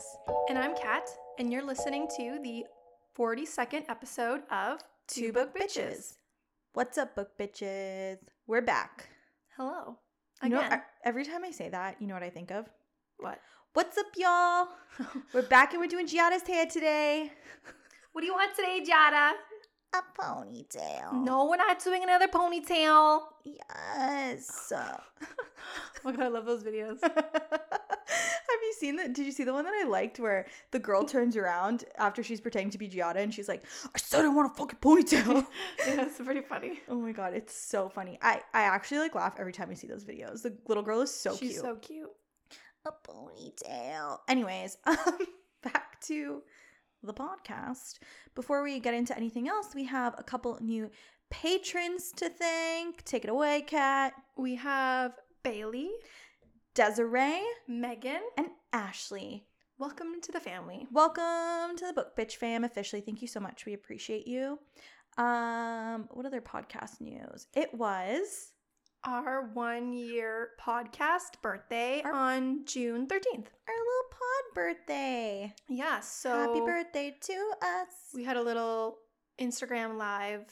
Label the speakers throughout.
Speaker 1: Jess.
Speaker 2: And I'm Kat, and you're listening to the 42nd episode of Two Book Bitches.
Speaker 1: What's up, book bitches? We're back.
Speaker 2: Hello.
Speaker 1: You know,
Speaker 2: Again.
Speaker 1: Every time I say that, you know what I think of?
Speaker 2: what?
Speaker 1: What's up, y'all? we're back and we're doing Giada's hair today.
Speaker 2: What do you want today, Giada?
Speaker 1: A ponytail.
Speaker 2: No, we're not doing another ponytail.
Speaker 1: Yes.
Speaker 2: Oh my god, I love those videos.
Speaker 1: Seen that? Did you see the one that I liked where the girl turns around after she's pretending to be Giada and she's like, I said I want a fucking ponytail.
Speaker 2: yeah, it's pretty funny.
Speaker 1: oh my god, it's so funny. I, I actually like laugh every time I see those videos. The little girl is so
Speaker 2: She's
Speaker 1: cute.
Speaker 2: so cute.
Speaker 1: a ponytail. Anyways, um, back to the podcast. Before we get into anything else, we have a couple new patrons to thank. Take it away, Kat.
Speaker 2: We have Bailey,
Speaker 1: Desiree,
Speaker 2: Megan.
Speaker 1: and Ashley.
Speaker 2: Welcome to the family.
Speaker 1: Welcome to the Book Bitch fam officially. Thank you so much. We appreciate you. Um, what other podcast news? It was
Speaker 2: Our one year podcast birthday
Speaker 1: Our-
Speaker 2: on June 13th.
Speaker 1: our little pod birthday.
Speaker 2: Yeah, so
Speaker 1: Happy birthday to us.
Speaker 2: we had a little Instagram live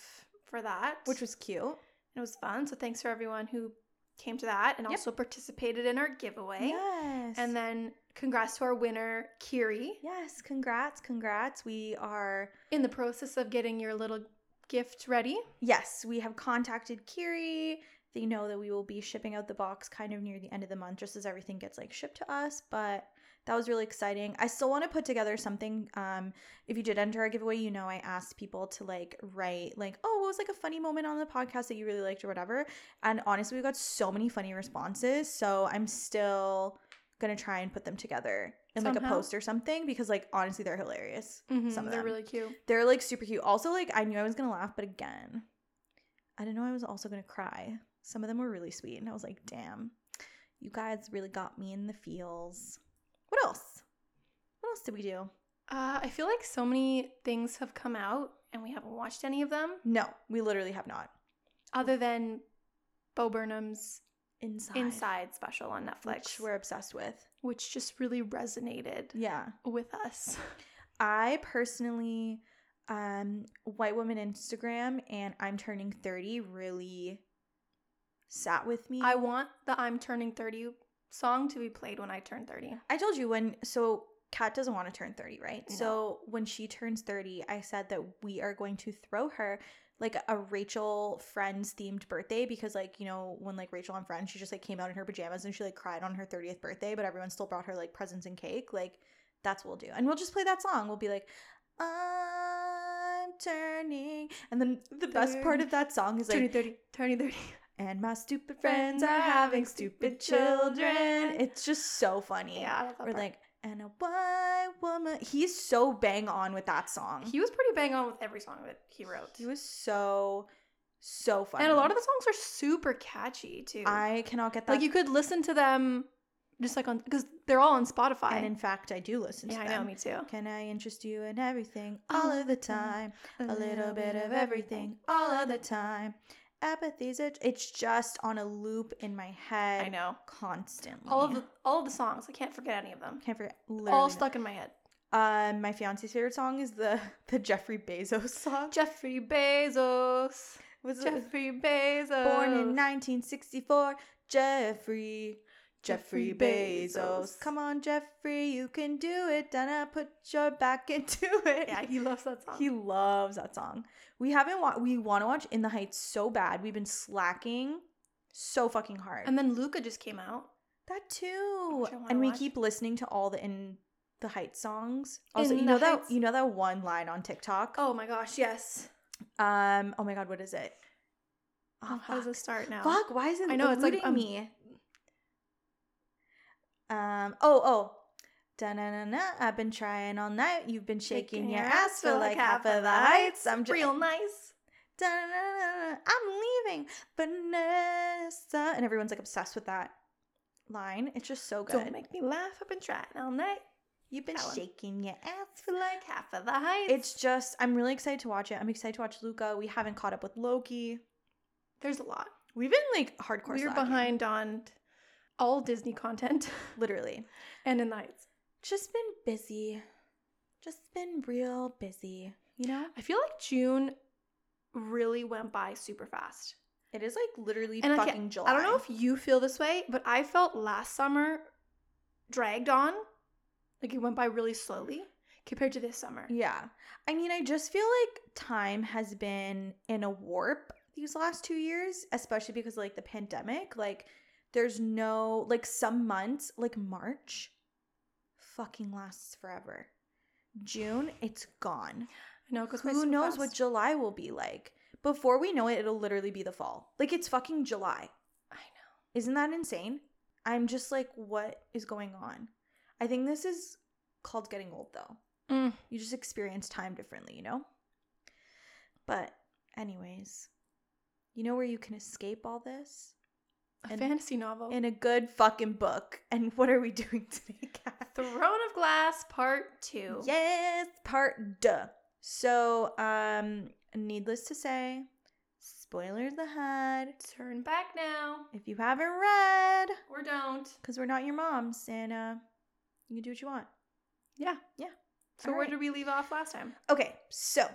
Speaker 2: for that,
Speaker 1: which was cute.
Speaker 2: it was fun. So thanks for everyone who came to that and
Speaker 1: Yep.
Speaker 2: also participated in our giveaway.
Speaker 1: Yes.
Speaker 2: And then congrats to our winner, Kiri,
Speaker 1: Yes, congrats, congrats. We are
Speaker 2: in the process of getting your little gift ready.
Speaker 1: yes, we have contacted Kiri. They know that we will be shipping out the box kind of near the end of the month just as everything gets like shipped to us, but that was really exciting. I still want to put together something um if you did enter our giveaway, you know I asked people to like write like, "Oh, what was like a funny moment on the podcast that you really liked or whatever?" And honestly, we got so many funny responses, so I'm still going to try and put them together in like a
Speaker 2: Somehow.
Speaker 1: post or something because like honestly they're hilarious.
Speaker 2: Mhm,
Speaker 1: Some of them.
Speaker 2: they're
Speaker 1: them.
Speaker 2: really cute.
Speaker 1: They're like super cute. Also, like I knew I was gonna laugh, but again, I didn't know I was also gonna cry. Some of them were really sweet, and I was like, damn, you guys really got me in the feels. What else? What else did we do?
Speaker 2: Uh, I feel like so many things have come out and we haven't watched any of them
Speaker 1: No, we literally have not.
Speaker 2: other than Bo Burnham's
Speaker 1: Inside.
Speaker 2: Inside special on Netflix,
Speaker 1: Which we're obsessed with.
Speaker 2: which just really resonated
Speaker 1: Yeah.
Speaker 2: with us.
Speaker 1: I personally, um, White Woman Instagram and I'm turning 30 really sat with me.
Speaker 2: I want the I'm turning 30 song to be played when I turn 30.
Speaker 1: I told you when so Kat doesn't want to turn 30, right?
Speaker 2: No.
Speaker 1: So when she turns 30, I said that we are going to throw her like a Rachel Friends themed birthday because like, you know, when like Rachel on Friends, she just like came out in her pajamas and she like cried on her 30th birthday, but everyone still brought her like presents and cake. Like that's what we'll do. And we'll just play that song. We'll be like I'm turning and then the best part of that song is like
Speaker 2: Turning 30, turning 30.
Speaker 1: And my stupid friends are having stupid children. It's just so funny.
Speaker 2: Yeah, I love that
Speaker 1: Or
Speaker 2: part.
Speaker 1: like, and a white woman. He's so bang on with that song.
Speaker 2: He was pretty bang on with every song that he wrote.
Speaker 1: He was so, so funny.
Speaker 2: and a lot of the songs are super catchy too.
Speaker 1: I cannot get that.
Speaker 2: like you could listen to them just like on because they're all on Spotify.
Speaker 1: and in fact, I do listen
Speaker 2: yeah,
Speaker 1: to
Speaker 2: I know, me too.
Speaker 1: Can I interest you in everything all of the time? A little bit of everything all of the time. Apathy's a, it's just on a loop in my head.
Speaker 2: I know.
Speaker 1: constantly.
Speaker 2: All of the all of the songs. I can't forget any of them.
Speaker 1: can't forget. Literally
Speaker 2: all stuck in my head.
Speaker 1: Um, my fiance's favorite song is the the Jeffrey Bezos song.
Speaker 2: Jeffrey Bezos.
Speaker 1: Was
Speaker 2: Jeffrey Bezos.
Speaker 1: born in 1964? Jeffrey, Jeffrey Bezos. Come on, Jeffrey, you can do it. Donna, put your back into it.
Speaker 2: Yeah, he loves that song.
Speaker 1: he loves that song. We haven't wa- we want to watch In the Heights so bad. We've been slacking so fucking hard.
Speaker 2: and then Luca just came out.
Speaker 1: that too.
Speaker 2: Which I wanna
Speaker 1: And we
Speaker 2: watch.
Speaker 1: keep listening to all the In the Heights songs. Also,
Speaker 2: In
Speaker 1: you know that you know that one line on TikTok.
Speaker 2: Oh my gosh, yes.
Speaker 1: Um. Oh my God. What is it?
Speaker 2: Oh, how does it start now?
Speaker 1: Fuck. Why is it?
Speaker 2: I know, it's like, um,
Speaker 1: me. Um. Oh. Oh. Da-na-na-na, I've been trying all night. You've been shaking your ass for like half of the heights. I'm just
Speaker 2: real nice.
Speaker 1: Da-na-na-na, I'm leaving, Vanessa, and everyone's like obsessed with that line. It's just so good.
Speaker 2: Don't make me laugh. I've been trying all night
Speaker 1: You've been shaking your ass
Speaker 2: for like half of the heights.
Speaker 1: It's just I'm really excited to watch it. I'm excited to watch Luca. We haven't caught up with Loki.
Speaker 2: There's a lot.
Speaker 1: We've been like hardcore.
Speaker 2: We're
Speaker 1: slacking,
Speaker 2: behind on all Disney content
Speaker 1: literally.
Speaker 2: and in the Heights.
Speaker 1: Just been busy. Just been real busy, you know?
Speaker 2: I feel like June really went by super fast.
Speaker 1: It is like literally
Speaker 2: And
Speaker 1: fucking July.
Speaker 2: I don't know if you feel this way, but I felt last summer dragged on. Like it went by really slowly compared to this summer.
Speaker 1: Yeah. I mean, I just feel like time has been in a warp these last two years, especially because of, like the pandemic. Like, there's no, like, some months, like March, fucking lasts forever. June, it's gone.
Speaker 2: I know, because
Speaker 1: Who knows what July will be like? Before we know it, it'll literally be the fall. Like, it's fucking July.
Speaker 2: I know.
Speaker 1: Isn't that insane? I'm just like, what is going on? I think this is called getting old, though.
Speaker 2: Mm.
Speaker 1: You just experience time differently, you know? But, anyways, you know where you can escape all this?
Speaker 2: A
Speaker 1: And-
Speaker 2: fantasy novel.
Speaker 1: In a good fucking book. And what are we doing today, Kat?
Speaker 2: Throne of Glass Part Two.
Speaker 1: Yes, part duh. So, um, needless to say, spoilers ahead.
Speaker 2: Turn back now,
Speaker 1: If you haven't read,
Speaker 2: or don't.
Speaker 1: because we're not your moms, and uh, you can do what you want.
Speaker 2: Yeah,
Speaker 1: Yeah.
Speaker 2: So
Speaker 1: All
Speaker 2: where
Speaker 1: right.
Speaker 2: did we leave off last time?
Speaker 1: Okay, so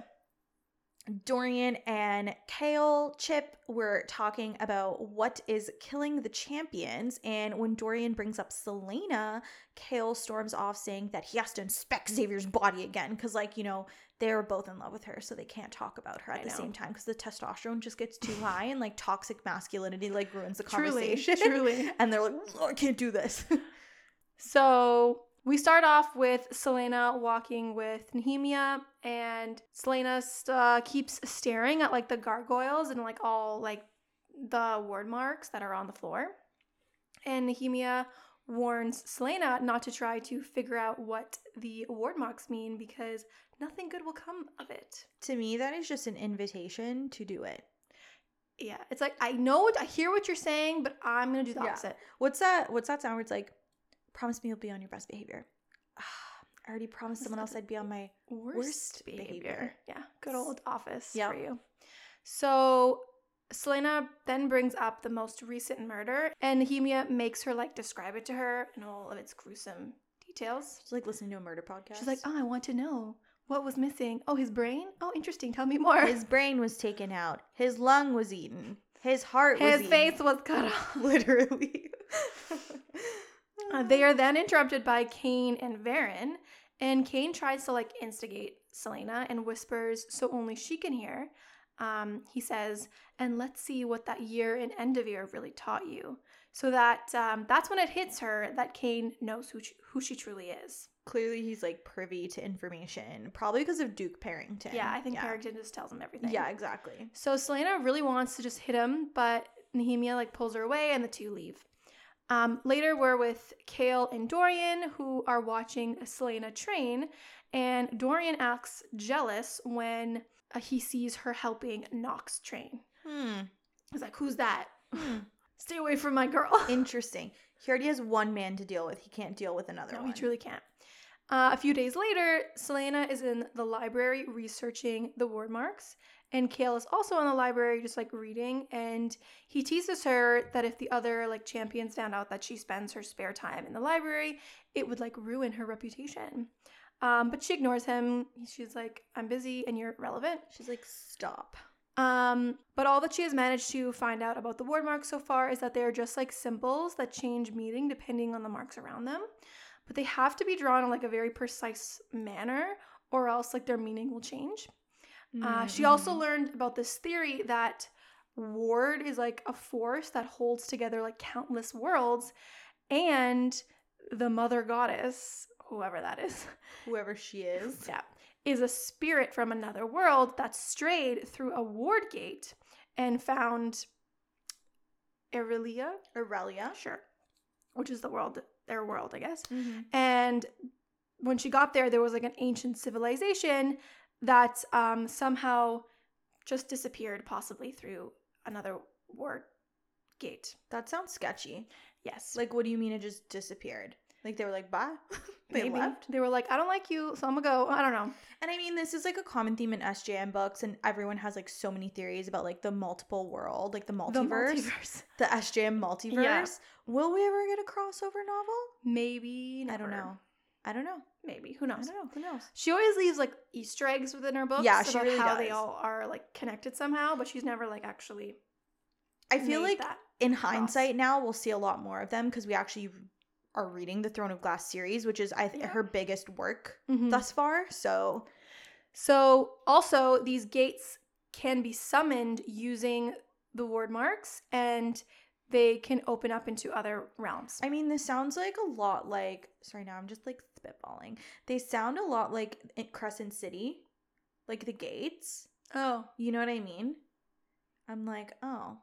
Speaker 1: Dorian and Kale Chip were talking about what is killing the champions. And when Dorian brings up Celaena, Kale storms off saying that he has to inspect Xavier's body again. Because, like, you know, they're both in love with her, so they can't talk about her at
Speaker 2: I
Speaker 1: the
Speaker 2: know.
Speaker 1: same time because the testosterone just gets too high and, like, toxic masculinity, like, ruins the
Speaker 2: Truly,
Speaker 1: conversation.
Speaker 2: truly.
Speaker 1: And they're like, "Oh, I can't do this.
Speaker 2: So we start off with Celaena walking with Nehemia, and Celaena uh, keeps staring at like the gargoyles and like all like the word marks that are on the floor. And Nehemia warns Celaena not to try to figure out what the word marks mean because nothing good will come of it.
Speaker 1: to me, that is just an invitation to do it.
Speaker 2: Yeah, it's like I know what I hear what you're saying, but I'm gonna do the
Speaker 1: Yeah.
Speaker 2: opposite.
Speaker 1: What's that? What's that sound where it's like, promise me you'll be on your best behavior? Ah, I already promised someone else I'd be on my.
Speaker 2: worst,
Speaker 1: Worst
Speaker 2: behavior.
Speaker 1: behavior.
Speaker 2: Yeah, good old office
Speaker 1: Yep.
Speaker 2: for you. So Celaena then brings up the most recent murder, and Nehemia makes her like describe it to her in all of its gruesome details.
Speaker 1: She's like listening to a murder podcast.
Speaker 2: She's like, "Oh, I want to know what was missing. Oh, his brain. Oh, interesting. Tell me more.
Speaker 1: his brain was taken out. His lung was eaten. His heart was
Speaker 2: His
Speaker 1: eaten.
Speaker 2: face was cut off."
Speaker 1: literally.
Speaker 2: Uh, they are then interrupted by Cain and Verin, and Cain tries to like instigate Celaena and whispers so only she can hear. Um, he says, "And let's see what that year in Endovier really taught you." So that um, that's when it hits her that Cain knows who she, who she truly is.
Speaker 1: Clearly, he's like privy to information, probably because of Duke Perrington.
Speaker 2: Yeah, I think
Speaker 1: yeah.
Speaker 2: Harrington just tells him everything.
Speaker 1: Yeah, exactly.
Speaker 2: So Celaena really wants to just hit him, but Nehemia like pulls her away and the two leave. Um, later, we're with Kale and Dorian, who are watching Celaena train, and Dorian acts jealous when uh, he sees her helping Nox train.
Speaker 1: Hmm.
Speaker 2: He's like, "Who's that?
Speaker 1: hmm.
Speaker 2: Stay away from my girl."
Speaker 1: Interesting. He already has one man to deal with. He can't deal with another
Speaker 2: no,
Speaker 1: one.
Speaker 2: he truly can't. Uh, a few days later, Celaena is in the library researching the word marks, and Kale is also in the library just like reading. And he teases her that if the other like champions found out that she spends her spare time in the library, it would like ruin her reputation. Um, but she ignores him. She's like, "I'm busy, and you're relevant."
Speaker 1: She's like, stop.
Speaker 2: Um, but all that she has managed to find out about the word marks so far is that they're just like symbols that change meaning depending on the marks around them. But they have to be drawn in like a very precise manner, or else like their meaning will change. Uh, she also
Speaker 1: Mhm.
Speaker 2: learned about this theory that ward is like a force that holds together like countless worlds, and the mother goddess, whoever that is,
Speaker 1: whoever she is.
Speaker 2: yeah, is a spirit from another world that strayed through a ward gate and found Erilea,
Speaker 1: Erilea.
Speaker 2: sure, which is the world, their world, I guess.
Speaker 1: Mm-hmm.
Speaker 2: And when she got there, there was like an ancient civilization that um, somehow just disappeared, possibly through another ward gate.
Speaker 1: That sounds sketchy.
Speaker 2: Yes,
Speaker 1: Like, what do you mean it just disappeared? Like, they were like, bye. they
Speaker 2: maybe.
Speaker 1: left.
Speaker 2: They were like, I don't like you, so I'm gonna go. I don't know.
Speaker 1: And I mean, this is like a common theme in SJM books, and everyone has like so many theories about like the multiple world, like the multiverse,
Speaker 2: The multiverse.
Speaker 1: the SJM multiverse.
Speaker 2: Yeah.
Speaker 1: Will we ever get a crossover novel?
Speaker 2: Maybe.
Speaker 1: I don't know. I don't know.
Speaker 2: Maybe. Who
Speaker 1: I
Speaker 2: knows?
Speaker 1: don't know. Who knows?
Speaker 2: She always leaves like Easter eggs within her books.
Speaker 1: Yeah, she
Speaker 2: about
Speaker 1: really
Speaker 2: how they all are like connected somehow, but she's never like actually.
Speaker 1: I feel like
Speaker 2: that.
Speaker 1: in hindsight now we'll see a lot more of them because we actually are reading the Throne of Glass series, which is I think
Speaker 2: Yeah.
Speaker 1: her biggest work
Speaker 2: Mhm.
Speaker 1: thus far. So
Speaker 2: So also these gates can be summoned using the ward marks, and they can open up into other realms.
Speaker 1: I mean, this sounds like a lot like. Sorry, now I'm just like spitballing. They sound a lot like Crescent City, like the gates.
Speaker 2: oh,
Speaker 1: You know what I mean? I'm like, oh,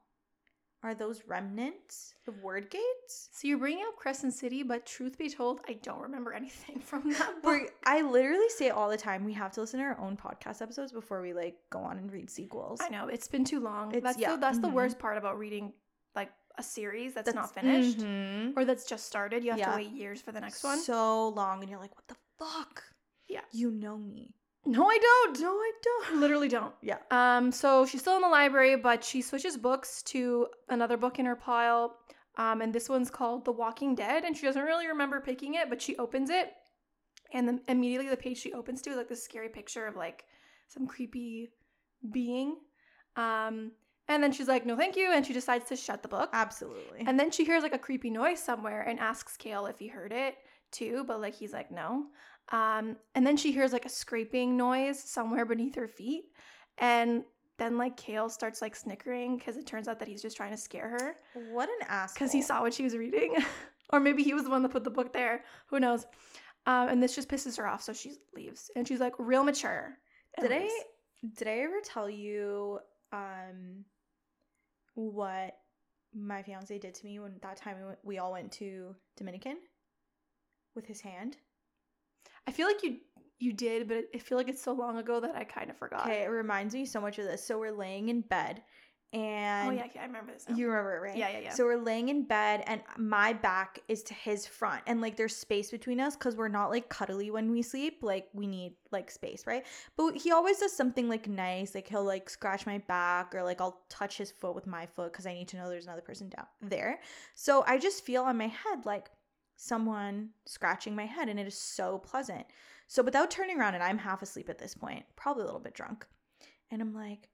Speaker 1: are those remnants of word gates?
Speaker 2: so you're bringing up Crescent City, but truth be told, I don't remember anything from that book.
Speaker 1: I literally say it all the time. We have to listen to our own podcast episodes before we like go on and read sequels.
Speaker 2: I know it's been too long.
Speaker 1: It's-
Speaker 2: that's
Speaker 1: yeah,
Speaker 2: the, that's the
Speaker 1: mhm.
Speaker 2: worst part about reading a series that's, not
Speaker 1: That's-
Speaker 2: finished
Speaker 1: mhm.
Speaker 2: or that's just started. You have
Speaker 1: Yeah.
Speaker 2: to wait years for the next one.
Speaker 1: So long, and you're like, what the fuck?
Speaker 2: Yeah.
Speaker 1: You know me.
Speaker 2: No, I don't.
Speaker 1: No, I don't.
Speaker 2: Literally don't.
Speaker 1: Yeah.
Speaker 2: Um, so she's still in the library, but she switches books to another book in her pile. Um, and this one's called The Walking Dead, and she doesn't really remember picking it, but she opens it, and then immediately the page she opens to is like this scary picture of like some creepy being. Um, and then she's like, "No, thank you," and she decides to shut the book.
Speaker 1: Absolutely.
Speaker 2: And then she hears like a creepy noise somewhere and asks Kale if he heard it too, but like he's like, no. Um, and then she hears like a scraping noise somewhere beneath her feet. And then like Kale starts like snickering because it turns out that he's just trying to scare her
Speaker 1: what an ass.
Speaker 2: because he saw what she was reading. or maybe he was the one that put the book there. Who knows? Um, and this just pisses her off. So she leaves and she's like real mature.
Speaker 1: Did I did I ever tell you um what my fiance did to me when that time we, went, we all went to Dominican with his hand?
Speaker 2: I feel like you you did, but I feel like it's so long ago that I kind of forgot.
Speaker 1: Okay, it reminds me so much of this. So we're laying in bed Oh, and
Speaker 2: oh yeah, yeah, I remember this. Now.
Speaker 1: You remember it, right?
Speaker 2: Yeah, yeah, yeah.
Speaker 1: So we're laying in bed, and my back is to his front, and like there's space between us because we're not like cuddly when we sleep. Like we need like space, right? But he always does something like nice, like he'll like scratch my back or like I'll touch his foot with my foot because I need to know there's another person down there. So I just feel on my head like someone scratching my head, and it is so pleasant. So without turning around, and I'm half asleep at this point, probably a little bit drunk, and I'm like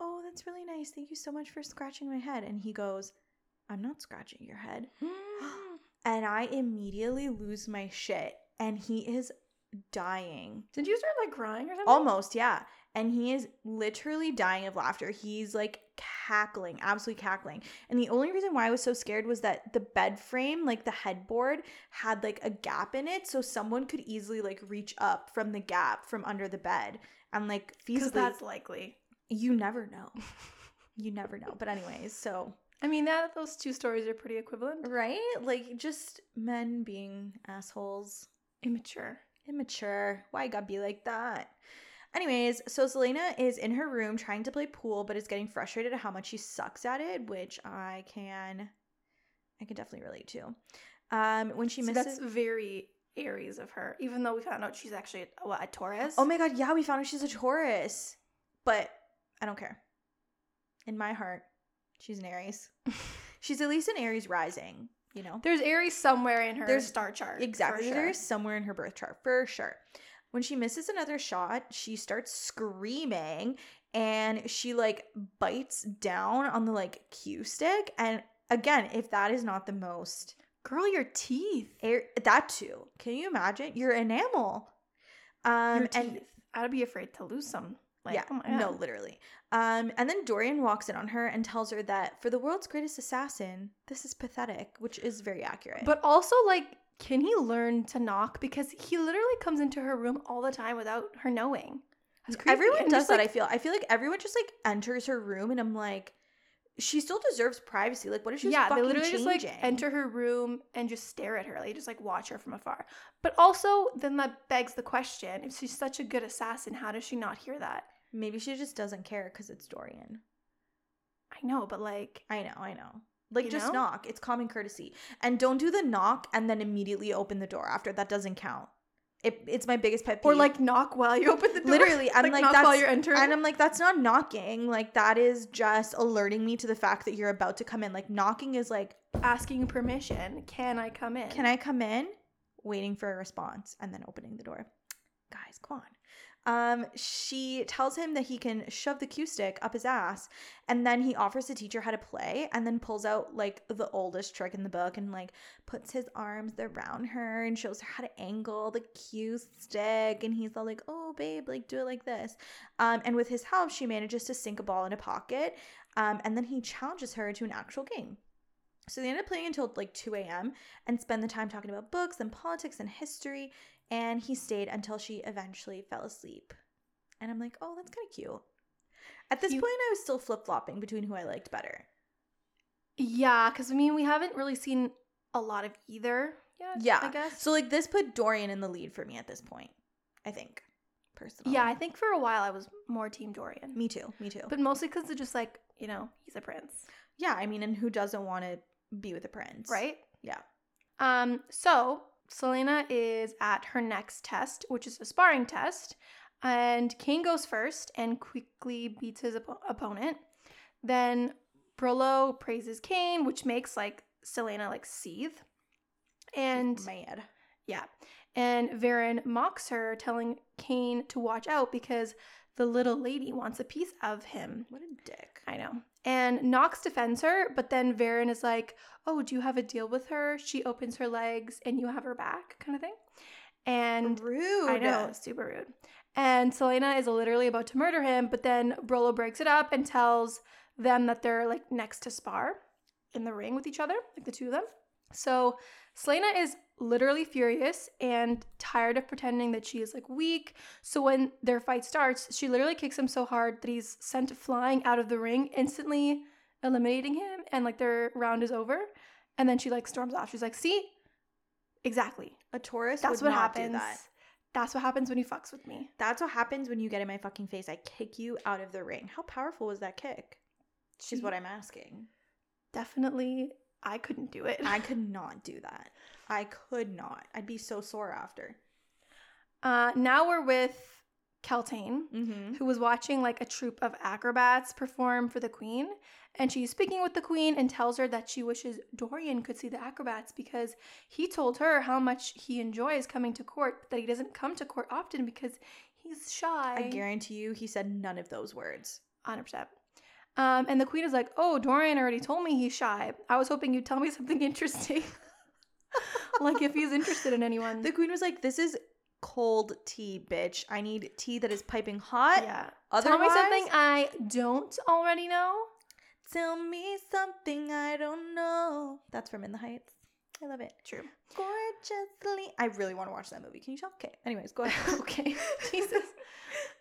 Speaker 1: oh, that's really nice. Thank you so much for scratching my head. And he goes, I'm not scratching your head. And I immediately lose my shit. And he is dying.
Speaker 2: Did you start like crying or something?
Speaker 1: Almost, yeah. And he is literally dying of laughter. He's like cackling, absolutely cackling. And the only reason why I was so scared was that the bed frame, like the headboard, had like a gap in it. So someone could easily like reach up from the gap from under the bed and like
Speaker 2: because
Speaker 1: feasibly.
Speaker 2: that's likely.
Speaker 1: You never know. You never know. But anyways, so
Speaker 2: I mean, that those two stories are pretty equivalent.
Speaker 1: right? Like just men being assholes,
Speaker 2: Immature.
Speaker 1: immature. Why gotta be like that? Anyways, so Celaena is in her room trying to play pool, but is getting frustrated at how much she sucks at it, which I can I can definitely relate to. Um when she
Speaker 2: So
Speaker 1: misses
Speaker 2: that's very Aries of her, even though we found out she's actually a, what, a Taurus.
Speaker 1: Oh my god, yeah, we found out she's a Taurus. But I don't care. In my heart, she's an Aries. she's at least an Aries rising, you know?
Speaker 2: There's Aries somewhere in her
Speaker 1: There's-
Speaker 2: star chart.
Speaker 1: Exactly.
Speaker 2: Sure.
Speaker 1: There's somewhere in her birth chart, for sure. When she misses another shot, she starts screaming and she like bites down on the like cue stick. And again, if that is not the most
Speaker 2: Girl, your teeth.
Speaker 1: air that too. Can you imagine? Your enamel. Um
Speaker 2: your
Speaker 1: and
Speaker 2: teeth. I'd be afraid to lose some. Like,
Speaker 1: yeah,
Speaker 2: oh
Speaker 1: no, literally. Um, and then Dorian walks in on her and tells her that for the world's greatest assassin, this is pathetic, which is very accurate.
Speaker 2: But also, like, can he learn to knock? Because he literally comes into her room all the time without her knowing.
Speaker 1: Everyone
Speaker 2: And
Speaker 1: does that.
Speaker 2: like,
Speaker 1: I feel. I feel like everyone just like enters her room, and I'm like, she still deserves privacy. Like, what if she's
Speaker 2: yeah, they literally
Speaker 1: changing?
Speaker 2: just like enter her room and just stare at her. Like just like watch her from afar. But also, then that begs the question: If she's such a good assassin, how does she not hear that?
Speaker 1: Maybe she just doesn't care because it's Dorian.
Speaker 2: I know, but like,
Speaker 1: I know. I know. Like, just
Speaker 2: know?
Speaker 1: knock. It's common courtesy, and don't do the knock and then immediately open the door after. That doesn't count. It, it's my biggest pet peeve.
Speaker 2: or like knock while you open the door.
Speaker 1: Literally, I'm like,
Speaker 2: knock while you're entering.
Speaker 1: And I'm like, that's not knocking. Like, that is just alerting me to the fact that you're about to come in. Like, knocking is like,
Speaker 2: asking permission. Can I come in?
Speaker 1: can I come in? waiting for a response, and then opening the door. Guys, come on. Um, she tells him that he can shove the cue stick up his ass, and then he offers the teacher how to play, and then pulls out like the oldest trick in the book and like puts his arms around her and shows her how to angle the cue stick. And he's all like, "Oh, babe, like do it like this." Um, and with his help, she manages to sink a ball in a pocket. Um, and then he challenges her to an actual game. So they end up playing until like 2 a.m. and spend the time talking about books and politics and history and he stayed until she eventually fell asleep. And I'm like, oh, that's kind of cute. At this
Speaker 2: You-
Speaker 1: point, I was still flip flopping between who I liked better.
Speaker 2: Yeah, because I mean, we haven't really seen a lot of either yet.
Speaker 1: Yeah.
Speaker 2: I guess.
Speaker 1: So, like, this put Dorian in the lead for me at this point, I think, personally.
Speaker 2: yeah, I think for a while I was more Team Dorian,
Speaker 1: Me too. Me too.
Speaker 2: but mostly because it's just like you know he's a prince,
Speaker 1: yeah, I mean, and who doesn't want to be with a prince?
Speaker 2: right?
Speaker 1: Yeah.
Speaker 2: Um. So Celaena is at her next test, which is a sparring test, and Cain goes first and quickly beats his oppo- opponent. Then Brullo praises Cain, which makes like Celaena like seethe, and
Speaker 1: Mad.
Speaker 2: Yeah. And Verin mocks her, telling Cain to watch out because the little lady wants a piece of him.
Speaker 1: What a dick.
Speaker 2: I know. And Nox defends her, but then Verin is like, Oh, do you have a deal with her? She opens her legs and you have her back, kind of thing. And
Speaker 1: Rude.
Speaker 2: I know, super rude. And Celaena is literally about to murder him, but then Brullo breaks it up and tells them that they're like next to spar in the ring with each other, like the two of them. So Celaena is literally furious and tired of pretending that she is like weak. So when their fight starts, she literally kicks him so hard that he's sent flying out of the ring, instantly eliminating him, and like their round is over. And then she like storms off. She's like, "See, exactly.
Speaker 1: A Taurus
Speaker 2: That's
Speaker 1: would
Speaker 2: what happens.
Speaker 1: that.
Speaker 2: That's what happens when you fucks with me."
Speaker 1: That's what happens when you get in my fucking face. I kick you out of the ring. How powerful was that kick? Is what I'm asking.
Speaker 2: Definitely, I couldn't do it.
Speaker 1: I could not do that. I could not. I'd be so sore after.
Speaker 2: Uh, now we're with Kaltain,
Speaker 1: Mm-hmm.
Speaker 2: who was watching like a troupe of acrobats perform for the queen. And she's speaking with the queen and tells her that she wishes Dorian could see the acrobats because he told her how much he enjoys coming to court, but that he doesn't come to court often because he's shy.
Speaker 1: I guarantee you, he said none of those words.
Speaker 2: 100%. Um, and the queen is like, Oh, Dorian already told me he's shy. I was hoping you'd tell me something interesting. like if he's interested in anyone.
Speaker 1: The queen was like, "This is cold tea, bitch. I need tea that is piping hot.
Speaker 2: yeah.
Speaker 1: Otherwise,
Speaker 2: Tell me something I don't already know.
Speaker 1: Tell me something I don't know." That's from In the Heights. I love it.
Speaker 2: True.
Speaker 1: Gorgeously. I really want to watch that movie. Can you tell? Okay. Anyways, go ahead.
Speaker 2: okay. Jesus.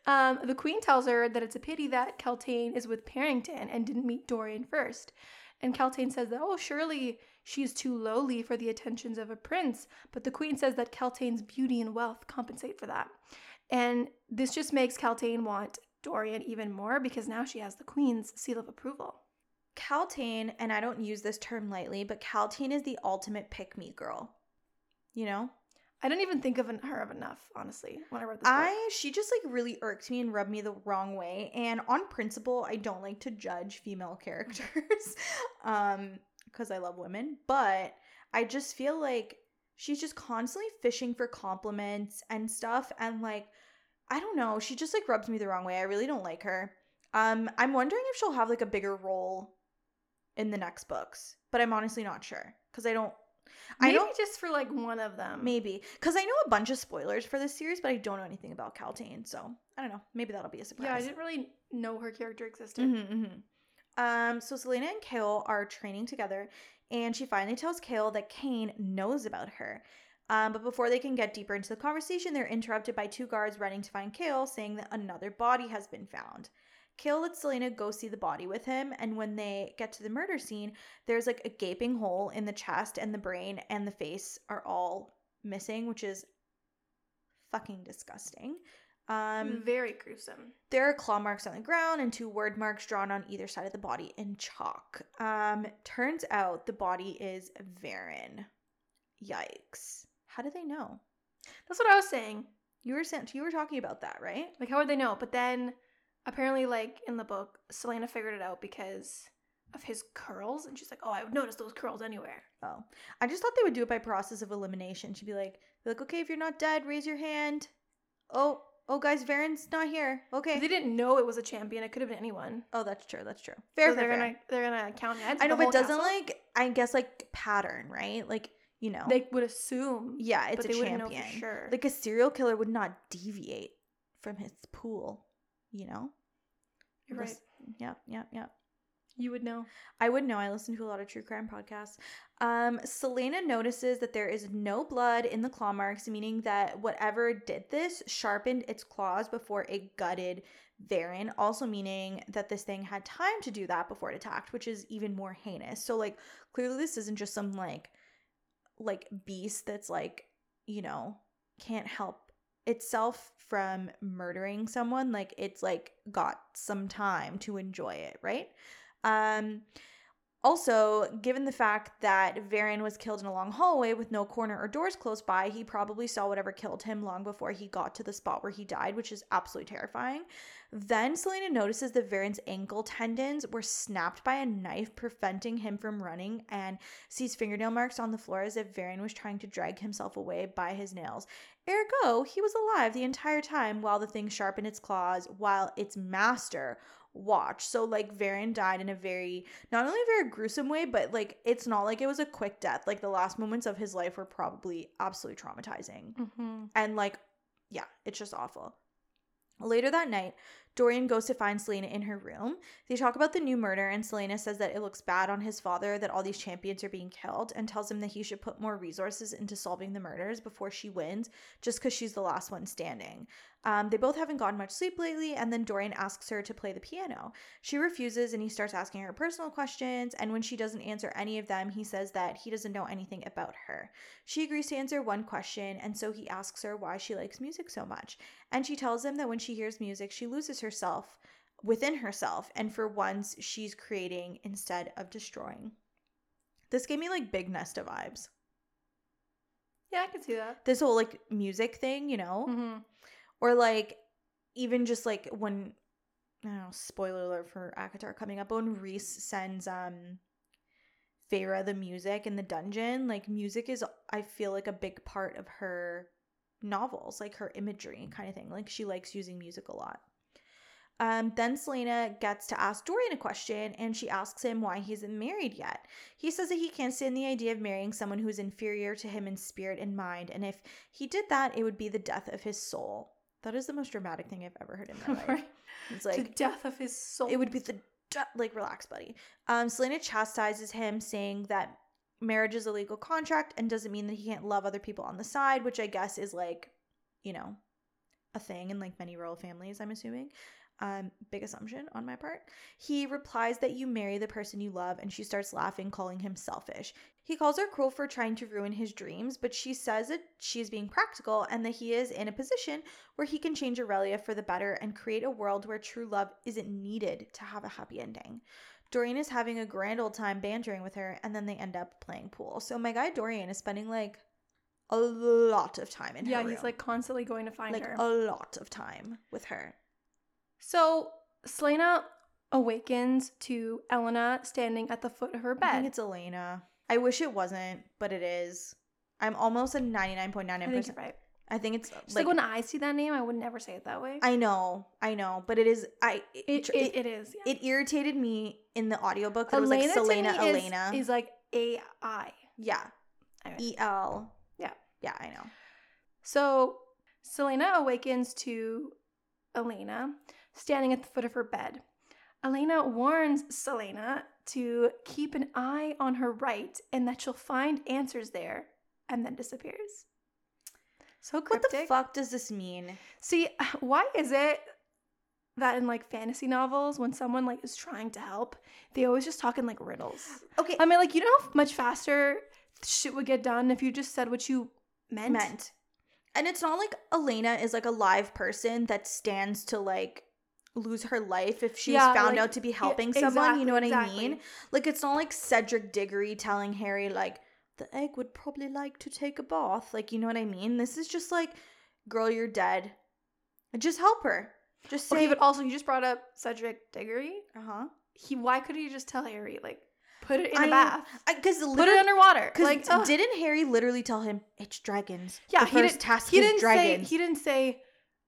Speaker 2: Um, the queen tells her that it's a pity that Kaltain is with Perrington and didn't meet Dorian first. And Kaltain says that, oh, surely she's too lowly for the attentions of a prince. But the queen says that Kaltain's beauty and wealth compensate for that. And this just makes Kaltain want Dorian even more because now she has the queen's seal of approval.
Speaker 1: Kaltain, and I don't use this term lightly, but Kaltain is the ultimate pick me girl. You know?
Speaker 2: I don't even think of an- her of enough, honestly, when I read this book.
Speaker 1: I she just like really irked me and rubbed me the wrong way. And on principle, I don't like to judge female characters. um, because I love women, but I just feel like she's just constantly fishing for compliments and stuff and like I don't know, she just like rubs me the wrong way. I really don't like her. Um, I'm wondering if she'll have like a bigger role in the next books, but I'm honestly not sure because I don't
Speaker 2: Maybe
Speaker 1: I know
Speaker 2: just for like one of them.
Speaker 1: Maybe. Because I know a bunch of spoilers for this series, but I don't know anything about Kaltain. So I don't know. Maybe that'll be a surprise.
Speaker 2: Yeah, I didn't really know her character existed.
Speaker 1: hmm Um, so Celaena and Kale are training together, and she finally tells Kale that Cain knows about her. Um, but before they can get deeper into the conversation, they're interrupted by two guards running to find Kale, saying that another body has been found. Kale lets Celaena go see the body with him, and when they get to the murder scene, there's like a gaping hole in the chest, and the brain and the face are all missing, which is fucking disgusting. Um,
Speaker 2: Very gruesome.
Speaker 1: there are claw marks on the ground and two word marks drawn on either side of the body in chalk. Um, turns out the body is Verin. Yikes! How did they know?
Speaker 2: That's what I was saying.
Speaker 1: You were sent. You were talking about that, right?
Speaker 2: Like, how would they know? But then, apparently, like in the book, Celaena figured it out because of his curls, and she's like, "Oh, I would notice those curls anywhere."
Speaker 1: Oh, I just thought they would do it by process of elimination. She'd be like, be like, okay, if you're not dead, raise your hand. Oh, oh, guys, Verin's not here. Okay.
Speaker 2: They didn't know it was a champion. It could have been anyone.
Speaker 1: oh, that's true. That's true. Fair,
Speaker 2: so
Speaker 1: fair,
Speaker 2: they're
Speaker 1: fair.
Speaker 2: gonna they're gonna count heads.
Speaker 1: I know, but doesn't
Speaker 2: castle?
Speaker 1: like I guess like pattern, right? Like you know,
Speaker 2: they would assume.
Speaker 1: yeah, it's
Speaker 2: but
Speaker 1: a
Speaker 2: they wouldn't know
Speaker 1: champion.
Speaker 2: for sure.
Speaker 1: Like a serial killer would not deviate from his pool. You know.
Speaker 2: You're right.
Speaker 1: Yep, yep, yep.
Speaker 2: You would know.
Speaker 1: I would know. I listen to a lot of true crime podcasts. Um, Celaena notices that there is no blood in the claw marks, meaning that whatever did this sharpened its claws before it gutted Verin. Also, meaning that this thing had time to do that before it attacked, which is even more heinous. So, like, clearly, this isn't just some like, like beast that's like, you know, can't help itself from murdering someone. Like, it's like got some time to enjoy it, right? Um, also, given the fact that Verin was killed in a long hallway with no corner or doors close by, he probably saw whatever killed him long before he got to the spot where he died, which is absolutely terrifying. Then Celaena notices that Verin's ankle tendons were snapped by a knife, preventing him from running, and sees fingernail marks on the floor as if Verin was trying to drag himself away by his nails. Ergo, he was alive the entire time while the thing sharpened its claws, while its master watched. So, like, Verin died in a very, not only very gruesome way, but like, it's not like it was a quick death. Like, the last moments of his life were probably absolutely traumatizing.
Speaker 2: Mm-hmm.
Speaker 1: And, like, yeah, it's just awful. Later that night, Dorian goes to find Celaena in her room. They talk about the new murder, and Celaena says that it looks bad on his father that all these champions are being killed and tells him that he should put more resources into solving the murders before she wins, just because she's the last one standing. Um, they both haven't gotten much sleep lately, and then Dorian asks her to play the piano. She refuses, and he starts asking her personal questions. And when she doesn't answer any of them, he says that he doesn't know anything about her. She agrees to answer one question, and so he asks her why she likes music so much. And she tells him that when she hears music, she loses herself within herself, and for once, she's creating instead of destroying. This gave me like big Nesta vibes.
Speaker 2: Yeah, I can see that.
Speaker 1: This whole like music thing, you know?
Speaker 2: Mm-hmm.
Speaker 1: Or like even just like when I don't know, spoiler alert for ACOTAR coming up, when Rhys sends um Feyre the music in the dungeon, like music is I feel like a big part of her novels, like her imagery kind of thing. Like she likes using music a lot. Um, then Celaena gets to ask Dorian a question and she asks him why he isn't married yet. He says that he can't stand the idea of marrying someone who is inferior to him in spirit and mind, and if he did that, it would be the death of his soul. That is the most dramatic thing I've ever heard in my life. It's like the
Speaker 2: death of his soul.
Speaker 1: it would be the de- like relax, buddy. Um, Celaena chastises him, saying that marriage is a legal contract and doesn't mean that he can't love other people on the side, which I guess is like, you know, a thing in like many royal families. I'm assuming. Um, big assumption on my part. He replies that you marry the person you love, and she starts laughing, calling him selfish. He calls her cruel for trying to ruin his dreams, but she says that she is being practical and that he is in a position where he can change Erilea for the better and create a world where true love isn't needed to have a happy ending. Dorian is having a grand old time bantering with her, and then they end up playing pool. So my guy Dorian is spending like a lot of time in
Speaker 2: yeah,
Speaker 1: her
Speaker 2: he's
Speaker 1: room.
Speaker 2: like constantly going to find
Speaker 1: like
Speaker 2: her.
Speaker 1: a lot of time with her.
Speaker 2: So Celaena awakens to Elena standing at the foot of her
Speaker 1: I think
Speaker 2: bed.
Speaker 1: it's Elena. I wish it wasn't, but it is. I'm almost at ninety nine point nine
Speaker 2: I
Speaker 1: nine
Speaker 2: think you're right.
Speaker 1: I think it's like,
Speaker 2: like, when I see that name, I would never say it that way.
Speaker 1: I know, I know, but it is. I it
Speaker 2: it,
Speaker 1: it,
Speaker 2: it, is. Yeah.
Speaker 1: it irritated me in the audiobook that it was like Celaena
Speaker 2: me is-
Speaker 1: Elena.
Speaker 2: is, like A I.
Speaker 1: yeah, E L.
Speaker 2: Yeah.
Speaker 1: yeah, I know.
Speaker 2: So Celaena awakens to Elena standing at the foot of her bed. Elena warns Celaena to keep an eye on her right and that she'll find answers there and then disappears. So
Speaker 1: What the fuck does this mean?
Speaker 2: See, why is it that in like fantasy novels when someone like is trying to help, they always just talk in like riddles?
Speaker 1: Okay,
Speaker 2: I mean, like you know how much faster shit would get done if you just said what you meant.
Speaker 1: meant. And it's not like Elena is like a live person that stands to like lose her life if she's
Speaker 2: Yeah,
Speaker 1: found
Speaker 2: like,
Speaker 1: out to be
Speaker 2: yeah,
Speaker 1: helping someone. You know what
Speaker 2: exactly,
Speaker 1: I mean? Like it's not like Cedric Diggory telling Harry like the egg would probably like to take a bath. Like you know what I mean? This is just like, girl, you're dead. Just help her. Just say,
Speaker 2: Okay, but also you just brought up Cedric Diggory.
Speaker 1: uh huh.
Speaker 2: he why couldn't he just tell Harry like put it in a
Speaker 1: I-
Speaker 2: bath,
Speaker 1: Because
Speaker 2: put it underwater?
Speaker 1: Because
Speaker 2: Like ugh.
Speaker 1: didn't Harry literally tell him it's dragons?
Speaker 2: Yeah, he didn't-
Speaker 1: task
Speaker 2: he
Speaker 1: is
Speaker 2: didn't
Speaker 1: dragons.
Speaker 2: say he didn't say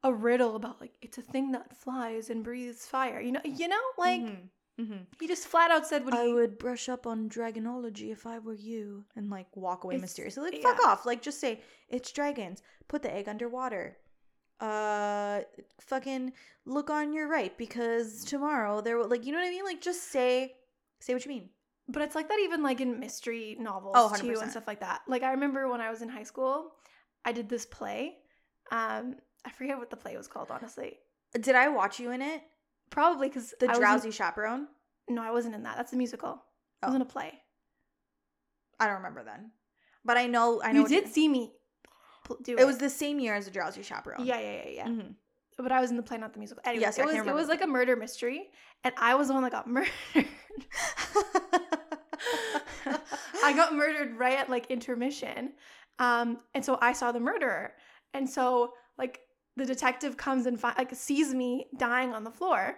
Speaker 2: a riddle about like it's a thing that flies and breathes fire. You know, you know, like
Speaker 1: Mhm, mhm.
Speaker 2: he just flat out said what
Speaker 1: I
Speaker 2: he
Speaker 1: would brush up on dragonology if I were you, and like walk away mysteriously. Like fuck off. Like just say it's dragons. Put the egg underwater. Uh, fucking look on your right because tomorrow there will like you know what I mean. Like just say say what you mean.
Speaker 2: But it's like that even like in mystery novels
Speaker 1: Oh,
Speaker 2: too and stuff like that. Like I remember when I was in high school, I did this play. Um, I forget what the play was called, honestly.
Speaker 1: Did I watch you in it?
Speaker 2: Probably because
Speaker 1: The drowsy chaperone.
Speaker 2: No, I wasn't in that. That's a musical. I
Speaker 1: Oh.
Speaker 2: was in a play.
Speaker 1: I don't remember then, but I know I know
Speaker 2: you
Speaker 1: what
Speaker 2: did see me pl- do it.
Speaker 1: It was the same year as the drowsy chaperone.
Speaker 2: yeah, yeah, yeah, yeah.
Speaker 1: Mhm.
Speaker 2: But I was in the play, not the musical. Anyway,
Speaker 1: Yes, I
Speaker 2: it
Speaker 1: can
Speaker 2: was it
Speaker 1: remember
Speaker 2: was
Speaker 1: the
Speaker 2: like a murder mystery, and I was the one that got murdered. I got murdered right at like intermission. Um, and so I saw the murderer. And so like the detective comes and fi- like sees me dying on the floor.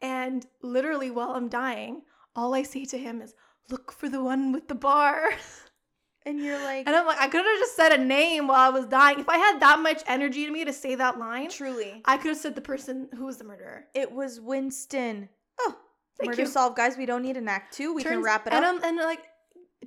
Speaker 2: And literally while I'm dying, all I say to him is, "Look for the one with the bar."
Speaker 1: and you're like,
Speaker 2: And I'm like, I could have just said a name while I was dying. If I had that much energy to me to say that line,
Speaker 1: truly,
Speaker 2: I could have said the person who was the murderer.
Speaker 1: it was Winston. Oh,
Speaker 2: Thank
Speaker 1: murder
Speaker 2: you.
Speaker 1: solved, guys. We don't need an act two. We can wrap it
Speaker 2: and
Speaker 1: up.
Speaker 2: I'm- and like,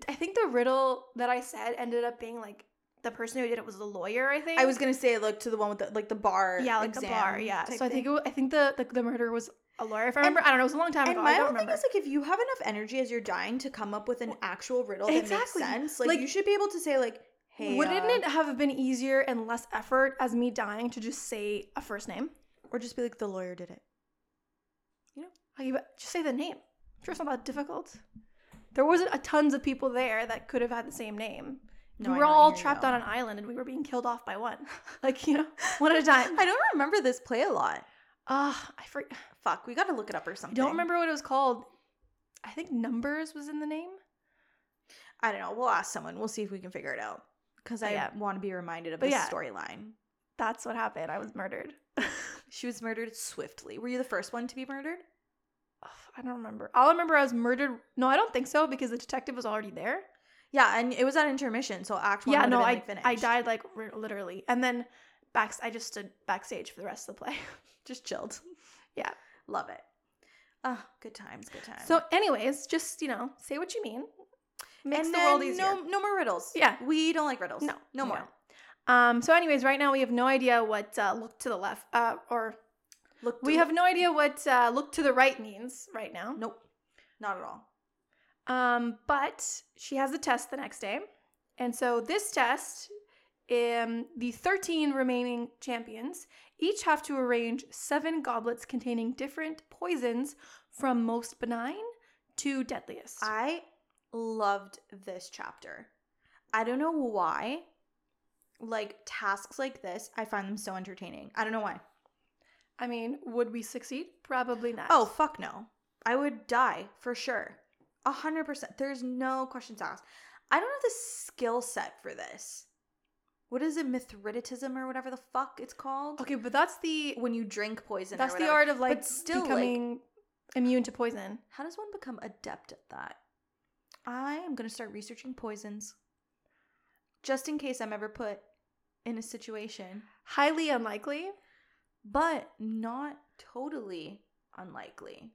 Speaker 2: I think the riddle that I said ended up being like the person who did it was the lawyer. I think
Speaker 1: I was gonna say like to the one with the like the bar.
Speaker 2: yeah, like the bar. Yeah. So I think it, wa- I think the, the the murderer was a lawyer. If I
Speaker 1: And-
Speaker 2: remember, I don't know. It was a long time
Speaker 1: And
Speaker 2: ago.
Speaker 1: my
Speaker 2: I don't
Speaker 1: thing
Speaker 2: remember.
Speaker 1: is like if you have enough energy as you're dying to come up with an actual riddle that
Speaker 2: Exactly.
Speaker 1: makes sense, like,
Speaker 2: Like-
Speaker 1: you should be able to say like, "Hey,"
Speaker 2: Wouldn't
Speaker 1: uh,
Speaker 2: it have been easier and less effort as me dying to just say a first name?
Speaker 1: or just be like, "The lawyer did it."
Speaker 2: Like, you- just say the name. I'm sure it's not that difficult. There wasn't a tons of people there that could have had the same name.
Speaker 1: No,
Speaker 2: we were
Speaker 1: know,
Speaker 2: all trapped on an island and we were being killed off by one. like, you know, one at a time.
Speaker 1: I don't remember this play a lot.
Speaker 2: Ah, I for,
Speaker 1: Fuck, we got to look it up or something.
Speaker 2: I don't remember what it was called. I think Numbers was in the name.
Speaker 1: I don't know. We'll ask someone. We'll see if we can figure it out. Because I
Speaker 2: Yeah.
Speaker 1: want to be reminded of this
Speaker 2: yeah.
Speaker 1: storyline.
Speaker 2: That's what happened. I was murdered.
Speaker 1: She was murdered swiftly. Were you the first one to be murdered?
Speaker 2: Ugh, I don't remember. All I remember I was murdered. No, I don't think so because the detective was already there.
Speaker 1: Yeah, and it was at intermission, so Act One
Speaker 2: yeah, no,
Speaker 1: been,
Speaker 2: I
Speaker 1: like, finished.
Speaker 2: I died like r- literally, and then back I just stood backstage for the rest of the play.
Speaker 1: Just chilled.
Speaker 2: Yeah.
Speaker 1: Love it. Ah, good times, good times.
Speaker 2: so, anyways, just you know, say what you mean. Makes
Speaker 1: and
Speaker 2: the world easier.
Speaker 1: no, no more riddles.
Speaker 2: Yeah.
Speaker 1: we don't like riddles.
Speaker 2: No,
Speaker 1: no more.
Speaker 2: no. Um. So, anyways, right now we have no idea what uh, look to the left, uh, or
Speaker 1: Look,
Speaker 2: we have no idea what uh, look to the right means right now.
Speaker 1: nope, not at all.
Speaker 2: Um, but she has a test the next day. And so this test, um, the 13 remaining champions each have to arrange seven goblets containing different poisons from most benign to deadliest.
Speaker 1: I loved this chapter. I don't know why. Like tasks like this, I find them so entertaining. I don't know why.
Speaker 2: I mean, would we succeed? Probably not.
Speaker 1: Oh fuck no! I would die for sure. A hundred percent. There's no questions asked. I don't have the skill set for this. What is it, Mithridatism or whatever the fuck it's called?
Speaker 2: okay, but that's the
Speaker 1: When you drink poison.
Speaker 2: that's the art of like
Speaker 1: But still, like-
Speaker 2: becoming immune to poison.
Speaker 1: How does one become adept at that? I am gonna start researching poisons, just in case I'm ever put in a situation,
Speaker 2: Highly unlikely.
Speaker 1: but not totally unlikely.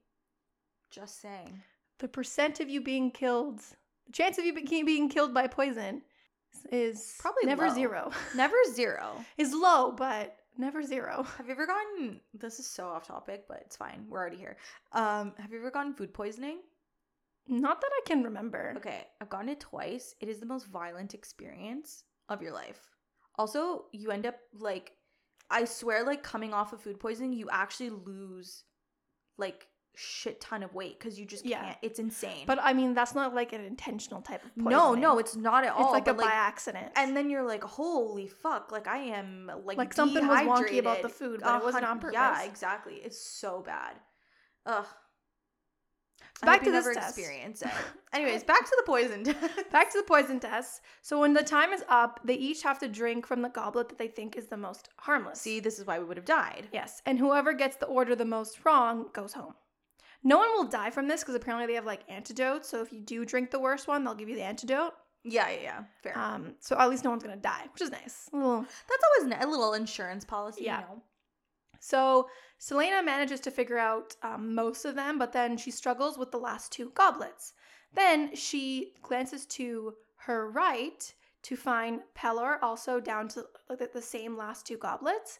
Speaker 1: Just saying.
Speaker 2: The percent of you being killed, the chance of you being killed by poison is
Speaker 1: Probably
Speaker 2: never
Speaker 1: low.
Speaker 2: zero.
Speaker 1: Never zero.
Speaker 2: is low, but never zero.
Speaker 1: Have you ever gotten? This is so off topic, but it's fine. We're already here. Um, have you ever gotten food poisoning?
Speaker 2: Not that I can remember.
Speaker 1: Okay, I've gotten it twice. It is the most violent experience of your life. Also, you end up like, I swear, like coming off of food poisoning, you actually lose like shit ton of weight because you just can't. It's insane.
Speaker 2: But I mean, that's not like an intentional type of poisoning.
Speaker 1: no, no, it's not at all.
Speaker 2: it's like a
Speaker 1: but,
Speaker 2: by accident.
Speaker 1: and then you're like, holy fuck! Like I am like
Speaker 2: like something was wonky about the food, but it wasn't on purpose.
Speaker 1: Yeah, exactly. It's so bad. Ugh.
Speaker 2: Back to this test.
Speaker 1: experience it. Anyways, back to the poison.
Speaker 2: Back to the poison test. So when the time is up, they each have to drink from the goblet that they think is the most harmless.
Speaker 1: See, this is why we would have died.
Speaker 2: Yes, and whoever gets the order the most wrong goes home. No one will die from this because apparently they have like antidotes. So if you do drink the worst one, they'll give you the antidote.
Speaker 1: Yeah, yeah, yeah. Fair.
Speaker 2: Um, so at least no one's gonna die, which is nice. A little
Speaker 1: That's always a little insurance policy,
Speaker 2: Yeah.
Speaker 1: you know.
Speaker 2: So Celaena manages to figure out um, most of them, but then she struggles with the last two goblets. Then she glances to her right to find Pelor also down to like, the same last two goblets,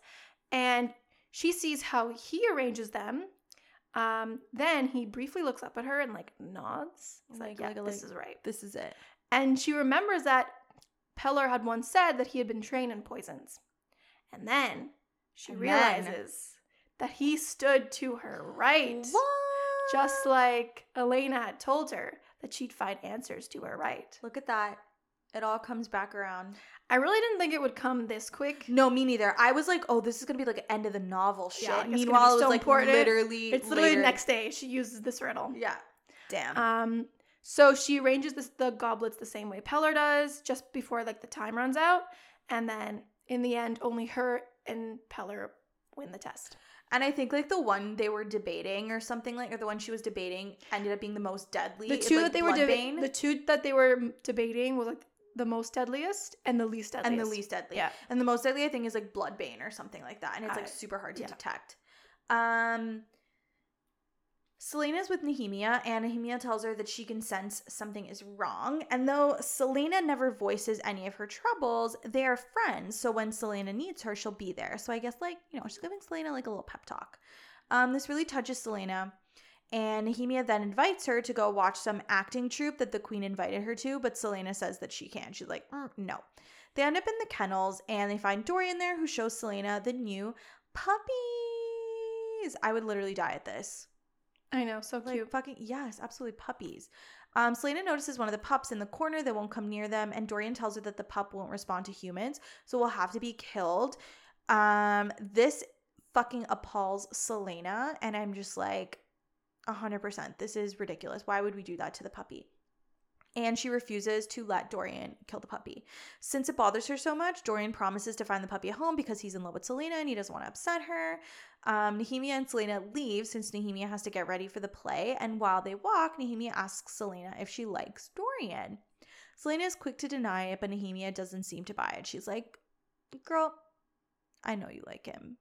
Speaker 2: and she sees how he arranges them. Um, then he briefly looks up at her and like nods. He's like,
Speaker 1: Like-
Speaker 2: "Yeah,
Speaker 1: like-
Speaker 2: this is right."
Speaker 1: This is it.
Speaker 2: And she remembers that Pelor had once said that he had been trained in poisons. And then she
Speaker 1: And then-
Speaker 2: realizes that he stood to her right.
Speaker 1: What?
Speaker 2: Just like Elena had told her that she'd find answers to her right.
Speaker 1: look at that. It all comes back around.
Speaker 2: I really didn't think it would come this quick.
Speaker 1: No, me neither. I was like, oh, this is gonna be like an end of the novel shit.
Speaker 2: Yeah, like,
Speaker 1: Meanwhile, it was
Speaker 2: so
Speaker 1: like
Speaker 2: important.
Speaker 1: literally.
Speaker 2: It's literally
Speaker 1: later.
Speaker 2: the next day she uses this riddle.
Speaker 1: Yeah. Damn.
Speaker 2: Um, so she arranges this, the goblets the same way Pelor does, just before like the time runs out, and then in the end, only her and Pelor win the test.
Speaker 1: and I think like the one they were debating or something like, or the one she was debating ended up being the most deadly.
Speaker 2: The
Speaker 1: It's,
Speaker 2: two
Speaker 1: like,
Speaker 2: that they were debating, the two that they were debating was like the most deadliest and the least deadliest.
Speaker 1: and the least deadly.
Speaker 2: Yeah.
Speaker 1: And the most deadly, I think, is like Bloodbane or something like that. And it's like
Speaker 2: Uh,
Speaker 1: super hard to
Speaker 2: yeah.
Speaker 1: detect. Um, Celaena's with Nehemia, and Nehemia tells her that she can sense something is wrong. And though Celaena never voices any of her troubles, they are friends. So when Celaena needs her, she'll be there. So I guess, like, you know, she's giving Celaena like a little pep talk. Um, this really touches Celaena. And Nehemia then invites her to go watch some acting troupe that the queen invited her to, but Celaena says that she can't. She's like, "Mm, no. They end up in the kennels and they find Dorian there who shows Celaena the new puppies. I would literally die at this.
Speaker 2: I know, so
Speaker 1: Like
Speaker 2: cute.
Speaker 1: fucking yes, absolutely puppies. Um, Celaena notices one of the pups in the corner that won't come near them, and Dorian tells her that the pup won't respond to humans, so will have to be killed. Um, this fucking appalls Celaena, and I'm just like, hundred percent. This is ridiculous. Why would we do that to the puppy? And she refuses to let Dorian kill the puppy. Since it bothers her so much, Dorian promises to find the puppy a home because he's in love with Celaena and he doesn't want to upset her. Um, Nehemia and Celaena leave since Nehemia has to get ready for the play. And while they walk, Nehemia asks Celaena if she likes Dorian. Celaena is quick to deny it, but Nehemia doesn't seem to buy it. She's like, Girl, I know you like him.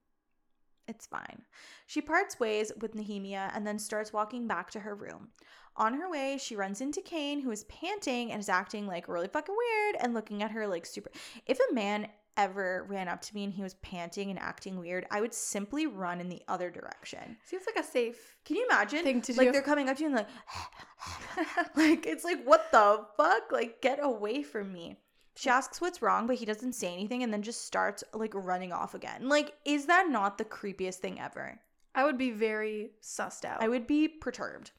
Speaker 1: It's fine. She parts ways with Nehemia and then starts walking back to her room. On her way, she runs into Cain, who is panting and is acting like really fucking weird and looking at her like super. If a man ever ran up to me and he was panting and acting weird, I would simply run in the other direction.
Speaker 2: Seems like a safe
Speaker 1: Can you imagine?
Speaker 2: thing to
Speaker 1: like
Speaker 2: do.
Speaker 1: they're coming up to you and like, like it's like what the fuck? Like get away from me. She asks what's wrong, but he doesn't say anything and then just starts like running off again. Like, is that not the creepiest thing ever?
Speaker 2: I would be very sussed out.
Speaker 1: I would be perturbed.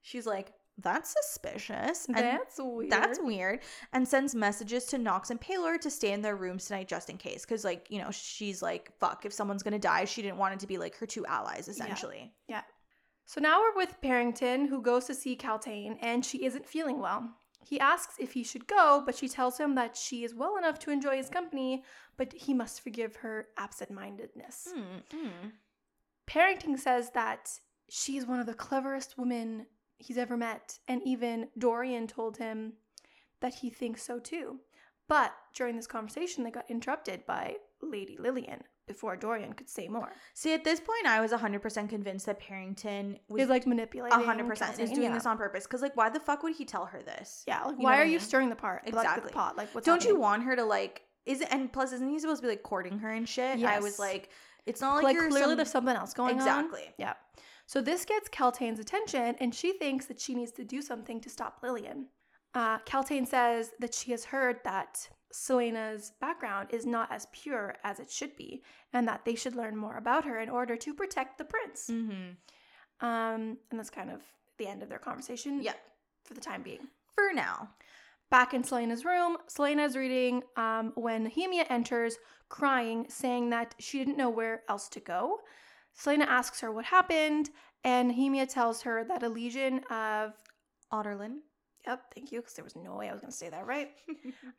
Speaker 1: She's like, that's suspicious. And
Speaker 2: That's weird.
Speaker 1: that's weird. And sends messages to Nox and Pelor to stay in their rooms tonight just in case. Cause like, you know, she's like, fuck, if someone's gonna die, she didn't want it to be like her two allies, essentially. Yeah.
Speaker 2: So now we're with Perrington, who goes to see Kaltain, and she isn't feeling well. He asks if he should go, but she tells him that she is well enough to enjoy his company, but he must forgive her absent mindedness.
Speaker 1: Mm, mm.
Speaker 2: Perrington says that she is one of the cleverest women he's ever met, and even Dorian told him that he thinks so too. But during this conversation, they got interrupted by Lady Lillian before Dorian could say more.
Speaker 1: See, at this point, I was 100% convinced that Perrington was
Speaker 2: He's like manipulating.
Speaker 1: 100% is doing
Speaker 2: yeah.
Speaker 1: this on purpose. Cause like, why the fuck would he tell her this?
Speaker 2: Yeah, like
Speaker 1: You know
Speaker 2: why
Speaker 1: what
Speaker 2: are
Speaker 1: I
Speaker 2: you
Speaker 1: mean?
Speaker 2: stirring the pot? Like,
Speaker 1: Exactly.
Speaker 2: the pot. Like what's
Speaker 1: Don't you
Speaker 2: happening?
Speaker 1: want her to like? Is it? And plus, isn't he supposed to be like courting her and shit? Yeah. I
Speaker 2: Yes.
Speaker 1: was like, it's not like,
Speaker 2: like
Speaker 1: you're
Speaker 2: clearly
Speaker 1: some-
Speaker 2: there's something else going on.
Speaker 1: exactly.
Speaker 2: Yeah. So this gets Kaltain's attention, and she thinks that she needs to do something to stop Lillian. Uh, says that she has heard that Celaena's background is not as pure as it should be, and that they should learn more about her in order to protect the prince.
Speaker 1: Mm-hmm.
Speaker 2: Um, and that's kind of the end of their conversation.
Speaker 1: Yeah.
Speaker 2: For the time being.
Speaker 1: For now.
Speaker 2: Back in Celaena's room, Celaena is reading um, when Nehemia enters, crying, saying that she didn't know where else to go. Celaena asks her what happened, and Nehemia tells her that a legion of
Speaker 1: Adarlan.
Speaker 2: Yep, thank you, because there was no way I was going to say that right.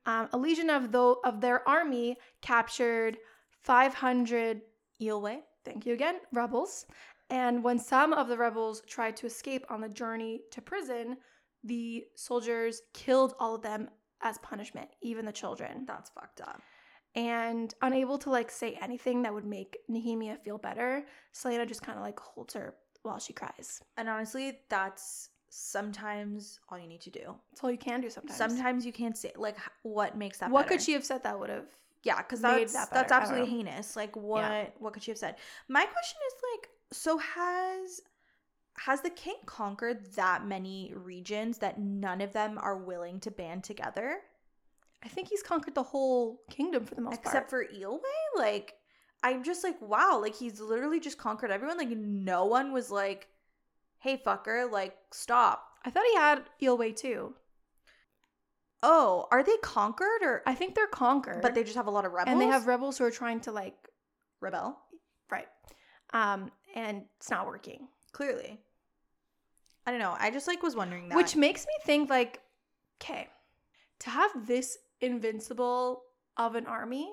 Speaker 2: Um, a legion of though of their army captured 500
Speaker 1: Eyllwe.
Speaker 2: thank you again, rebels, And when some of the rebels tried to escape on the journey to prison, the soldiers killed all of them as punishment, even the children.
Speaker 1: That's fucked up.
Speaker 2: And unable to like say anything that would make Nehemia feel better, Celaena just kind of like holds her while she cries.
Speaker 1: And honestly, that's sometimes all you need to do.
Speaker 2: That's all you can do sometimes.
Speaker 1: Sometimes you can't say like what makes that.
Speaker 2: what
Speaker 1: better.
Speaker 2: could she have said that would have?
Speaker 1: Yeah, because that's
Speaker 2: that
Speaker 1: that's
Speaker 2: better? I don't
Speaker 1: absolutely heinous. Like what what could she have said? My question is like, so has has the king conquered that many regions that none of them are willing to band together?
Speaker 2: I think he's conquered the whole kingdom for the most
Speaker 1: Except
Speaker 2: part.
Speaker 1: Except for Eyllwe? Like I'm just like, wow, like he's literally just conquered everyone. Like no one was like, hey fucker, like stop.
Speaker 2: I thought he had Eyllwe too.
Speaker 1: Oh, are they conquered or
Speaker 2: I think they're conquered,
Speaker 1: but they just have a lot of rebels?
Speaker 2: and they have rebels who are trying to like
Speaker 1: rebel.
Speaker 2: right, um, and it's not working.
Speaker 1: Clearly. I don't know. I just like was wondering that.
Speaker 2: Which makes me think like, okay, to have this invincible of an army,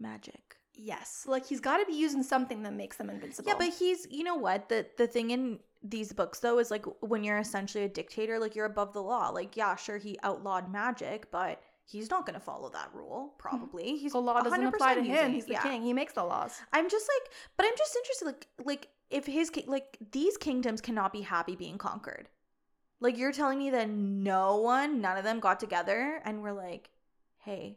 Speaker 1: magic.
Speaker 2: Yes, like he's got to be using something that makes them invincible.
Speaker 1: Yeah, but he's you know what the the thing in these books though is like when you're essentially a dictator, like you're above the law. Like yeah, sure he outlawed magic, but he's not going to follow that rule. Hmm. Probably he's
Speaker 2: the law doesn't
Speaker 1: 100%
Speaker 2: apply to him.
Speaker 1: using-
Speaker 2: He's the
Speaker 1: yeah.
Speaker 2: king. He makes the laws.
Speaker 1: I'm just like, but I'm just interested. Like like if his like these kingdoms cannot be happy being conquered. Like you're telling me that no one, none of them got together and were like, hey,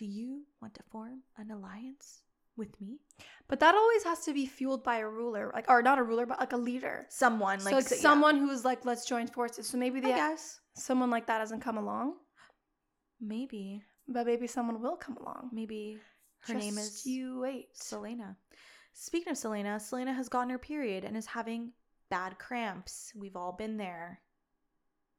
Speaker 1: do you want to form an alliance with me?
Speaker 2: But that always has to be fueled by a ruler, like or not a ruler, but like a leader.
Speaker 1: Someone
Speaker 2: so
Speaker 1: like
Speaker 2: like
Speaker 1: so- yeah.
Speaker 2: someone who's like, let's join forces. So maybe the
Speaker 1: guess
Speaker 2: someone like that hasn't come along,
Speaker 1: maybe
Speaker 2: but maybe someone will come along.
Speaker 1: maybe her name is
Speaker 2: you wait.
Speaker 1: Celaena. Speaking of Celaena, Celaena has gotten her period and is having bad cramps. We've all been there.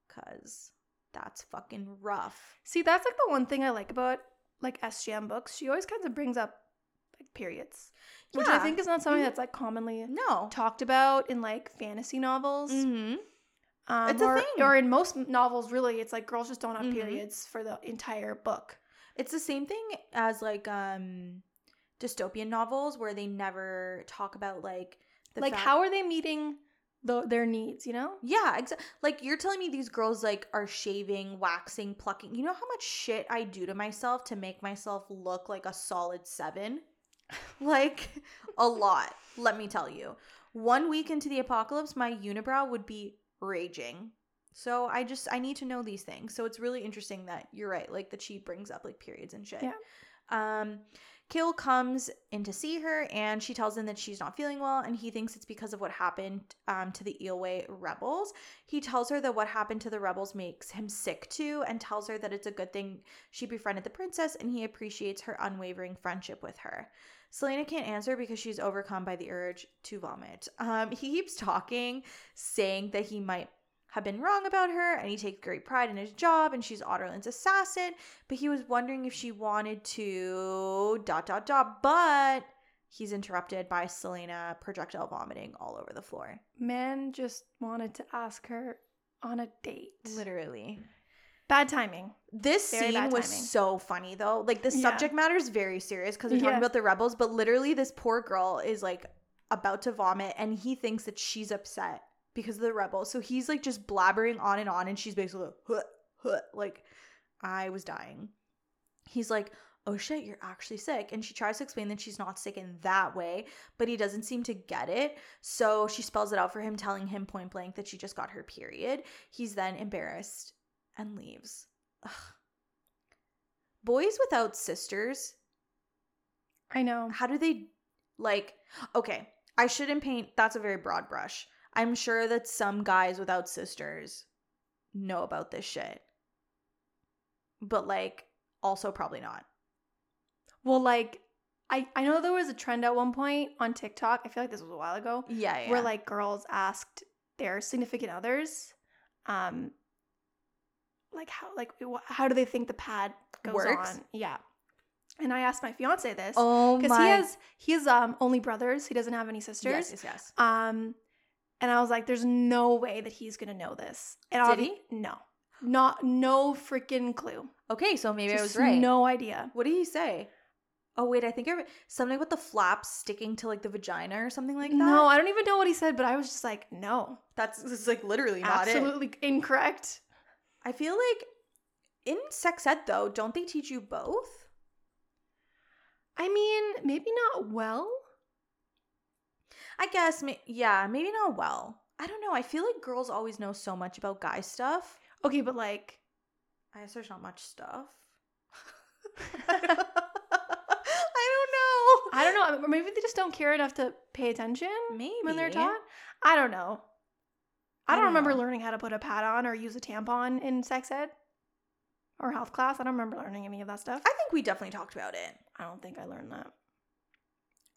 Speaker 1: Cause that's fucking rough.
Speaker 2: See, that's like the one thing I like about like SJM books. She always kind of brings up like periods, which I think is not something
Speaker 1: Mhm.
Speaker 2: that's like commonly
Speaker 1: No.
Speaker 2: talked about in like fantasy novels.
Speaker 1: Mm-hmm.
Speaker 2: Um,
Speaker 1: It's a
Speaker 2: or,
Speaker 1: thing.
Speaker 2: or in most novels, really, it's like girls just don't have
Speaker 1: Mhm.
Speaker 2: periods for the entire book.
Speaker 1: It's the same thing as like um dystopian novels where they never talk about like the
Speaker 2: like,
Speaker 1: fact-
Speaker 2: how are they meeting the, their needs? You know?
Speaker 1: Yeah, exactly. Like you're telling me these girls like are shaving, waxing, plucking. You know how much shit I do to myself to make myself look like a solid 7? Like a lot, let me tell you. One week into the apocalypse, my unibrow would be raging. So I just I need to know these things. So it's really interesting that you're right, like that she brings up like periods and shit.
Speaker 2: Yeah.
Speaker 1: Um Chaol comes in to see her and she tells him that she's not feeling well and he thinks it's because of what happened um, to the Eyllwe rebels. He tells her that what happened to the rebels makes him sick too and tells her that it's a good thing she befriended the princess and he appreciates her unwavering friendship with her. Celaena can't answer because she's overcome by the urge to vomit. Um, he keeps talking, saying that he might have been wrong about her and he takes great pride in his job and she's Adarlan's assassin, but he was wondering if she wanted to dot dot dot, but he's interrupted by Celaena projectile vomiting all over the floor.
Speaker 2: Man just wanted to ask her on a date.
Speaker 1: Literally.
Speaker 2: Bad timing.
Speaker 1: This
Speaker 2: Very
Speaker 1: scene was so funny though. Like the
Speaker 2: Yeah.
Speaker 1: subject matter is very serious because they're talking
Speaker 2: Yeah.
Speaker 1: about the rebels, but literally this poor girl is like about to vomit and he thinks that she's upset because of the rebels. So he's like just blabbering on and on and she's basically like, huh, huh, like I was dying. He's like, "Oh shit, you're actually sick." And she tries to explain that she's not sick in that way, but he doesn't seem to get it. So she spells it out for him telling him point blank that she just got her period. He's then embarrassed and leaves. Ugh. Boys without sisters,
Speaker 2: I know.
Speaker 1: how do they like okay, I shouldn't paint that's a very broad brush. I'm sure that some guys without sisters know about this shit. But like also probably not.
Speaker 2: Well, like, I, I know there was a trend at one point on TikTok. I feel like this was a while ago.
Speaker 1: Yeah, yeah.
Speaker 2: where like girls asked their significant others um like how like how do they think the pad goes
Speaker 1: Works?
Speaker 2: on yeah and i asked my fiance this
Speaker 1: oh
Speaker 2: because he has he has um only brothers he doesn't have any sisters
Speaker 1: yes, yes, yes.
Speaker 2: um and i was like there's no way that he's gonna know this and
Speaker 1: Did he?
Speaker 2: no not no freaking clue
Speaker 1: Okay, so maybe I was right.
Speaker 2: no idea
Speaker 1: What did he say? Oh wait, I think I re- something with the flaps sticking to like the vagina or something like that.
Speaker 2: No, I don't even know what he said, but I was just like, no,
Speaker 1: that's this is like literally not it.
Speaker 2: absolutely incorrect.
Speaker 1: I feel like in sex ed though, don't they teach you both?
Speaker 2: I mean, maybe not well.
Speaker 1: I guess, yeah, maybe not well. I don't know. I feel like girls always know so much about guy stuff.
Speaker 2: Okay, but like,
Speaker 1: I guess there's not much stuff. I don't know.
Speaker 2: I don't know. Or maybe they just don't care enough to pay attention
Speaker 1: Maybe
Speaker 2: when they're taught. I don't know. I
Speaker 1: I
Speaker 2: don't
Speaker 1: don't
Speaker 2: remember
Speaker 1: know.
Speaker 2: learning how to put a pad on or use a tampon in sex ed or health class. I don't remember learning any of that stuff.
Speaker 1: I think we definitely talked about it.
Speaker 2: I don't think I learned that.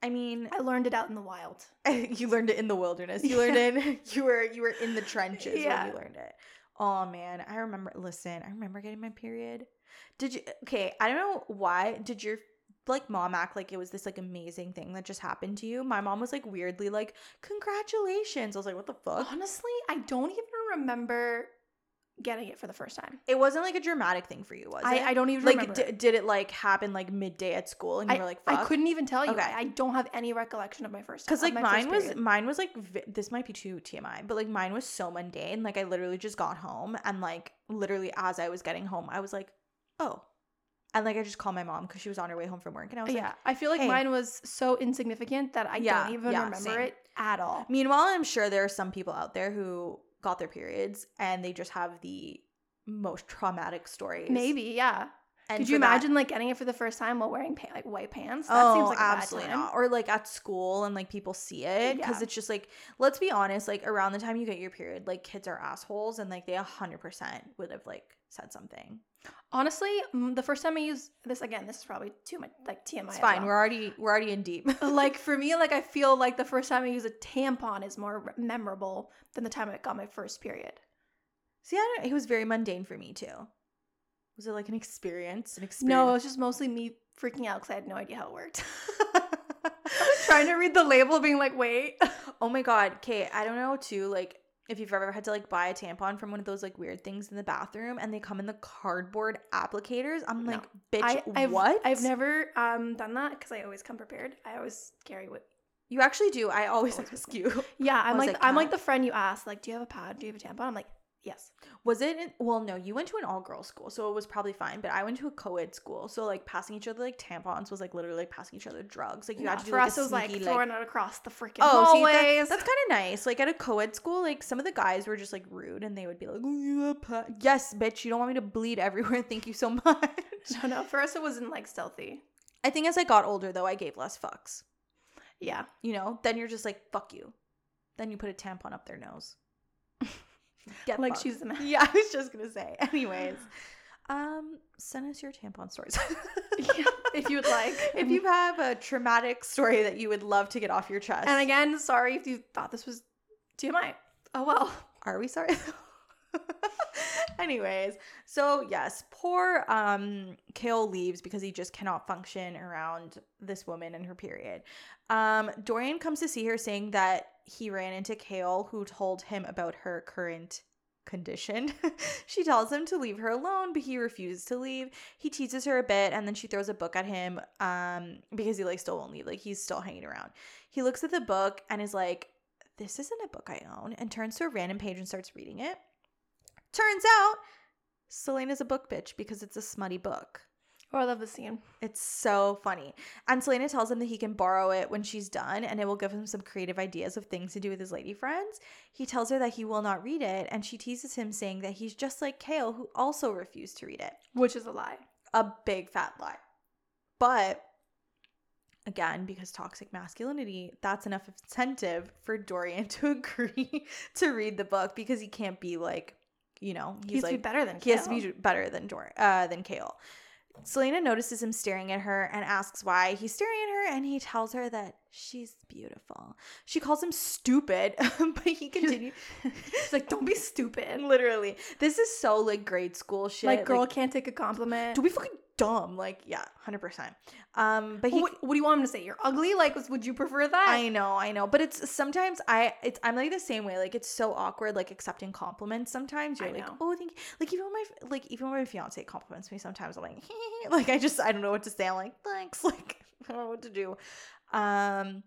Speaker 1: I mean,
Speaker 2: I learned it out in the wild.
Speaker 1: you learned it in the wilderness. You learned it. You were you were in the trenches
Speaker 2: Yeah.
Speaker 1: when you learned it. Oh man, I remember. Listen, I remember getting my period. Did you? Okay, I don't know why. Did your like mom act like it was this like amazing thing that just happened to you? My mom was like weirdly like, "Congratulations!" I was like, "What the fuck?"
Speaker 2: Honestly, I don't even remember getting it for the first time.
Speaker 1: It wasn't like a dramatic thing for you, was
Speaker 2: I,
Speaker 1: it?
Speaker 2: I don't even
Speaker 1: like, d- did it like happen like midday at school, and you
Speaker 2: I,
Speaker 1: were like, "Fuck"?
Speaker 2: I couldn't even tell you.
Speaker 1: Okay.
Speaker 2: I, don't have any recollection of my first.
Speaker 1: Because like mine was mine was like vi- this might be too TMI, but like mine was so mundane. Like I literally just got home and like literally as I was getting home, I was like, oh, and like I just called my mom because she was on her way home from work, and I was like,
Speaker 2: yeah,
Speaker 1: like,
Speaker 2: I feel like
Speaker 1: hey.
Speaker 2: mine was so insignificant that I
Speaker 1: Yeah,
Speaker 2: don't even
Speaker 1: yeah,
Speaker 2: remember
Speaker 1: same.
Speaker 2: it at all.
Speaker 1: meanwhile, I'm sure there are some people out there who got their periods and they just have the most traumatic stories.
Speaker 2: Maybe, yeah.
Speaker 1: And
Speaker 2: Could you
Speaker 1: for that-
Speaker 2: imagine like getting it for the first time while wearing pa- like white pants? That
Speaker 1: oh,
Speaker 2: seems like
Speaker 1: absolutely not. Or like at school and like people see it because
Speaker 2: Yeah.
Speaker 1: it's just like, let's be honest, like around the time you get your period, like kids are assholes and like they 100% would have like said something.
Speaker 2: Honestly, the first time I used this again, this is probably too much like TMI.
Speaker 1: It's fine.
Speaker 2: well.
Speaker 1: We're already we're already in deep.
Speaker 2: like for me, like I feel like the first time I use a tampon is more memorable than the time I got my first period.
Speaker 1: See, I don't, it was very mundane for me too. Was it like an experience? An experience?
Speaker 2: No, it was just mostly me freaking out because I had no idea how it worked. I was trying to read the label, being like, wait.
Speaker 1: oh my god, Kate. I don't know too. Like if you've ever had to like buy a tampon from one of those like weird things in the bathroom and they come in the cardboard applicators, I'm
Speaker 2: No.
Speaker 1: like, bitch,
Speaker 2: I, I've,
Speaker 1: what?
Speaker 2: I've never um done that because I always come prepared. I always carry what.
Speaker 1: You actually do. I always
Speaker 2: Always
Speaker 1: ask you.
Speaker 2: Yeah, I'm
Speaker 1: Was
Speaker 2: like I'm like the friend you ask, like, do you have a pad? Do you have a tampon? I'm like, yes.
Speaker 1: Was it? In, well, no. You went to an all girls school, so it was probably fine. But I went to a co-ed school, so like passing each other like tampons was like literally like passing each other drugs. Like you
Speaker 2: Yeah,
Speaker 1: had to do
Speaker 2: for
Speaker 1: like,
Speaker 2: us, it was like
Speaker 1: sneaky,
Speaker 2: throwing it across the freaking
Speaker 1: Oh, see, that- that's kind of nice. Like at a co-ed school, like some of the guys were just like rude, and they would be like, "Oh, yes, bitch, you don't want me to bleed everywhere. Thank you so much."
Speaker 2: no, no. For us, it wasn't like stealthy.
Speaker 1: I think as I got older, though, I gave less fucks.
Speaker 2: Yeah.
Speaker 1: You know, then you're just like, "Fuck you." Then you put a tampon up their nose. Get
Speaker 2: Like
Speaker 1: fucked.
Speaker 2: she's the man.
Speaker 1: Yeah, I was just gonna say. Anyways, um, send us your tampon stories.
Speaker 2: Yeah, if you would like.
Speaker 1: if you have a traumatic story that you would love to get off your chest.
Speaker 2: And again, sorry if you thought this was TMI. Oh well.
Speaker 1: are we sorry? Anyways, so yes, poor um Chaol leaves because he just cannot function around this woman and her period. Um Dorian comes to see her saying that he ran into Chaol who told him about her current condition. she tells him to leave her alone, but he refuses to leave. He teases her a bit and then she throws a book at him um because he like still won't leave. Like he's still hanging around. He looks at the book and is like, "This isn't a book I own." And turns to a random page and starts reading it. Turns out Celaena's a book bitch because it's a smutty book.
Speaker 2: Oh, I love the scene.
Speaker 1: It's so funny. And Celaena tells him that he can borrow it when she's done and it will give him some creative ideas of things to do with his lady friends. He tells her that he will not read it and she teases him saying that he's just like Chaol who also refused to read it.
Speaker 2: Which is a lie.
Speaker 1: A big fat lie. But again, because toxic masculinity, that's enough incentive for Dorian to agree to read the book because he can't be like, you know,
Speaker 2: He's
Speaker 1: he's
Speaker 2: to be
Speaker 1: like
Speaker 2: better than
Speaker 1: he has to be better than Dor uh than Chaol. Celaena notices him staring at her and asks why he's staring at her, and he tells her that she's beautiful. She calls him stupid, but he continues.
Speaker 2: She's like, don't be stupid.
Speaker 1: Literally, this is so like grade school shit.
Speaker 2: Like, girl can't take a compliment.
Speaker 1: do we fucking dumb. Like, yeah, hundred percent. Um, but he.
Speaker 2: what, what do you want him to say? You're ugly. Like, would you prefer that?
Speaker 1: I know, I know, but it's sometimes I it's I'm like the same way. Like it's so awkward, like accepting compliments. Sometimes you're
Speaker 2: I
Speaker 1: like,
Speaker 2: know.
Speaker 1: oh, thank you. Like even when my like even when my fiance compliments me, sometimes I'm like, like I just I don't know what to say. I'm like, thanks. Like I don't know what to do. Um,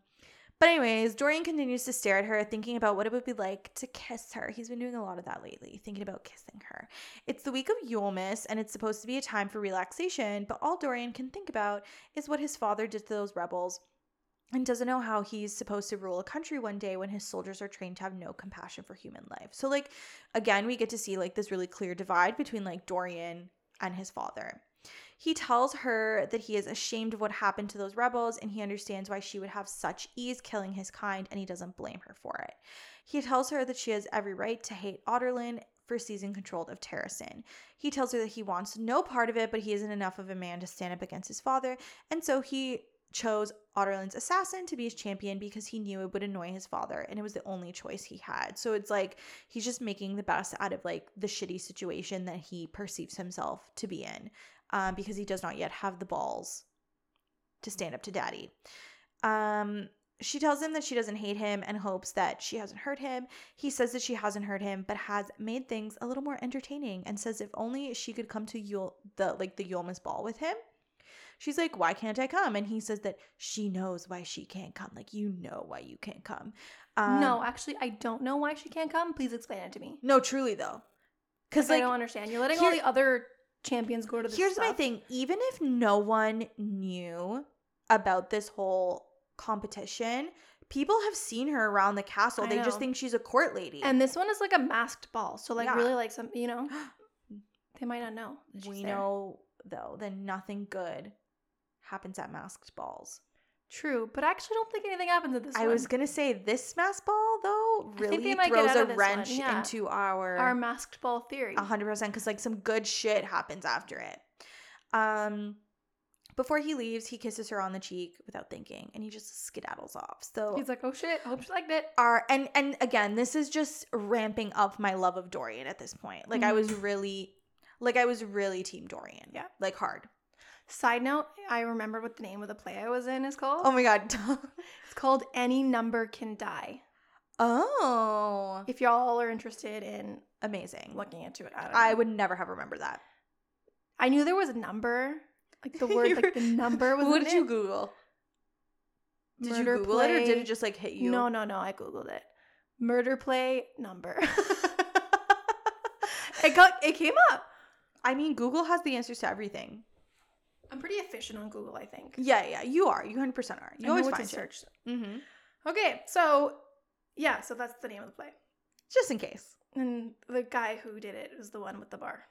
Speaker 1: but anyways, Dorian continues to stare at her, thinking about what it would be like to kiss her. He's been doing a lot of that lately, thinking about kissing her. It's the week of Yulemas, and it's supposed to be a time for relaxation, but all Dorian can think about is what his father did to those rebels and doesn't know how he's supposed to rule a country one day when his soldiers are trained to have no compassion for human life. So like again, we get to see like this really clear divide between like Dorian and his father. He tells her that he is ashamed of what happened to those rebels and he understands why she would have such ease killing his kind and he doesn't blame her for it. He tells her that she has every right to hate Adarlan for seizing control of Terrasen. He tells her that he wants no part of it, but he isn't enough of a man to stand up against his father, and so he chose Adarlan's assassin to be his champion because he knew it would annoy his father and it was the only choice he had. So it's like he's just making the best out of like the shitty situation that he perceives himself to be in um, because he does not yet have the balls to stand up to daddy. Um, she tells him that she doesn't hate him and hopes that she hasn't hurt him. He says that she hasn't hurt him, but has made things a little more entertaining and says if only she could come to Yule the like the Yulemas ball with him. She's like, Why can't I come? And he says that she knows why she can't come. Like, you know why you can't come. Um,
Speaker 2: no, actually, I don't know why she can't come. Please explain it to me.
Speaker 1: No, truly though. Because
Speaker 2: Because I don't understand. You're letting
Speaker 1: here-
Speaker 2: all the other champions go to this.
Speaker 1: here's my thing. Even if no one knew about this whole competition, people have seen her around the castle.
Speaker 2: I
Speaker 1: they just think she's a court lady.
Speaker 2: And this one is like a masked ball, so like
Speaker 1: Yeah.
Speaker 2: really like some, you know, they might not know.
Speaker 1: we
Speaker 2: there.
Speaker 1: know though that nothing good happens at masked balls.
Speaker 2: True, but I actually don't think anything happens at this
Speaker 1: I
Speaker 2: one.
Speaker 1: was gonna say this masked ball though really throws a
Speaker 2: of this one,
Speaker 1: wrench
Speaker 2: yeah.
Speaker 1: into our
Speaker 2: our masked ball theory.
Speaker 1: A hundred percent, because like some good shit happens after it. Um, before he leaves, he kisses her on the cheek without thinking, and he just skedaddles off. So
Speaker 2: He's like, oh shit, I hope she liked it.
Speaker 1: our and and again, this is just ramping up my love of Dorian at this point. Like I was
Speaker 2: Mhm.
Speaker 1: really, like I was really team Dorian.
Speaker 2: Yeah.
Speaker 1: like hard.
Speaker 2: Side note, I remember what the name of the play I was in is called.
Speaker 1: Oh my god.
Speaker 2: It's called Any Number Can Die.
Speaker 1: oh,
Speaker 2: If y'all are interested in
Speaker 1: amazing.
Speaker 2: looking into it, I
Speaker 1: I would never have remembered that.
Speaker 2: I knew there was a number, like the word, like the number was.
Speaker 1: What did you. Google? Did
Speaker 2: Murder
Speaker 1: you Google it or did it just like hit you?
Speaker 2: No, no, no. I googled it. Murder play number. it got. It came up.
Speaker 1: I mean, Google has the answers to everything.
Speaker 2: I'm pretty efficient on Google. I think.
Speaker 1: Yeah, yeah, you are. You 100% are. You
Speaker 2: know
Speaker 1: always find
Speaker 2: search.
Speaker 1: Mm-hmm.
Speaker 2: Okay, so yeah, so that's the name of the play.
Speaker 1: Just in case.
Speaker 2: And the guy who did it was the one with the bar.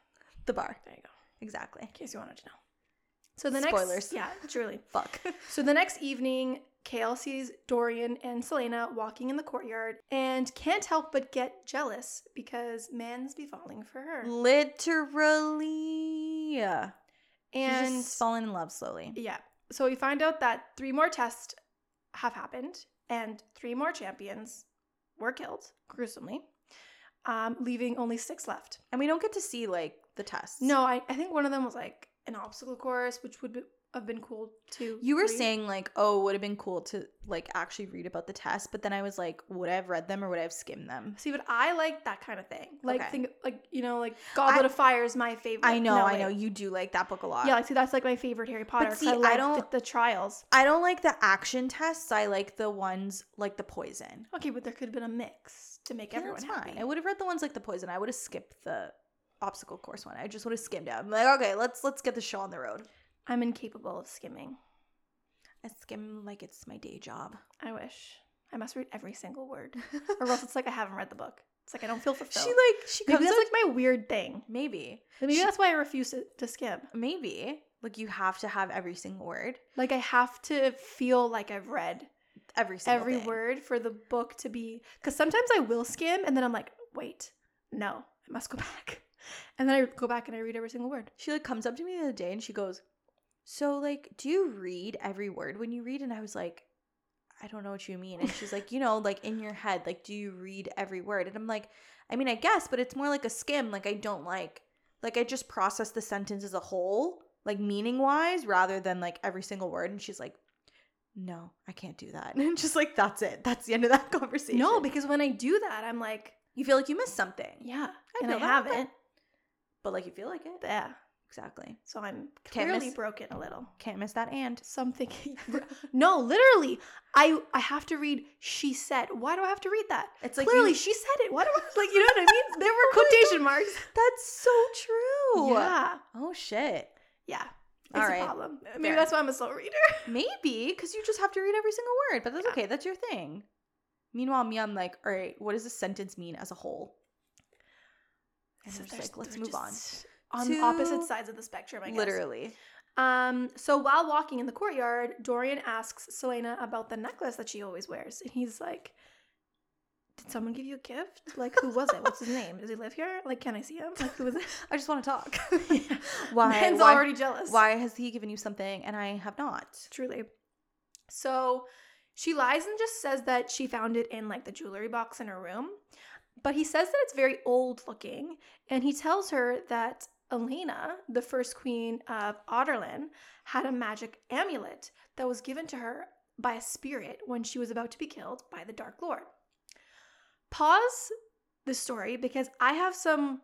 Speaker 1: The bar.
Speaker 2: There you go.
Speaker 1: Exactly.
Speaker 2: In case you wanted to know. So the
Speaker 1: Spoilers.
Speaker 2: next, yeah, truly.
Speaker 1: Fuck.
Speaker 2: So the next evening, Chaol sees Dorian and Celaena walking in the courtyard and can't help but get jealous because man's be falling for her.
Speaker 1: Literally.
Speaker 2: And
Speaker 1: She's just falling in love slowly.
Speaker 2: yeah, so we find out that three more tests have happened and three more champions were killed gruesomely, um, leaving only six left.
Speaker 1: And we don't get to see like the tests.
Speaker 2: No, I, I think one of them was like an obstacle course, which would be, have been cool too.
Speaker 1: You were saying like, oh, would have been cool to like actually read about the test, but then I was like, would I have read them or would I have skimmed them?
Speaker 2: See, but I like that kind of thing. Like,
Speaker 1: Okay.
Speaker 2: think like you know, like Goblet
Speaker 1: I-
Speaker 2: of Fire is my favorite.
Speaker 1: I know,
Speaker 2: No,
Speaker 1: I
Speaker 2: wait.
Speaker 1: know. You do like that book a lot.
Speaker 2: Yeah, like see, that's like my favorite Harry Potter. 'cause
Speaker 1: see, I
Speaker 2: like
Speaker 1: don't-
Speaker 2: the, the trials.
Speaker 1: I don't like the action tests. I like the ones like the poison.
Speaker 2: Okay, but there could have been a mix to make
Speaker 1: Yeah,
Speaker 2: everyone happy.
Speaker 1: fine. I would have read the ones like the poison. I would have skipped the obstacle course one. I just would have skimmed out. I'm like, okay, let's let's get the show on the road.
Speaker 2: I'm incapable of skimming.
Speaker 1: I skim like it's my day job.
Speaker 2: I wish I must read every single word, or else it's like I haven't read the book. It's like I don't feel fulfilled.
Speaker 1: she like she
Speaker 2: Maybe
Speaker 1: comes
Speaker 2: that's like my weird thing.
Speaker 1: maybe
Speaker 2: Maybe
Speaker 1: She-
Speaker 2: that's why I refuse to, to skim.
Speaker 1: maybe like you have to have every single word
Speaker 2: Like I have to feel like I've read
Speaker 1: every single
Speaker 2: every
Speaker 1: thing.
Speaker 2: word for the book to be because sometimes I will skim and then I'm like, wait, no, I must go back. And then I go back and I read every single word.
Speaker 1: She like comes up to me the other day and she goes, "So like, do you read every word when you read?" And I was like, "I don't know what you mean." And she's like, "You know, like in your head, like do you read every word?" And I'm like, "I mean, I guess, but it's more like a skim. Like I don't like like I just process the sentence as a whole like meaning wise, rather than like every single word. And she's like, no, I can't do that. And just like, that's it. That's the end of that conversation.
Speaker 2: No, because when I do that, I'm like,
Speaker 1: you feel like you missed something.
Speaker 2: yeah,
Speaker 1: I
Speaker 2: and I haven't.
Speaker 1: But like, you feel like it.
Speaker 2: Yeah.
Speaker 1: Exactly.
Speaker 2: So I'm
Speaker 1: Can't
Speaker 2: clearly
Speaker 1: miss-
Speaker 2: broken a little.
Speaker 1: Can't miss that and.
Speaker 2: Something. no, literally, I I have to read. She said. Why do I have to read that?
Speaker 1: It's like
Speaker 2: clearly,
Speaker 1: you-
Speaker 2: she said it. Why do I like? You know what I mean? There were quotation marks.
Speaker 1: That's so true.
Speaker 2: Yeah.
Speaker 1: Oh shit.
Speaker 2: Yeah.
Speaker 1: All
Speaker 2: It's
Speaker 1: right.
Speaker 2: a problem. Maybe
Speaker 1: Fair.
Speaker 2: that's why I'm a slow reader.
Speaker 1: Maybe because you just have to read every single word, but that's
Speaker 2: Yeah.
Speaker 1: okay. That's your thing. Meanwhile, me, I'm like, all right, what does this sentence mean as a whole? And
Speaker 2: So
Speaker 1: we're just like, let's move
Speaker 2: just On
Speaker 1: To- opposite
Speaker 2: sides of the spectrum, I guess.
Speaker 1: Literally.
Speaker 2: Um, so while walking in the courtyard, Dorian asks Celaena about the necklace that she always wears. And he's like, Did someone give you a gift? Like, who was it? What's his name? Does he live here? Like, can I see him? Like, who is it?
Speaker 1: I just want to talk.
Speaker 2: Yeah.
Speaker 1: why?
Speaker 2: Man's
Speaker 1: why,
Speaker 2: already jealous.
Speaker 1: why has he given you something and I have not?
Speaker 2: Truly. So she lies and just says that she found it in like the jewelry box in her room. But he says that it's very old looking. And he tells her that Elena, the first queen of Adarlan, had a magic amulet that was given to her by a spirit when she was about to be killed by the Dark Lord. Pause the story because I have some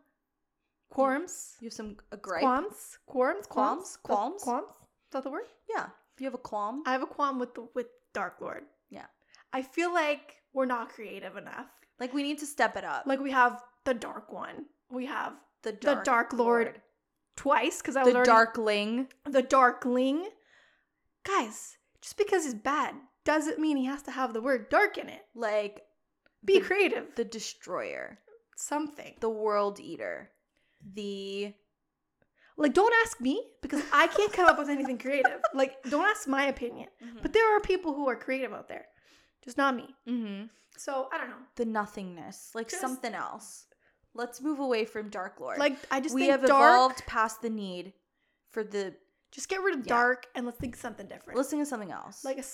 Speaker 2: qualms.
Speaker 1: You have some a gripe?
Speaker 2: Qualms? Qualms?
Speaker 1: Qualms? Qualms?
Speaker 2: Qualms? Is that the word?
Speaker 1: Yeah. You have a qualm?
Speaker 2: I have a qualm with the with Dark Lord.
Speaker 1: Yeah.
Speaker 2: I feel like we're not creative enough.
Speaker 1: Like we need to step it up.
Speaker 2: Like we have the Dark One. We have
Speaker 1: the
Speaker 2: the
Speaker 1: dark,
Speaker 2: Dark Lord twice because I was
Speaker 1: The
Speaker 2: already
Speaker 1: darkling.
Speaker 2: the Darkling. Guys, just because he's bad doesn't mean he has to have the word dark in it.
Speaker 1: Like
Speaker 2: Be
Speaker 1: the,
Speaker 2: creative.
Speaker 1: the destroyer.
Speaker 2: Something.
Speaker 1: The world eater. The
Speaker 2: Like don't ask me because I can't come up with anything creative. Like don't ask my opinion. But there are people who are creative out there. Just not me.
Speaker 1: mm-hmm.
Speaker 2: So I don't know.
Speaker 1: the nothingness. Like
Speaker 2: Just-
Speaker 1: something else. Let's move away from Dark Lord.
Speaker 2: Like I just think.
Speaker 1: we have
Speaker 2: dark
Speaker 1: evolved past the need for the
Speaker 2: Just get rid of
Speaker 1: Yeah.
Speaker 2: dark and let's think something different.
Speaker 1: let's think of something else.
Speaker 2: like a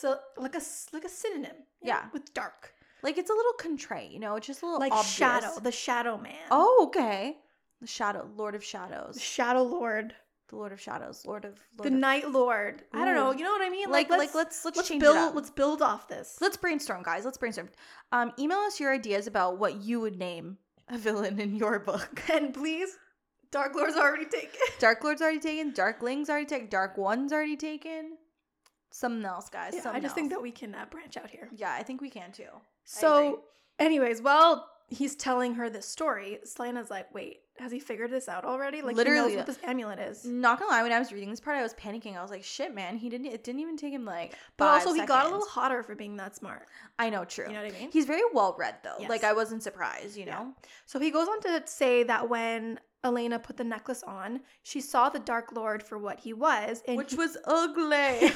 Speaker 2: like a like a synonym. you know,
Speaker 1: Yeah.
Speaker 2: with dark.
Speaker 1: like it's a little contrite, you know, it's just a little
Speaker 2: Like
Speaker 1: obvious.
Speaker 2: shadow, the shadow man.
Speaker 1: Oh, okay. The shadow, Lord of Shadows, the
Speaker 2: shadow lord,
Speaker 1: the Lord of Shadows, Lord of Lord
Speaker 2: the
Speaker 1: of,
Speaker 2: night lord. I don't know. You know what I mean?
Speaker 1: like like let's let's,
Speaker 2: let's
Speaker 1: change
Speaker 2: build let's build off this.
Speaker 1: Let's brainstorm, guys. Let's brainstorm. Um, email us your ideas about what you would name a villain in your book.
Speaker 2: and please, Dark Lord's already taken.
Speaker 1: Dark Lord's already taken. Darkling's already taken. Dark One's already taken. Something else, guys.
Speaker 2: Yeah, I
Speaker 1: something
Speaker 2: just think that we can uh, branch out here.
Speaker 1: Yeah, I think we can too.
Speaker 2: So, anyways, while he's telling her this story, Celaena's like, "Wait, has he figured this out already? Like,
Speaker 1: Literally.
Speaker 2: what this amulet is."
Speaker 1: Not gonna lie, when I was reading this part, I was panicking. I was like, "Shit, man! He didn't. It didn't even take him like."
Speaker 2: But also, he got a little hotter for being that smart.
Speaker 1: I know, true.
Speaker 2: You know what I mean?
Speaker 1: He's very well read though.
Speaker 2: Yes.
Speaker 1: Like I wasn't surprised. You
Speaker 2: Yeah.
Speaker 1: know.
Speaker 2: So he goes on to say that when Elena put the necklace on, she saw the Dark Lord for what he was, and
Speaker 1: Which
Speaker 2: he-
Speaker 1: was ugly.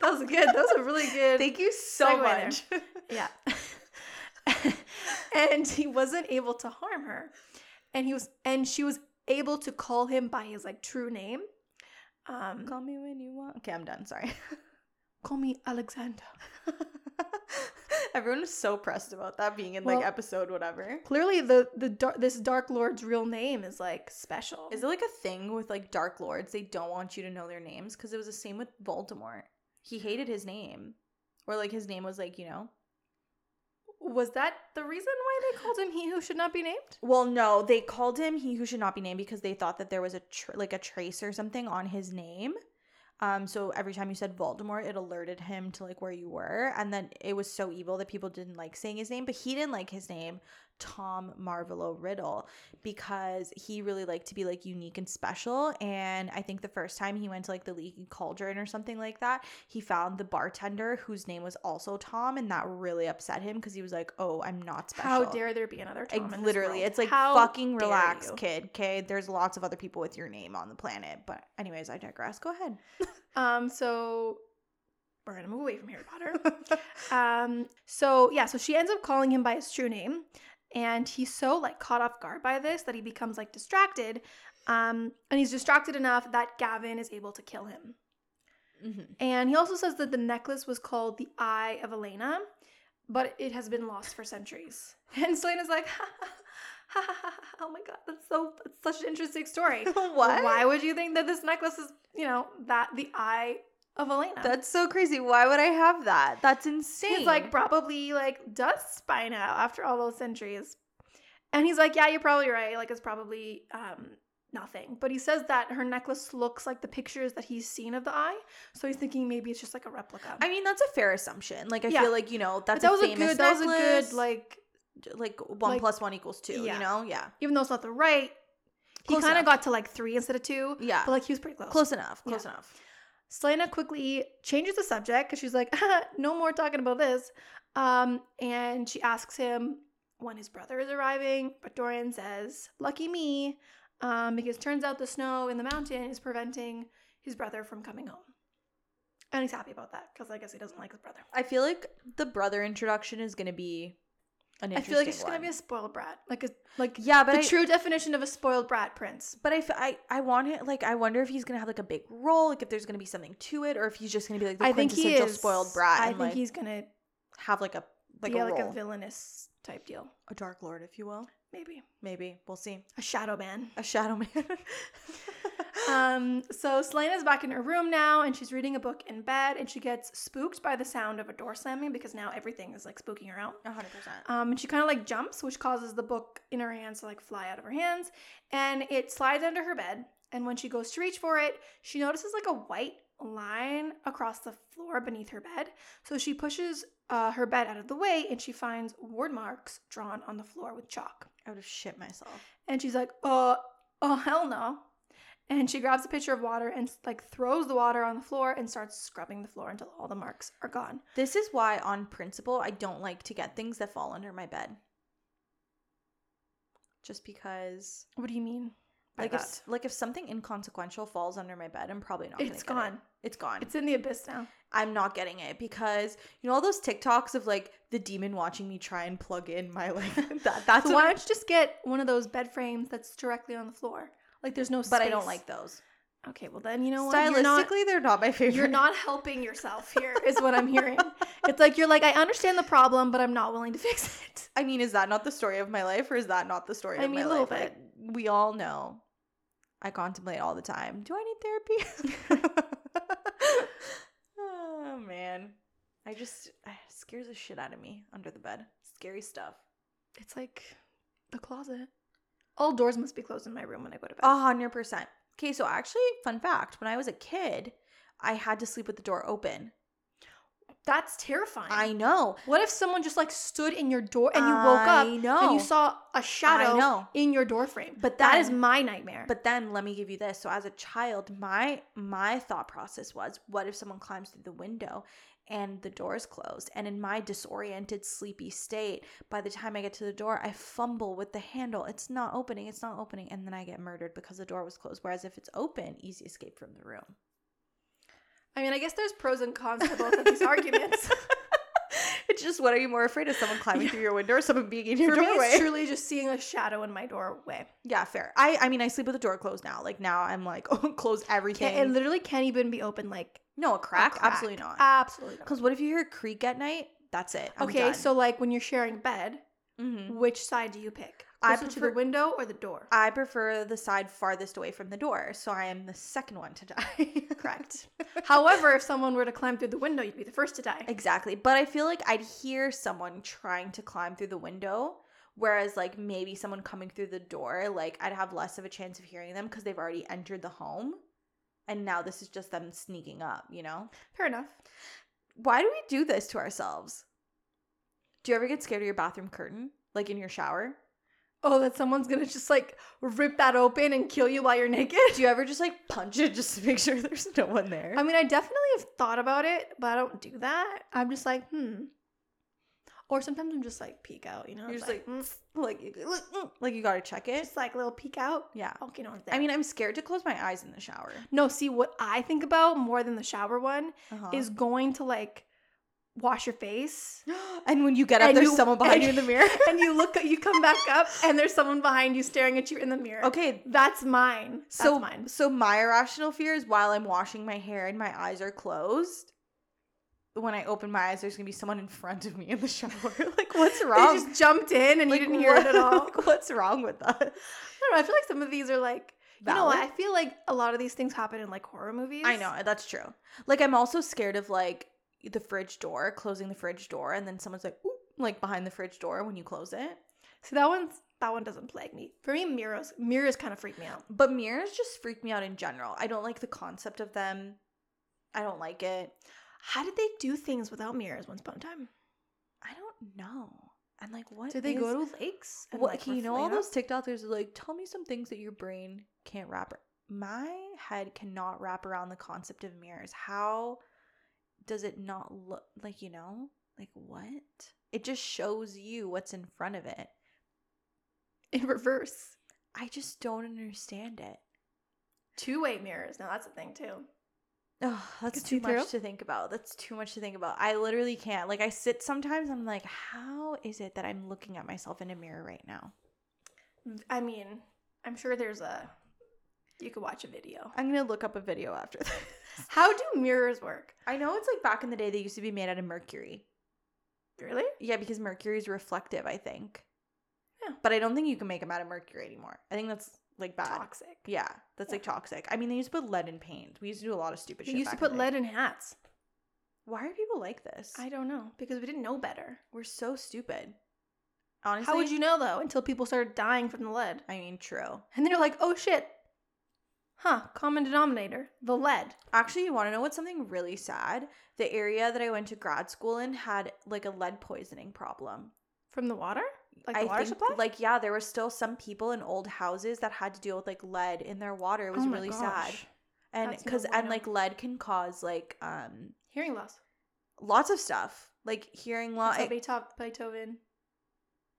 Speaker 2: that was good. That was a really good.
Speaker 1: Thank you so much.
Speaker 2: yeah. and he wasn't able to harm her, and he was, and she was able to call him by his like true name. Um,
Speaker 1: Call me when you want. Okay, I'm done. Sorry.
Speaker 2: call me Alexander.
Speaker 1: Everyone was so pressed about that being in
Speaker 2: Well-
Speaker 1: like episode whatever.
Speaker 2: Clearly, the the dar- this Dark Lord's real name is like special.
Speaker 1: Is it like a thing with like Dark Lords? They don't want you to know their names because it was the same with Voldemort. He hated his name, or like his name was like you know.
Speaker 2: Was that the reason why they called him He Who Should Not Be Named?
Speaker 1: Well, no, they called him he who should not be named because they thought that there was a tr- like a trace or something on his name. Um, so every time you said Voldemort, it alerted him to like where you were, and then it was so evil that people didn't like saying his name. But he didn't like his name, Tom Marvolo Riddle, because he really liked to be like unique and special. And I think the first time he went to like the Leaky Cauldron or something like that, he found the bartender whose name was also Tom, and that really upset him because he was like, "Oh, I'm not special."
Speaker 2: How dare there be another
Speaker 1: Like,
Speaker 2: Tom this
Speaker 1: literally, it's like
Speaker 2: How
Speaker 1: fucking relax,
Speaker 2: you.
Speaker 1: kid. Okay, there's lots of other people with your name on the planet. But anyways, I digress. Go ahead.
Speaker 2: Um, so we're gonna move away from Harry Potter. Um, so yeah, so she ends up calling him by his true name, and he's so like caught off guard by this that he becomes like distracted. Um, and he's distracted enough that Gavin is able to kill him.
Speaker 1: Mhm.
Speaker 2: And he also says that the necklace was called the Eye of Elena, but it has been lost for centuries. And Celaena's like, oh my god, that's so that's such an interesting story.
Speaker 1: what?
Speaker 2: Why would you think that this necklace is, you know, that the eye of Elena?
Speaker 1: That's so crazy. Why would I have that? That's insane.
Speaker 2: He's like probably like dust by now after all those centuries. And he's like, yeah, you're probably right. Like it's probably um nothing. But he says that her necklace looks like the pictures that he's seen of the eye. So he's thinking maybe it's just like a replica.
Speaker 1: I mean, that's a fair assumption. Like, I
Speaker 2: Yeah.
Speaker 1: feel like you know
Speaker 2: But
Speaker 1: that's
Speaker 2: that
Speaker 1: a
Speaker 2: was a
Speaker 1: famous
Speaker 2: good that was a good like
Speaker 1: like one
Speaker 2: like-
Speaker 1: plus one equals two.
Speaker 2: Yeah.
Speaker 1: You know, yeah,
Speaker 2: even though it's not the right he kind of got to like three instead of two.
Speaker 1: yeah,
Speaker 2: But like he was pretty close.
Speaker 1: close enough, close
Speaker 2: Yeah.
Speaker 1: enough.
Speaker 2: Celaena quickly changes the subject because she's like, "Ah, no more talking about this. Um, and she asks him when his brother is arriving, but Dorian says, lucky me, um, because turns out the snow in the mountain is preventing his brother from coming home. And he's happy about that because I guess he doesn't like his brother.
Speaker 1: I feel like the brother introduction is gonna be an
Speaker 2: I feel like it's just
Speaker 1: one.
Speaker 2: gonna be a spoiled brat, like a like
Speaker 1: yeah, but
Speaker 2: the
Speaker 1: I,
Speaker 2: true definition of a spoiled brat prince.
Speaker 1: But I, f- I, I want it. Like, I wonder if he's gonna have like a big role, like if there's gonna be something to it, or if he's just gonna be like the
Speaker 2: I think he
Speaker 1: quintessential
Speaker 2: is
Speaker 1: spoiled brat
Speaker 2: I think
Speaker 1: like
Speaker 2: he's gonna
Speaker 1: have like a like
Speaker 2: be
Speaker 1: a
Speaker 2: like a villainous type deal,
Speaker 1: a dark lord, if you will.
Speaker 2: maybe
Speaker 1: Maybe we'll see.
Speaker 2: a shadow man.
Speaker 1: A shadow man.
Speaker 2: Um, so Celaena's back in her room now and she's reading a book in bed and she gets spooked by the sound of a door slamming because now everything is like spooking her out.
Speaker 1: Hundred percent.
Speaker 2: Um, and she kind of like jumps, which causes the book in her hands to like fly out of her hands and it slides under her bed. And when she goes to reach for it, she notices like a white line across the floor beneath her bed. So she pushes uh, her bed out of the way and she finds Wyrdmarks drawn on the floor with chalk.
Speaker 1: I would have shit myself.
Speaker 2: And she's like, uh, oh, hell no. And she grabs a pitcher of water and like throws the water on the floor and starts scrubbing the floor until all the marks are gone.
Speaker 1: This is why, on principle, I don't like to get things that fall under my bed. Just because,
Speaker 2: What do you mean?
Speaker 1: like, if
Speaker 2: that?
Speaker 1: s- like if something inconsequential falls under my bed, I'm probably not.
Speaker 2: it's
Speaker 1: gonna get it.
Speaker 2: It's gone.
Speaker 1: It's gone.
Speaker 2: It's in the abyss now.
Speaker 1: I'm not getting it because you know all those TikToks of like the demon watching me try and plug in my like that. That's
Speaker 2: so
Speaker 1: what
Speaker 2: why
Speaker 1: I-
Speaker 2: don't you just get one of those bed frames that's directly on the floor? Like there's no.
Speaker 1: but I don't like those.
Speaker 2: Okay, well then you know what?
Speaker 1: Stylistically,
Speaker 2: not,
Speaker 1: they're not my favorite.
Speaker 2: you're not helping yourself here. Is what I'm hearing. it's like you're like I understand the problem, but I'm not willing to fix it.
Speaker 1: I mean, is that not the story of my life, or is that not the story
Speaker 2: I
Speaker 1: of
Speaker 2: mean,
Speaker 1: my
Speaker 2: a little
Speaker 1: life? Like, we all know. I contemplate all the time. Do I need therapy? oh man, I just it scares the shit out of me under the bed. Scary stuff.
Speaker 2: It's like the closet. All doors must be closed in my room when I go to bed.
Speaker 1: A hundred percent. Okay, so actually, fun fact: when I was a kid, I had to sleep with the door open.
Speaker 2: That's terrifying.
Speaker 1: I know.
Speaker 2: What if someone just like stood in your door and you woke up
Speaker 1: know.
Speaker 2: and you saw a shadow
Speaker 1: I know.
Speaker 2: in your door frame?
Speaker 1: But
Speaker 2: that is
Speaker 1: then-
Speaker 2: my nightmare.
Speaker 1: But then let me give you this. So as a child, my my thought process was, what if someone climbs through the window and the door is closed? And in my disoriented, sleepy state, by the time I get to the door, I fumble with the handle. It's not opening. It's not opening, and then I get murdered because the door was closed. Whereas if it's open, easy escape from the room.
Speaker 2: I mean, I guess there's pros and cons to both of these arguments.
Speaker 1: it's just what are you more afraid of? Someone climbing through your window or someone being in your
Speaker 2: For me,
Speaker 1: doorway?
Speaker 2: it's truly just seeing a shadow in my doorway.
Speaker 1: yeah, fair. I I mean, I sleep with the door closed now. Like now, I'm like, oh, close everything.
Speaker 2: Can't, it literally can't even be open like
Speaker 1: no, a
Speaker 2: a
Speaker 1: crack?
Speaker 2: crack.
Speaker 1: Absolutely not.
Speaker 2: Absolutely not.
Speaker 1: Because what if you hear a creak at night? That's it. I'm
Speaker 2: okay,
Speaker 1: done.
Speaker 2: so like when you're sharing bed,
Speaker 1: Mhm.
Speaker 2: which side do you pick?
Speaker 1: I
Speaker 2: Closer to
Speaker 1: prefer-
Speaker 2: the window or the door?
Speaker 1: I prefer the side farthest away from the door, so I am the second one to die.
Speaker 2: Correct. However, if someone were to climb through the window, you'd be the first to die.
Speaker 1: exactly. But I feel like I'd hear someone trying to climb through the window, whereas like maybe someone coming through the door, like I'd have less of a chance of hearing them because they've already entered the home. And now this is just them sneaking up, you know?
Speaker 2: Fair enough.
Speaker 1: Why do we do this to ourselves? Do you ever get scared of your bathroom curtain? Like in your shower?
Speaker 2: Oh, that someone's gonna just like rip that open and kill you while you're naked?
Speaker 1: Do you ever just like punch it just to make sure there's no one there?
Speaker 2: I mean, I definitely have thought about it, but I don't do that. I'm just like, hmm. Or sometimes I'm just like peek out, you know?
Speaker 1: You're just like,
Speaker 2: mm,
Speaker 1: like, you- mm, like you gotta check it.
Speaker 2: just like a little peek out.
Speaker 1: Yeah.
Speaker 2: You know.
Speaker 1: I mean, I'm scared to close my eyes in the shower.
Speaker 2: no, see, what I think about more than the shower one
Speaker 1: Uh-huh.
Speaker 2: is going to like wash your face.
Speaker 1: and when you get up,
Speaker 2: And
Speaker 1: there's
Speaker 2: you-
Speaker 1: someone behind you in the mirror.
Speaker 2: and you look, you come back up, and there's someone behind you staring at you in the mirror.
Speaker 1: okay,
Speaker 2: That's mine. That's
Speaker 1: so
Speaker 2: mine.
Speaker 1: so my irrational fear is while I'm washing my hair and my eyes are closed, when I open my eyes, there's gonna be someone in front of me in the shower. like, what's wrong?
Speaker 2: They just jumped in and
Speaker 1: Like,
Speaker 2: you didn't hear it at all.
Speaker 1: like, what's wrong with that?
Speaker 2: I don't know. I feel like some of these are like, you know, what? I feel like a lot of these things happen in like horror movies.
Speaker 1: I know uh, that's true. Like, I'm also scared of like the fridge door, closing the fridge door, and then someone's like, Oop, like behind the fridge door when you close it.
Speaker 2: See, that one's that one doesn't plague me. For me, mirrors mirrors kind of freak me out.
Speaker 1: But mirrors just freak me out in general. I don't like the concept of them. I don't like it.
Speaker 2: How did they do things without mirrors once upon a time?
Speaker 1: I don't know. And like, what
Speaker 2: Did they
Speaker 1: is-
Speaker 2: go to lakes? and,
Speaker 1: What
Speaker 2: like,
Speaker 1: you know all those TikTokers are like, tell me some things that your brain can't wrap. My head cannot wrap around the concept of mirrors. How does it not look like you know? Like what? It just shows you what's in front of it.
Speaker 2: in reverse?
Speaker 1: I just don't understand it.
Speaker 2: Two way mirrors. Now that's a thing too.
Speaker 1: Oh, that's
Speaker 2: Could
Speaker 1: too much
Speaker 2: through?
Speaker 1: to think about. That's too much to think about. I literally can't. Like I sit sometimes and I'm like, how is it that I'm looking at myself in a mirror right now?
Speaker 2: I mean, I'm sure there's a. You could watch a video.
Speaker 1: I'm gonna look up a video after this.
Speaker 2: How do mirrors work?
Speaker 1: I know it's like back in the day they used to be made out of mercury.
Speaker 2: Really?
Speaker 1: Yeah, because mercury is reflective, I think.
Speaker 2: Yeah.
Speaker 1: But I don't think you can make them out of mercury anymore. I think that's like bad.
Speaker 2: Toxic.
Speaker 1: Yeah, that's like toxic. I mean, they used to put lead in paint. We used to do a lot of stupid shit.
Speaker 2: We
Speaker 1: shit.
Speaker 2: used to put lead in hats.
Speaker 1: Why are people like this?
Speaker 2: I don't know because we didn't know better.
Speaker 1: We're so stupid. Honestly,
Speaker 2: How would you know though until people started dying from the lead?
Speaker 1: I mean, true.
Speaker 2: And they're like, oh shit. Huh, common denominator, the lead.
Speaker 1: Actually, you want to know what's something really sad? The area that I went to grad school in had like a lead poisoning problem.
Speaker 2: From the water? Like
Speaker 1: I
Speaker 2: water
Speaker 1: think,
Speaker 2: supply?
Speaker 1: like yeah, there were still some people in old houses that had to deal with like lead in their water. It was
Speaker 2: Oh
Speaker 1: really sad. And because and like lead can cause like um
Speaker 2: Hearing loss.
Speaker 1: lots of stuff like hearing loss.
Speaker 2: Beethoven, Beethoven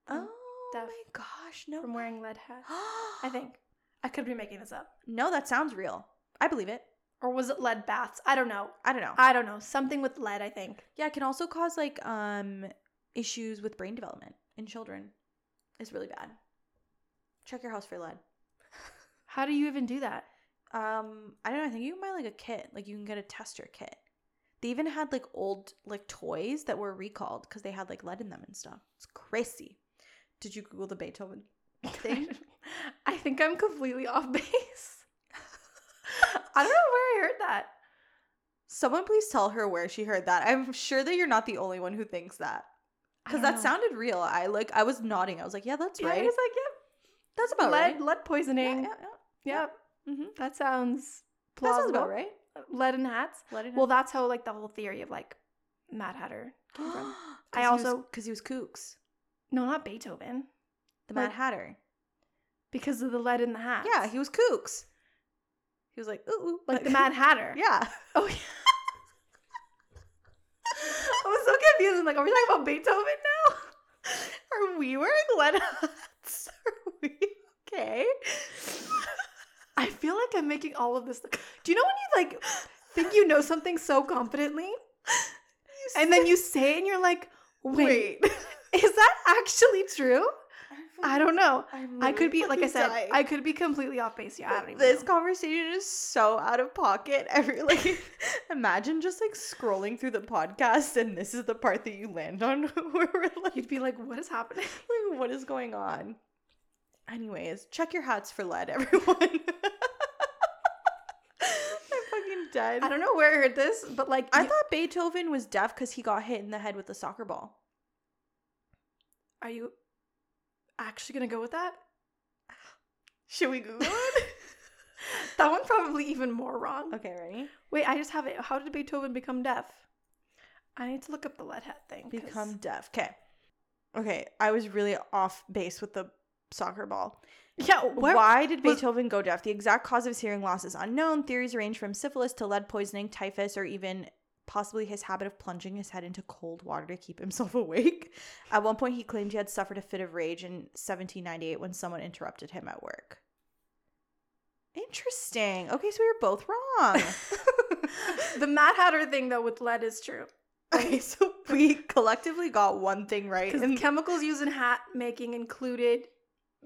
Speaker 1: oh my gosh, no!
Speaker 2: from wearing lead hats. I think. I could be making this up.
Speaker 1: no, that sounds real. I believe it.
Speaker 2: Or was it lead baths? I don't know.
Speaker 1: I don't know.
Speaker 2: I don't know. Something with lead, I think.
Speaker 1: yeah, it can also cause like um issues with brain development in children. It's really bad. Check your house for lead.
Speaker 2: How do you even do that?
Speaker 1: Um, I don't know. I think you can buy like a kit. Like you can get a tester kit. They even had like old like toys that were recalled because they had like lead in them and stuff. It's crazy. Did you Google the Beethoven thing?
Speaker 2: I think I'm completely off base. I don't know where I heard that.
Speaker 1: Someone please tell her where she heard that. I'm sure that you're not the only one who thinks that. Because that
Speaker 2: know.
Speaker 1: sounded real. I like I was nodding. I was like, yeah, that's
Speaker 2: Yeah,
Speaker 1: right.
Speaker 2: I was like, yeah,
Speaker 1: that's about
Speaker 2: lead,
Speaker 1: right.
Speaker 2: lead poisoning.
Speaker 1: yeah,
Speaker 2: Yeah,
Speaker 1: yeah. Mm-hmm.
Speaker 2: that sounds plausible, That
Speaker 1: sounds about right.
Speaker 2: Lead in hats.
Speaker 1: Let it
Speaker 2: Well, that's how like the whole theory of like Mad Hatter came from. I
Speaker 1: also because he was kooks,
Speaker 2: No, not Beethoven,
Speaker 1: the
Speaker 2: Like-
Speaker 1: Mad Hatter.
Speaker 2: because of the lead in the hat.
Speaker 1: Yeah, he was kooks. He was like, ooh, ooh.
Speaker 2: like the Mad Hatter.
Speaker 1: yeah.
Speaker 2: Oh yeah. I was so confused. I'm like, are we talking about Beethoven now?
Speaker 1: Are we wearing hats? Are we okay?
Speaker 2: I feel like I'm making all of this. Do you know when you like think you know something so confidently, and then you say it and you're like, wait, is that actually true? I don't know. I could be, like I said, I could be completely off base. Yeah, I don't even
Speaker 1: this
Speaker 2: know.
Speaker 1: conversation is so out of pocket. Every like, imagine just like scrolling through the podcast, and this is the part that you land on, where we're like,
Speaker 2: You'd be like, what is happening?
Speaker 1: like, what is going on? Anyways, check your hats for lead, everyone. I'm fucking dead.
Speaker 2: I don't know where I heard this, but like,
Speaker 1: I
Speaker 2: you-
Speaker 1: thought Beethoven was deaf because he got hit in the head with a soccer ball.
Speaker 2: are you actually gonna go with that?
Speaker 1: Should we Google it?
Speaker 2: That one probably even more wrong.
Speaker 1: okay, ready?
Speaker 2: Wait, I just have it. How did Beethoven become deaf? I need to look up the lead hat thing. 'cause-
Speaker 1: Become deaf. Okay. Okay, I was really off base with the soccer ball.
Speaker 2: yeah. Where,
Speaker 1: Why did
Speaker 2: was-
Speaker 1: Beethoven go deaf? The exact cause of his hearing loss is unknown. Theories range from syphilis to lead poisoning, typhus, or even possibly his habit of plunging his head into cold water to keep himself awake. At one point, he claimed he had suffered a fit of rage in 1798 when someone interrupted him at work. Interesting. Okay, so we were both wrong.
Speaker 2: the Mad Hatter thing though with lead is true
Speaker 1: okay, so we collectively got one thing right. and-
Speaker 2: chemicals used in hat making included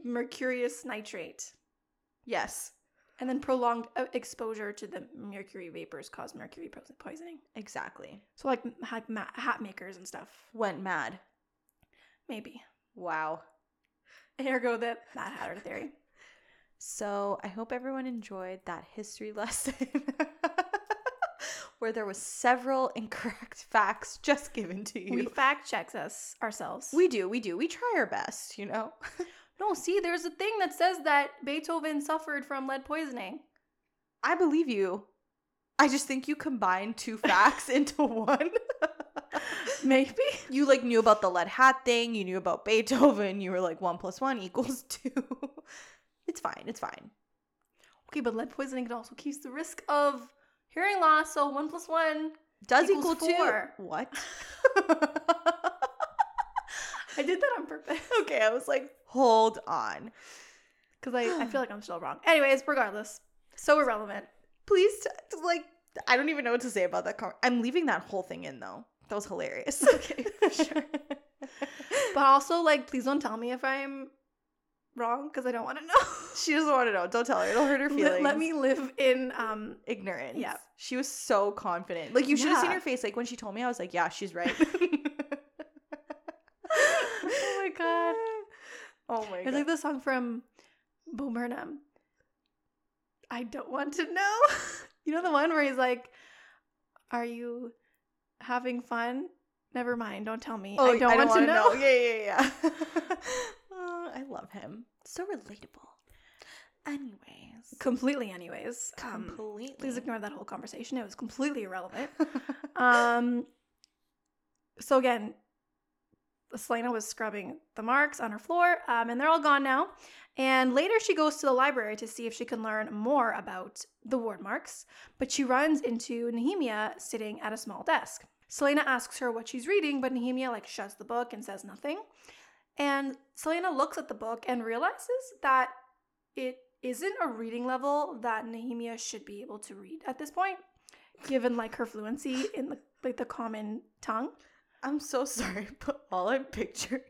Speaker 2: mercurous nitrate.
Speaker 1: yes.
Speaker 2: And then prolonged uh, exposure to the mercury vapors cause mercury poisoning.
Speaker 1: Exactly.
Speaker 2: So like like ma- hat makers and stuff,
Speaker 1: Went mad.
Speaker 2: maybe.
Speaker 1: Wow.
Speaker 2: Ergo the Mad Hatter theory.
Speaker 1: So I hope everyone enjoyed that history lesson where there was several incorrect facts just given to you.
Speaker 2: We fact checks us ourselves.
Speaker 1: we do, we do. We try our best, you know.
Speaker 2: No see. There's a thing that says that Beethoven suffered from lead poisoning.
Speaker 1: I believe you. I just think you combined two facts into one.
Speaker 2: Maybe.
Speaker 1: you like knew about the lead hat thing, you knew about Beethoven, you were like one plus one equals two. it's fine, it's fine.
Speaker 2: Okay, but lead poisoning can also keep the risk of hearing loss. So one plus one.
Speaker 1: Does
Speaker 2: Equals
Speaker 1: equal two. What?
Speaker 2: I did that on purpose
Speaker 1: okay, I was like, hold on.
Speaker 2: because I, I feel like I'm still wrong. Anyways, regardless, so irrelevant.
Speaker 1: Please, t- like, I don't even know what to say about that. Con- I'm leaving that whole thing in though. That was hilarious.
Speaker 2: Okay, for sure. But also, like, please don't tell me if I'm wrong because I don't want to know.
Speaker 1: she doesn't want to know. Don't tell her. It'll hurt her feelings.
Speaker 2: let, let me live in um
Speaker 1: ignorance.
Speaker 2: Yeah.
Speaker 1: She was so confident. Like you should have seen her face. Like when she told me, I was like, yeah, she's right.
Speaker 2: oh my god it's like the song from bo burnham i don't want to know. You know the one where he's like are you having fun? Never mind don't tell me.
Speaker 1: Oh,
Speaker 2: i don't want to
Speaker 1: wanna
Speaker 2: know,
Speaker 1: Yeah, yeah, yeah. Oh, I love him. So relatable. Anyways,
Speaker 2: completely anyways. Um,
Speaker 1: completely.
Speaker 2: please ignore that whole conversation. It was completely irrelevant. Um so again Celaena was scrubbing the marks on her floor, um, and they're all gone now. And later, she goes to the library to see if she can learn more about the Wyrdmarks, but she runs into Nehemia sitting at a small desk. Celaena asks her what she's reading, but Nehemia like shuts the book and says nothing. And Celaena looks at the book and realizes that it isn't a reading level that Nehemia should be able to read at this point, given like her fluency in the like the common tongue.
Speaker 1: I'm so sorry, but all I'm picturing,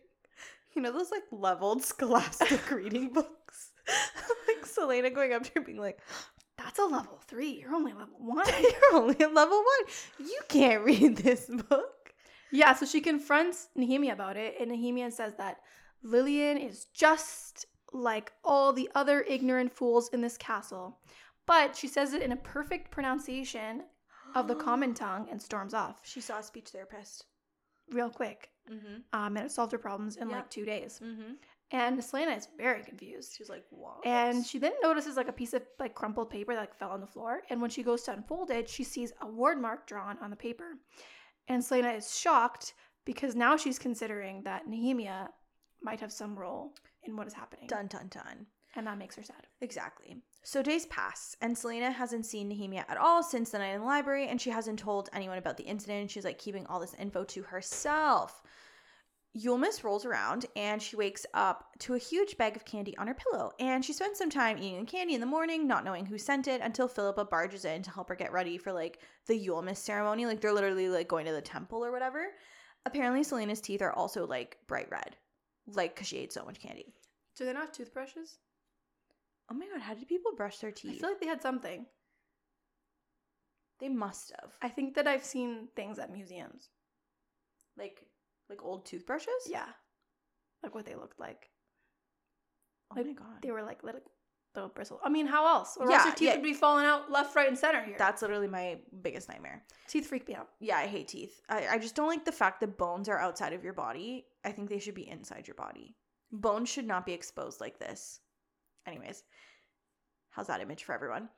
Speaker 1: you know, those like leveled scholastic reading books. like Celaena going up to her being like,
Speaker 2: That's a level three. You're only level one.
Speaker 1: You're only at level one. You can't read this book.
Speaker 2: yeah, so she confronts Nehemia about it, and Nehemia says that Lillian is just like all the other ignorant fools in this castle. But she says it in a perfect pronunciation of the common tongue and storms off
Speaker 1: She saw a speech therapist.
Speaker 2: Real quick.
Speaker 1: Mm-hmm.
Speaker 2: Um, and it solved her problems in
Speaker 1: Yeah.
Speaker 2: like two days.
Speaker 1: Mm-hmm.
Speaker 2: And Celaena is very confused.
Speaker 1: She's like, wow.
Speaker 2: And she then notices like a piece of like crumpled paper that like fell on the floor. And when she goes to unfold it, she sees a Wyrdmark drawn on the paper. And Celaena is shocked because now she's considering that Nehemia might have some role in what is happening.
Speaker 1: dun dun dun.
Speaker 2: And that makes her sad.
Speaker 1: Exactly. So days pass, and Celaena hasn't seen Nehemia at all since the night in the library, and she hasn't told anyone about the incident. She's like keeping all this info to herself. Yulemas rolls around and she wakes up to a huge bag of candy on her pillow. And she spends some time eating candy in the morning, not knowing who sent it, until Philippa barges in to help her get ready for like the Yulemas ceremony. Like they're literally like going to the temple or whatever. Apparently, Celaena's teeth are also like bright red, like because she ate so much candy.
Speaker 2: Do they not have toothbrushes?
Speaker 1: Oh my god, how did people brush their teeth?
Speaker 2: I feel like they had something.
Speaker 1: they must have.
Speaker 2: I think that I've seen things at museums.
Speaker 1: Like like old toothbrushes?
Speaker 2: Yeah. Like what they looked like.
Speaker 1: Oh
Speaker 2: Like,
Speaker 1: my god.
Speaker 2: They were like little, little bristle. I mean, how else? Or else
Speaker 1: Yeah,
Speaker 2: your teeth
Speaker 1: yeah.
Speaker 2: would be falling out left, right, and center here.
Speaker 1: That's literally my biggest nightmare.
Speaker 2: teeth freak me out.
Speaker 1: Yeah, I hate teeth. I, I just don't like the fact that bones are outside of your body. I think they should be inside your body. Bones should not be exposed like this. Anyways, how's that image for everyone?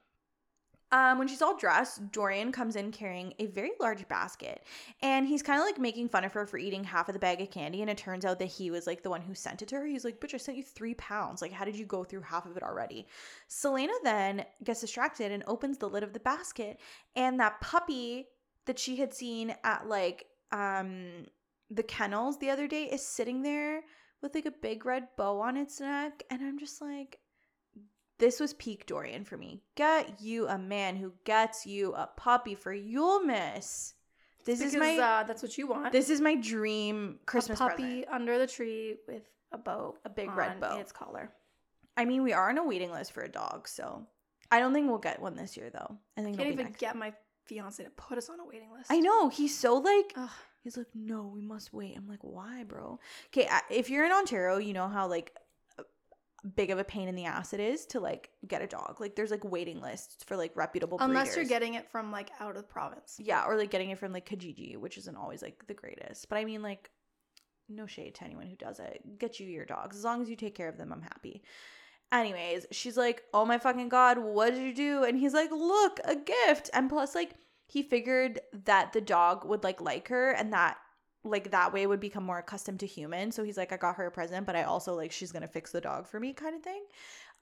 Speaker 1: Um, when she's all dressed, Dorian comes in carrying a very large basket, and he's kind of like making fun of her for eating half of the bag of candy. And it turns out that he was like the one who sent it to her. He's like, "Bitch, I sent you three pounds. Like, how did you go through half of it already?" Celaena then gets distracted and opens the lid of the basket, and that puppy that she had seen at like um the kennels the other day is sitting there with like a big red bow on its neck, and I'm just like this was peak Dorian for me. Get you a man who gets you a puppy for Yulemas. This
Speaker 2: because
Speaker 1: is my
Speaker 2: uh, that's what you want.
Speaker 1: this is my dream Christmas
Speaker 2: a puppy
Speaker 1: present.
Speaker 2: under the tree with a bow,
Speaker 1: A big red bow.
Speaker 2: Its collar.
Speaker 1: I mean, we are on a waiting list for a dog, so I don't think we'll get one this year though. I think I Can't
Speaker 2: even
Speaker 1: next.
Speaker 2: get my fiance to put us on a waiting list.
Speaker 1: I know he's so like
Speaker 2: Ugh.
Speaker 1: he's like no we must wait. I'm like why bro? Okay, if you're in Ontario, you know how like big of a pain in the ass it is to like get a dog. Like there's like waiting lists for like reputable
Speaker 2: Unless you're getting it from like out of province.
Speaker 1: yeah, or like getting it from like Kijiji, which isn't always like the greatest. But I mean like no shade to anyone who does it. Get you your dogs as long as you take care of them. I'm happy. Anyways, she's like, "Oh my fucking god, what did you do?" And he's like, "Look, a gift." And plus like he figured that the dog would like like her and that like that way would become more accustomed to humans. So he's like, "I got her a present, but I also like she's to fix the dog for me kind of thing."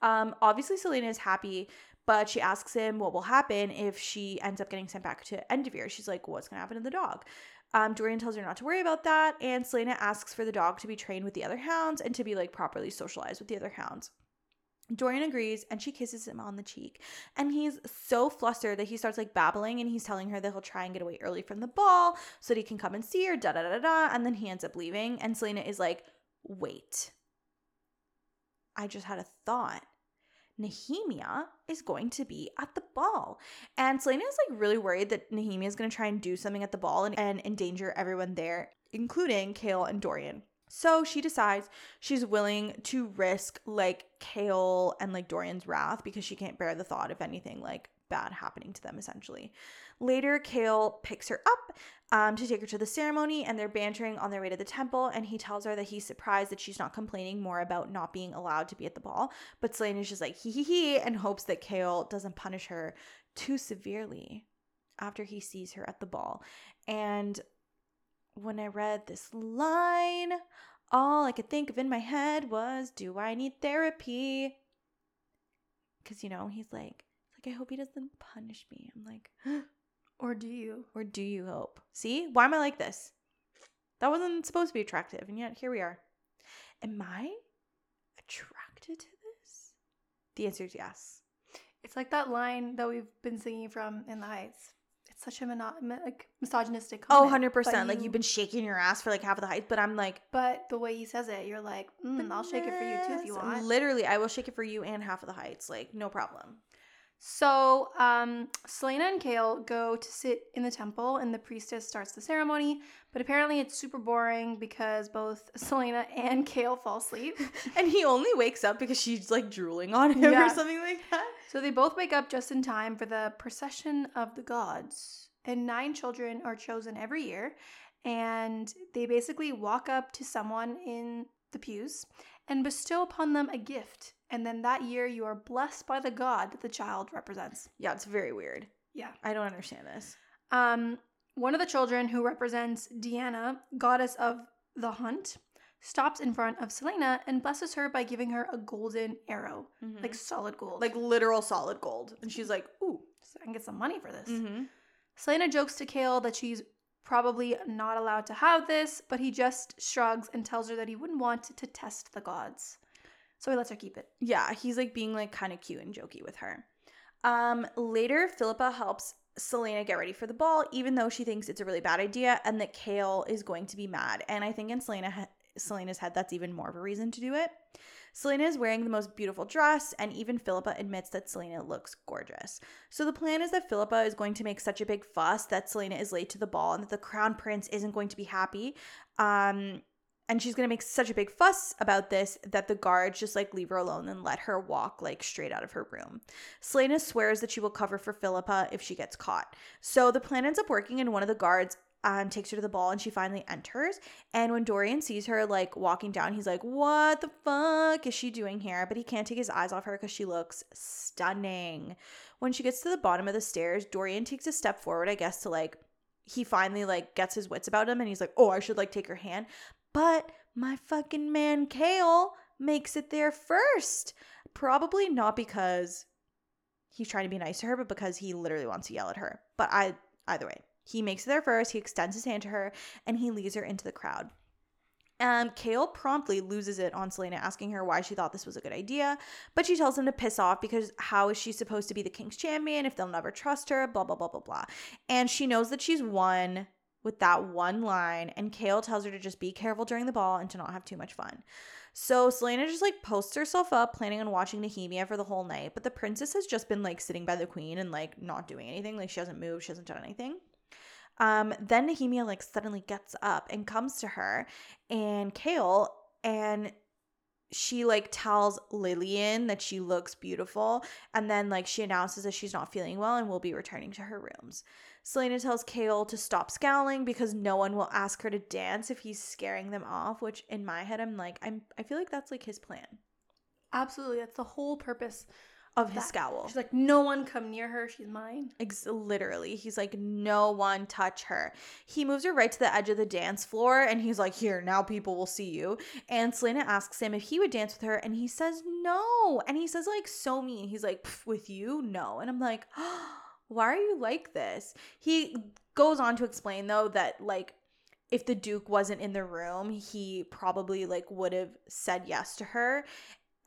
Speaker 1: Um obviously Celaena is happy, but she asks him what will happen if she ends up getting sent back to Endovier. She's like, "What's to happen to the dog?" Um, Dorian tells her not to worry about that, and Celaena asks for the dog to be trained with the other hounds and to be like properly socialized with the other hounds. Dorian agrees and she kisses him on the cheek. And he's so flustered that he starts like babbling and he's telling her that he'll try and get away early from the ball so that he can come and see her, da da da da. And then he ends up leaving. And Celaena is like, wait. I just had a thought. Nehemia is going to be at the ball. And Celaena is like really worried that Nehemia is going to try and do something at the ball and, and endanger everyone there, including Chaol and Dorian. So she decides she's willing to risk like Chaol and like Dorian's wrath because she can't bear the thought of anything like bad happening to them essentially. Later, Chaol picks her up um, to take her to the ceremony and they're bantering on their way to the temple. And he tells her that he's surprised that she's not complaining more about not being allowed to be at the ball. But Celaena is just like hee hee hee and hopes that Chaol doesn't punish her too severely after he sees her at the ball. And when I read this line, all I could think of in my head was, Do I need therapy? Because, you know, he's like, like, I hope he doesn't punish me. I'm like,
Speaker 2: Or do you?
Speaker 1: or do you hope? See, why am I like this? That wasn't supposed to be attractive, and yet here we are. Am I attracted to this? The answer is yes.
Speaker 2: It's like that line that we've been singing from in the Heights. Such a mono- like misogynistic.
Speaker 1: Oh,
Speaker 2: comment,
Speaker 1: 100%. like, you've been shaking your ass for like half of the height, but I'm like,
Speaker 2: But the way he says it, you're like, mm, I'll shake it for you too if you want.
Speaker 1: Literally, I will shake it for you and half of the heights. Like, no problem.
Speaker 2: So, um, Celaena and Chaol go to sit in the temple, and the priestess starts the ceremony. But apparently, it's super boring because both Celaena and Chaol fall asleep.
Speaker 1: And he only wakes up because she's like drooling on him
Speaker 2: Yeah.
Speaker 1: or something like that.
Speaker 2: So they both wake up just in time for the procession of the gods. And nine children are chosen every year. And they basically walk up to someone in the pews and bestow upon them a gift. And then that year, you are blessed by the god that the child represents.
Speaker 1: Yeah, it's very weird.
Speaker 2: Yeah.
Speaker 1: I don't understand this.
Speaker 2: Um, one of the children who represents Deanna, goddess of the hunt, stops in front of Celaena and blesses her by giving her a golden arrow,
Speaker 1: Like,
Speaker 2: like solid gold.
Speaker 1: like literal solid gold. And she's like, ooh.
Speaker 2: I can get some money for this.
Speaker 1: Mm-hmm.
Speaker 2: Celaena jokes to Chaol that she's probably not allowed to have this, but he just shrugs and tells her that he wouldn't want to test the gods. So he lets her keep it.
Speaker 1: Yeah, he's like being like kind of cute and jokey with her. Um, later, Philippa helps Celaena get ready for the ball, even though she thinks it's a really bad idea and that Chaol is going to be mad. And I think in Celaena Celaena's head, that's even more of a reason to do it. Celaena is wearing the most beautiful dress, and even Philippa admits that Celaena looks gorgeous. So the plan is that Philippa is going to make such a big fuss that Celaena is late to the ball and that the crown prince isn't going to be happy. Um, and she's gonna make such a big fuss about this that the guards just like leave her alone and let her walk like straight out of her room. Celaena swears that she will cover for Philippa if she gets caught. So the plan ends up working, and one of the guards um, takes her to the ball, and she finally enters. And when Dorian sees her like walking down, he's like, "What the fuck is she doing here?" But he can't take his eyes off her because she looks stunning. When she gets to the bottom of the stairs, Dorian takes a step forward, I guess, to like he finally like gets his wits about him and he's like, "Oh, I should like take her hand." But my fucking man Chaol makes it there first. Probably not because he's trying to be nice to her, but because he literally wants to yell at her. But I either way, he makes it there first, he extends his hand to her, and he leads her into the crowd. Um, Chaol promptly loses it on Celaena, asking her why she thought this was a good idea. But she tells him to piss off because how is she supposed to be the king's champion if they'll never trust her? Blah, blah, blah, blah, blah. And she knows that she's won with that one line, and Chaol tells her to just be careful during the ball and to not have too much fun. So Celaena just like posts herself up, planning on watching Nehemia for the whole night, but the princess has just been like sitting by the queen and like not doing anything. Like she hasn't moved, she hasn't done anything. Um, then Nehemia like suddenly gets up and comes to her and Chaol and she like tells Lillian that she looks beautiful and then like she announces that she's not feeling well and will be returning to her rooms. Celaena tells Chaol to stop scowling because no one will ask her to dance if he's scaring them off, which in my head I'm like I'm I feel like that's like his plan
Speaker 2: Absolutely. That's the whole purpose
Speaker 1: of his
Speaker 2: that.
Speaker 1: scowl.
Speaker 2: She's like, no one come near her. She's mine.
Speaker 1: Ex- literally, he's like, no one touch her. He moves her right to the edge of the dance floor and he's like, here, now people will see you. And Celaena asks him if he would dance with her and he says no. And he says, like, so mean. He's like, with you? No. And I'm like, oh why are you like this? He goes on to explain, though, that like, if the duke wasn't in the room he probably like would have said yes to her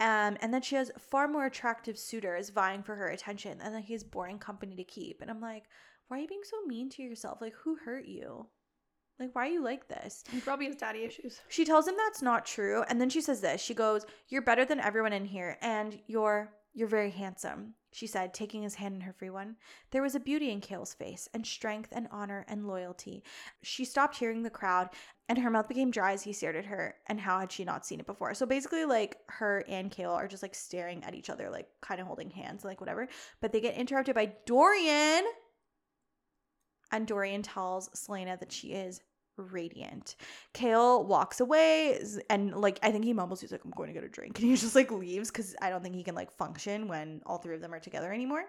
Speaker 1: um, and then she has far more attractive suitors vying for her attention and that he has boring company to keep. And I'm like, why are you being so mean to yourself? Like, who hurt you? Like, why are you like this?
Speaker 2: He probably has daddy issues.
Speaker 1: She tells him that's not true. And then she says this. She goes, You're better than everyone in here, and you're you're very handsome, she said, taking his hand in her free one. There was a beauty in Chaol's face, and strength and honor and loyalty. She stopped hearing the crowd, and her mouth became dry as he stared at her. And how had she not seen it before? So basically, like, her and Chaol are just like staring at each other, like, kind of holding hands, like, whatever. But they get interrupted by Dorian. And Dorian tells Celaena that she is radiant. Chaol walks away and like I think he mumbles he's like I'm going to get a drink and he just like leaves cuz I don't think he can like function when all three of them are together anymore.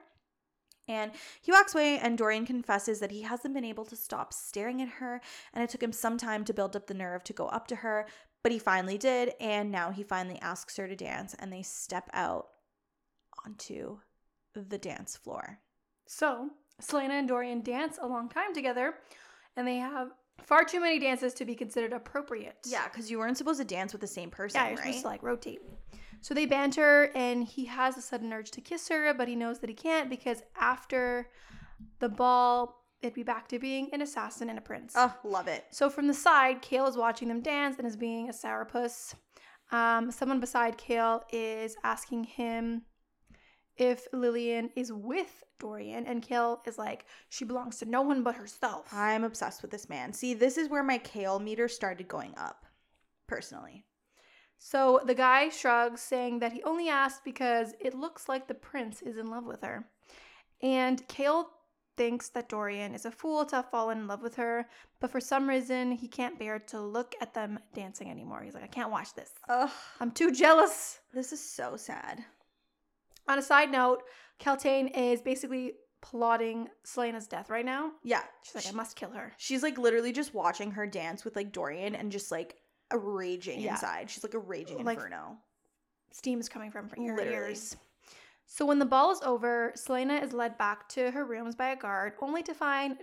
Speaker 1: And he walks away, and Dorian confesses that he hasn't been able to stop staring at her, and it took him some time to build up the nerve to go up to her, but he finally did, and now he finally asks her to dance, and they step out onto the dance floor.
Speaker 2: So, Celaena and Dorian dance a long time together, and they have far too many dances to be considered appropriate.
Speaker 1: Yeah, because you weren't supposed to dance with the same person,
Speaker 2: Yeah, you're
Speaker 1: right?
Speaker 2: supposed to like rotate. So they banter, and he has a sudden urge to kiss her, but he knows that he can't because after the ball, it'd be back to being an assassin and a prince.
Speaker 1: oh, love it.
Speaker 2: So from the side, Chaol is watching them dance and is being a sourpuss. Um, someone beside Chaol is asking him if Lillian is with Dorian, and Chaol is like, she belongs to no one but herself.
Speaker 1: I'm obsessed with this man. See, this is where my Chaol meter started going up, personally.
Speaker 2: So the guy shrugs, saying that he only asked because it looks like the prince is in love with her. And Chaol thinks that Dorian is a fool to have fallen in love with her, but for some reason he can't bear to look at them dancing anymore. He's like, I can't watch this.
Speaker 1: Ugh,
Speaker 2: I'm too jealous.
Speaker 1: this is so sad.
Speaker 2: On a side note, Kaltain is basically plotting Celaena's death right now.
Speaker 1: Yeah,
Speaker 2: She's like, I must kill her.
Speaker 1: she's like literally just watching her dance with like Dorian and just like a raging
Speaker 2: Yeah.
Speaker 1: inside. She's like a raging
Speaker 2: Like-
Speaker 1: inferno.
Speaker 2: Steam is coming from her ears. So when the ball is over, Celaena is led back to her rooms by a guard, only to find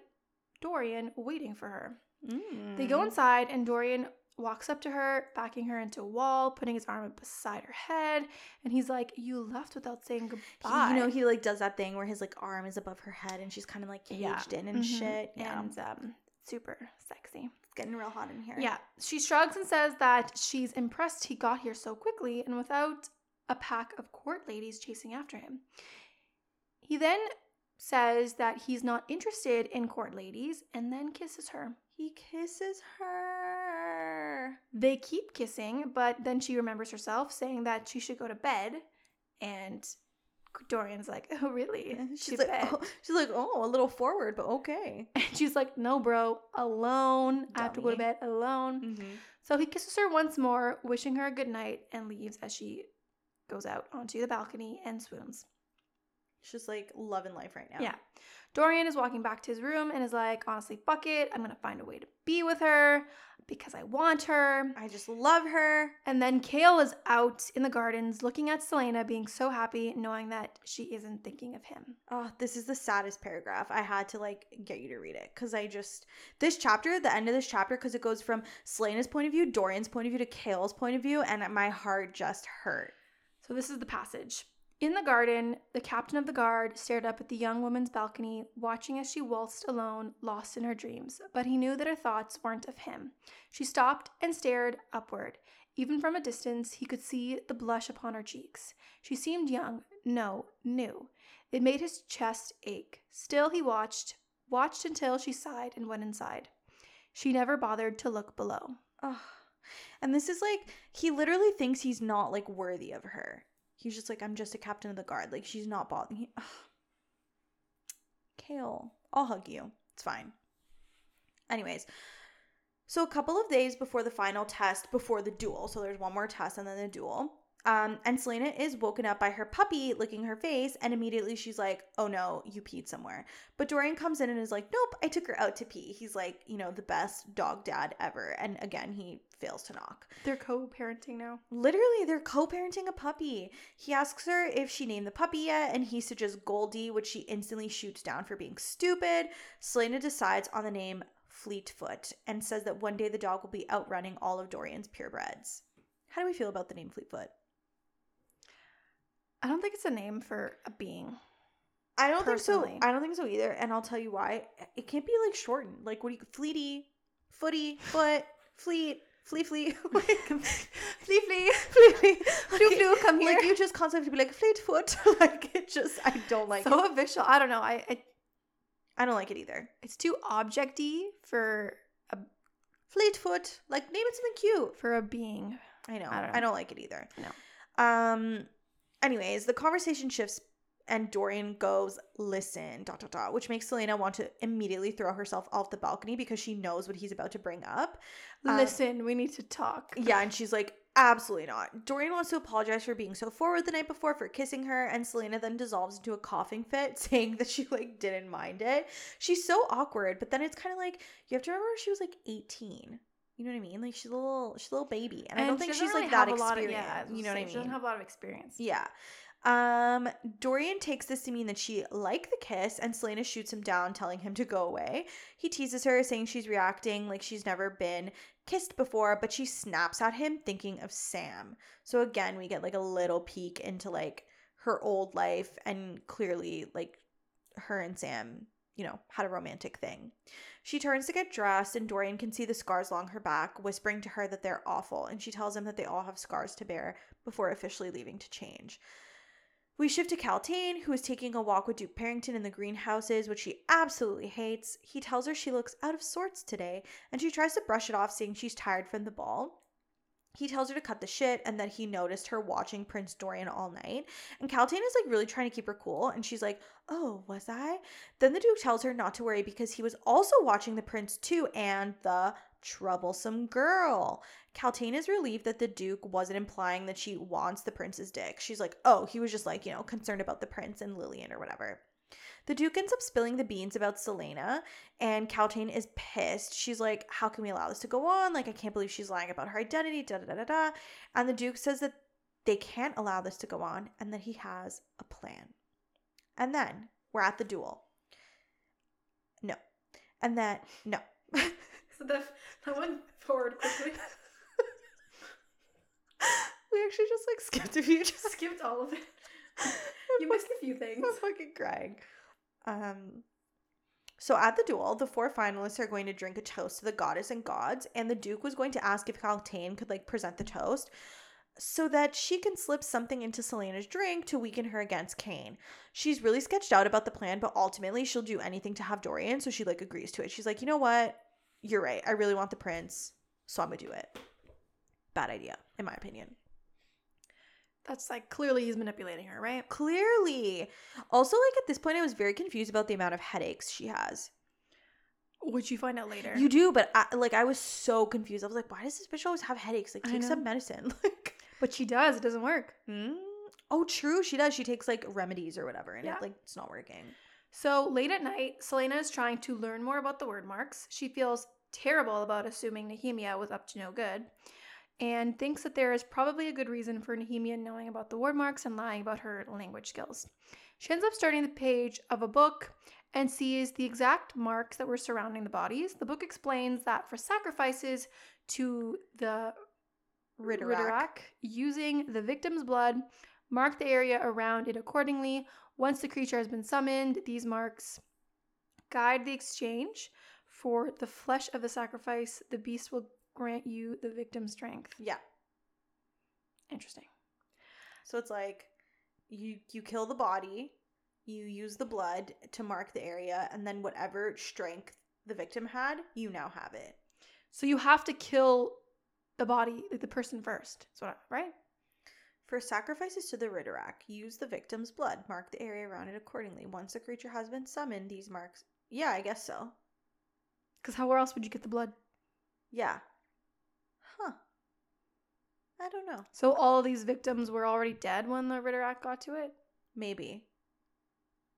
Speaker 2: Dorian waiting for her. They go
Speaker 1: Mm.
Speaker 2: inside, and Dorian walks up to her, backing her into a wall, putting his arm beside her head, and he's like, "You left without saying
Speaker 1: He-
Speaker 2: goodbye."
Speaker 1: you know, he like does that thing where his like arm is above her head and she's kind of like caged
Speaker 2: Yeah.
Speaker 1: in and
Speaker 2: Mhm.
Speaker 1: shit. Yeah,
Speaker 2: and um, super sexy.
Speaker 1: it's getting real hot in here.
Speaker 2: Yeah, she shrugs and says that she's impressed he got here so quickly and without a pack of court ladies chasing after him. He then says that he's not interested in court ladies and then kisses her.
Speaker 1: he kisses her.
Speaker 2: They keep kissing, but then she remembers herself saying that she should go to bed and Dorian's like, "Oh, really?"
Speaker 1: She's
Speaker 2: To
Speaker 1: like, oh, she's like, oh, a little forward, but okay.
Speaker 2: And she's like, "No, bro, alone. I have to go to bed alone."
Speaker 1: Mm-hmm.
Speaker 2: So he kisses her once more, wishing her a good night, and leaves as she goes out onto the balcony and swoons.
Speaker 1: She's just like loving life right now.
Speaker 2: Yeah. Dorian is walking back to his room and is like, honestly, fuck it. I'm going to find a way to be with her because I want her.
Speaker 1: I just love her.
Speaker 2: And then Chaol is out in the gardens looking at Celaena, being so happy, knowing that she isn't thinking of him.
Speaker 1: Oh, this is the saddest paragraph. I had to like get you to read it because I just this chapter, the end of this chapter, because it goes from Celaena's point of view, Dorian's point of view to Chaol's point of view, and my heart just hurt.
Speaker 2: So this is the passage. In the garden, the captain of the guard stared up at the young woman's balcony, watching as she waltzed alone, lost in her dreams. But he knew that her thoughts weren't of him. She stopped and stared upward. Even from a distance, he could see the blush upon her cheeks. She seemed young, no, new. It made his chest ache. Still, he watched, watched until she sighed and went inside. She never bothered to look below.
Speaker 1: Ugh. And this is like he literally thinks he's not like worthy of her. He's just like I'm just a captain of the guard. Like she's not bothering. He. Chaol, I'll hug you. It's fine. Anyways, so a couple of days before the final test, before the duel, so there's one more test and then the duel. Um, and Celaena is woken up by her puppy licking her face, and immediately she's like, "Oh no, you peed somewhere." But Dorian comes in and is like, "Nope, I took her out to pee." He's like, you know, the best dog dad ever, and again, he fails to knock.
Speaker 2: They're co-parenting now.
Speaker 1: Literally, they're co-parenting a puppy. He asks her if she named the puppy yet, and he suggests Goldie, which she instantly shoots down for being stupid. Celaena decides on the name Fleetfoot and says that one day the dog will be outrunning all of Dorian's purebreds. How do we feel about the name Fleetfoot?
Speaker 2: I don't think it's a name for a being.
Speaker 1: I don't
Speaker 2: Personally.
Speaker 1: think so. I don't think so either, and I'll tell you why. It can't be like shortened. Like what do you fleety, footy, foot, fleet, flea flea, like,
Speaker 2: Flee, flee.
Speaker 1: flea flea.
Speaker 2: Flew, flew, come here.
Speaker 1: Like you just constantly be like fleetfoot. like it just I don't like
Speaker 2: so
Speaker 1: it.
Speaker 2: official. I don't know. I, I
Speaker 1: I don't like it either.
Speaker 2: it's too objecty for a
Speaker 1: Fleetfoot. Like name it something cute.
Speaker 2: for a being.
Speaker 1: I know.
Speaker 2: I
Speaker 1: I
Speaker 2: don't
Speaker 1: don't, like it either.
Speaker 2: No.
Speaker 1: Um. Anyways, the conversation shifts, and Dorian goes, "Listen, dot dot dot," which makes Celaena want to immediately throw herself off the balcony because she knows what he's about to bring up. Um,
Speaker 2: Listen, we need to talk.
Speaker 1: Yeah, and she's like, "Absolutely not." Dorian wants to apologize for being so forward the night before for kissing her, and Celaena then dissolves into a coughing fit, saying that she like didn't mind it. She's so awkward, but then it's kind of like you have to remember she was like eighteen. You know what I mean? Like she's a little, she's a little baby, and, I don't think she's
Speaker 2: really
Speaker 1: like that
Speaker 2: lot of-
Speaker 1: experienced.
Speaker 2: yeah,
Speaker 1: you know what I
Speaker 2: mean? She doesn't have a lot of experience.
Speaker 1: Yeah. Um, Dorian takes this to mean that she liked the kiss, and Celaena shoots him down, telling him to go away. He teases her, saying she's reacting like she's never been kissed before, but she snaps at him, thinking of Sam. So again, we get like a little peek into like her old life, and clearly, like her and Sam, you know, had a romantic thing. She turns to get dressed, and Dorian can see the scars along her back, whispering to her that they're awful, and she tells him that they all have scars to bear before officially leaving to change. We shift to Kaltain, who is taking a walk with Duke Perrington in the greenhouses, which she absolutely hates. He tells her she looks out of sorts today, and she tries to brush it off, saying she's tired from the ball. He tells her to cut the shit and that he noticed her watching Prince Dorian all night. And Kaltain is like really trying to keep her cool, and she's like, Oh, was I? Then the Duke tells her not to worry because he was also watching the prince too, and the troublesome girl. Kaltain is relieved that the Duke wasn't implying that she wants the prince's dick. She's like, oh, he was just like, you know, concerned about the prince and Lillian or whatever. The Duke ends up spilling the beans about Celaena, and Kaltain is pissed. She's like, How can we allow this to go on? Like, I can't believe she's lying about her identity, da da da da da. And the Duke says that they can't allow this to go on and that he has a plan. And then we're at the duel. No. And then, no.
Speaker 2: So the that went forward quickly.
Speaker 1: we actually just like skipped a few. Just
Speaker 2: Skipped all of it. You missed a few things.
Speaker 1: I'm fucking crying. Um, so at the duel, the four finalists are going to drink a toast to the goddess and gods, and the Duke was going to ask if Kaltain could like present the toast so that she can slip something into Celaena's drink to weaken her against Cain. She's really sketched out about the plan, but ultimately she'll do anything to have Dorian, so she like agrees to it. She's like, you know what? You're right. I really want the prince, so I'm gonna do it. Bad idea, in my opinion.
Speaker 2: That's like clearly he's manipulating her, right?
Speaker 1: Clearly. Also, like at this point, I was very confused about the amount of headaches she has.
Speaker 2: Which you find out later.
Speaker 1: You do, but I, like I was so confused. I was like, why does this bitch always have headaches? Like, take some medicine. Like,
Speaker 2: but she does. It doesn't work.
Speaker 1: hmm? oh, true, she does. She takes like remedies or whatever, and
Speaker 2: Yeah.
Speaker 1: it like it's not working.
Speaker 2: So late at night, Celaena is trying to learn more about the Wyrdmarks. She feels terrible about assuming Nehemia was up to no good and thinks that there is probably a good reason for Nehemia knowing about the Wyrdmarks and lying about her language skills. She ends up starting the page of a book and sees the exact marks that were surrounding the bodies. The book explains that for sacrifices to the Ridderak. Using the victim's blood Mark the area around it accordingly. Once the creature has been summoned, these marks guide the exchange. For the flesh of the sacrifice, the beast will grant you the victim's strength.
Speaker 1: Yeah.
Speaker 2: Interesting.
Speaker 1: So it's like you you kill the body, you use the blood to mark the area, and then whatever strength the victim had, you now have it.
Speaker 2: So you have to kill the body, like the person first. So right?
Speaker 1: For sacrifices to the Ridderak, use the victim's blood. Mark the area around it accordingly. Once the creature has been summoned, these marks. Yeah, I guess so.
Speaker 2: Because how else would you get the blood?
Speaker 1: Yeah. Huh. I don't know.
Speaker 2: So all these victims were already dead when the Ridderak got to it.
Speaker 1: Maybe.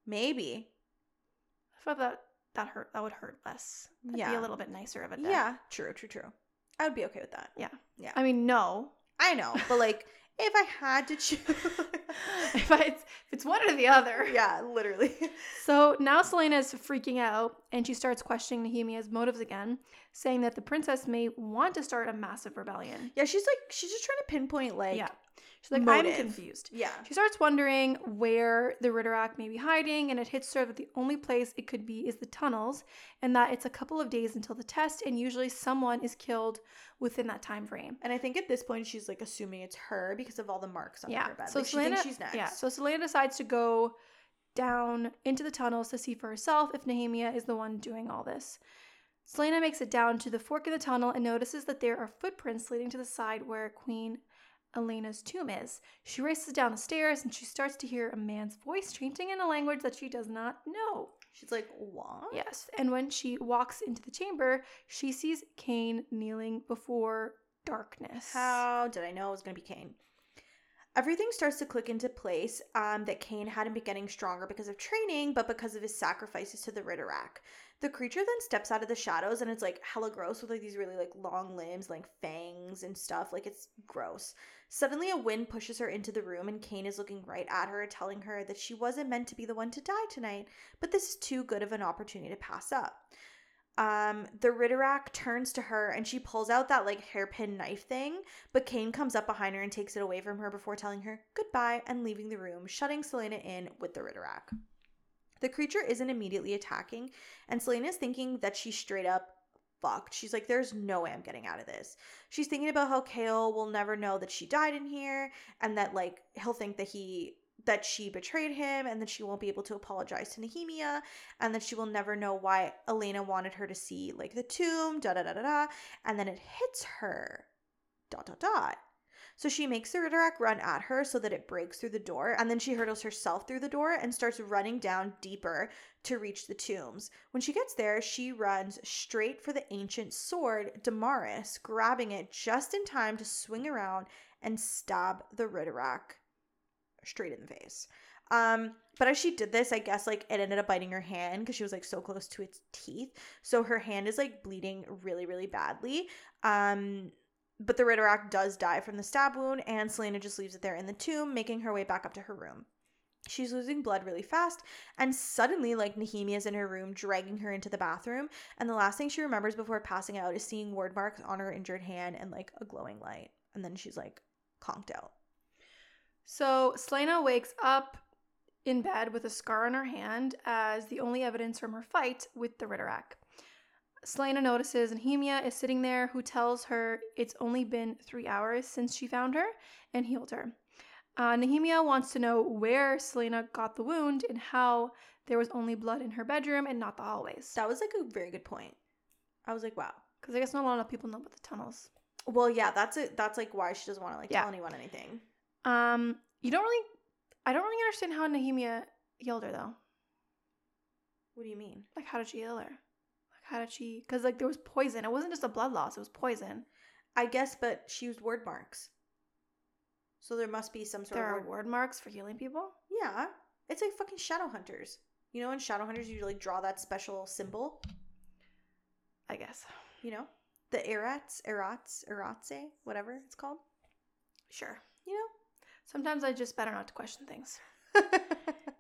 Speaker 1: Maybe.
Speaker 2: I thought that that hurt. That would hurt less. That'd be a little bit nicer of a death.
Speaker 1: Yeah, true, true, true. I would be okay with that. Yeah. Yeah.
Speaker 2: I mean, no.
Speaker 1: I know, but like, if I had to choose.
Speaker 2: if, I, it's, if it's one or the other.
Speaker 1: yeah, literally.
Speaker 2: So now Celaena is freaking out and she starts questioning Nehemia's motives again, saying that the princess may want to start a massive rebellion.
Speaker 1: Yeah, she's like, she's just trying to pinpoint, like,
Speaker 2: yeah. She's like,
Speaker 1: motive.
Speaker 2: I'm confused.
Speaker 1: yeah.
Speaker 2: She starts wondering where the Ridderak may be hiding, and it hits her that the only place it could be is the tunnels, and that it's a couple of days until the test, and usually someone is killed within that time frame.
Speaker 1: And I think at this point she's like assuming it's her because of all the marks on
Speaker 2: Yeah.
Speaker 1: her bed.
Speaker 2: So
Speaker 1: like, she
Speaker 2: Celaena,
Speaker 1: thinks she's next.
Speaker 2: yeah. So Celaena decides to go down into the tunnels to see for herself if Nehemia is the one doing all this. Celaena makes it down to the fork of the tunnel and notices that there are footprints leading to the side where Queen Elena's tomb is. She races down the stairs and she starts to hear a man's voice chanting in a language that she does not know.
Speaker 1: She's like, what?
Speaker 2: Yes, and when she walks into the chamber, she sees Cain kneeling before darkness.
Speaker 1: How did I know it was going to be Cain? Everything starts to click into place um, that Cain hadn't been getting stronger because of training, but because of his sacrifices to the Ridderak. The creature then steps out of the shadows and it's like hella gross with like these really like long limbs, like fangs and stuff. Like it's gross. Suddenly, a wind pushes her into the room, and Cain is looking right at her, telling her that she wasn't meant to be the one to die tonight, but this is too good of an opportunity to pass up. Um, the Ridderak turns to her and she pulls out that like hairpin knife thing, but Cain comes up behind her and takes it away from her before telling her goodbye and leaving the room, shutting Celaena in with the Ridderak. The creature isn't immediately attacking, and Celaena's thinking that she's straight up fucked. She's like, there's no way I'm getting out of this. She's thinking about how Chaol will never know that she died in here, and that like he'll think that he that she betrayed him and that she won't be able to apologize to Nehemia and that she will never know why Elena wanted her to see like the tomb, da da da da da. And then it hits her. Dot dot dot. So she makes the Ridderak run at her so that it breaks through the door, and then she hurdles herself through the door and starts running down deeper to reach the tombs. When she gets there, she runs straight for the ancient sword, Damaris, grabbing it just in time to swing around and stab the Ridderak straight in the face. Um, but as she did this, I guess like it ended up biting her hand because she was like so close to its teeth. So her hand is like bleeding really, really badly. Um, but the Ridderak does die from the stab wound, and Celaena just leaves it there in the tomb, making her way back up to her room. She's losing blood really fast, and suddenly, like, Nehemia's in her room, dragging her into the bathroom. And the last thing she remembers before passing out is seeing Wyrdmarks on her injured hand and, like, a glowing light. And then she's, like, conked out.
Speaker 2: So Celaena wakes up in bed with a scar on her hand as the only evidence from her fight with the Ridderak. Celaena notices Nehemia is sitting there, who tells her it's only been three hours since she found her and healed her. Uh, Nehemia wants to know where Celaena got the wound and how there was only blood in her bedroom and not the hallways.
Speaker 1: That was, like, a very good point. I was like, wow.
Speaker 2: Because I guess not a lot of people know about the tunnels.
Speaker 1: Well, yeah, that's it. That's, like, why she doesn't want to, like,
Speaker 2: Yeah.
Speaker 1: tell anyone anything.
Speaker 2: Um, you don't really, I don't really understand how Nehemia healed her though.
Speaker 1: What do you mean?
Speaker 2: Like, how did she heal her? Like, how did she? Because like there was poison. It wasn't just a blood loss. It was poison.
Speaker 1: I guess, but she used Wyrdmarks. So there must be some sort
Speaker 2: There
Speaker 1: of
Speaker 2: are
Speaker 1: word
Speaker 2: Wyrdmarks for healing people.
Speaker 1: Yeah, it's like fucking shadow hunters. You know, in shadow hunters, you like draw that special symbol.
Speaker 2: I guess.
Speaker 1: You know, the erats, erats, eratse, whatever it's called.
Speaker 2: Sure.
Speaker 1: You
Speaker 2: Sometimes I just better not to question things.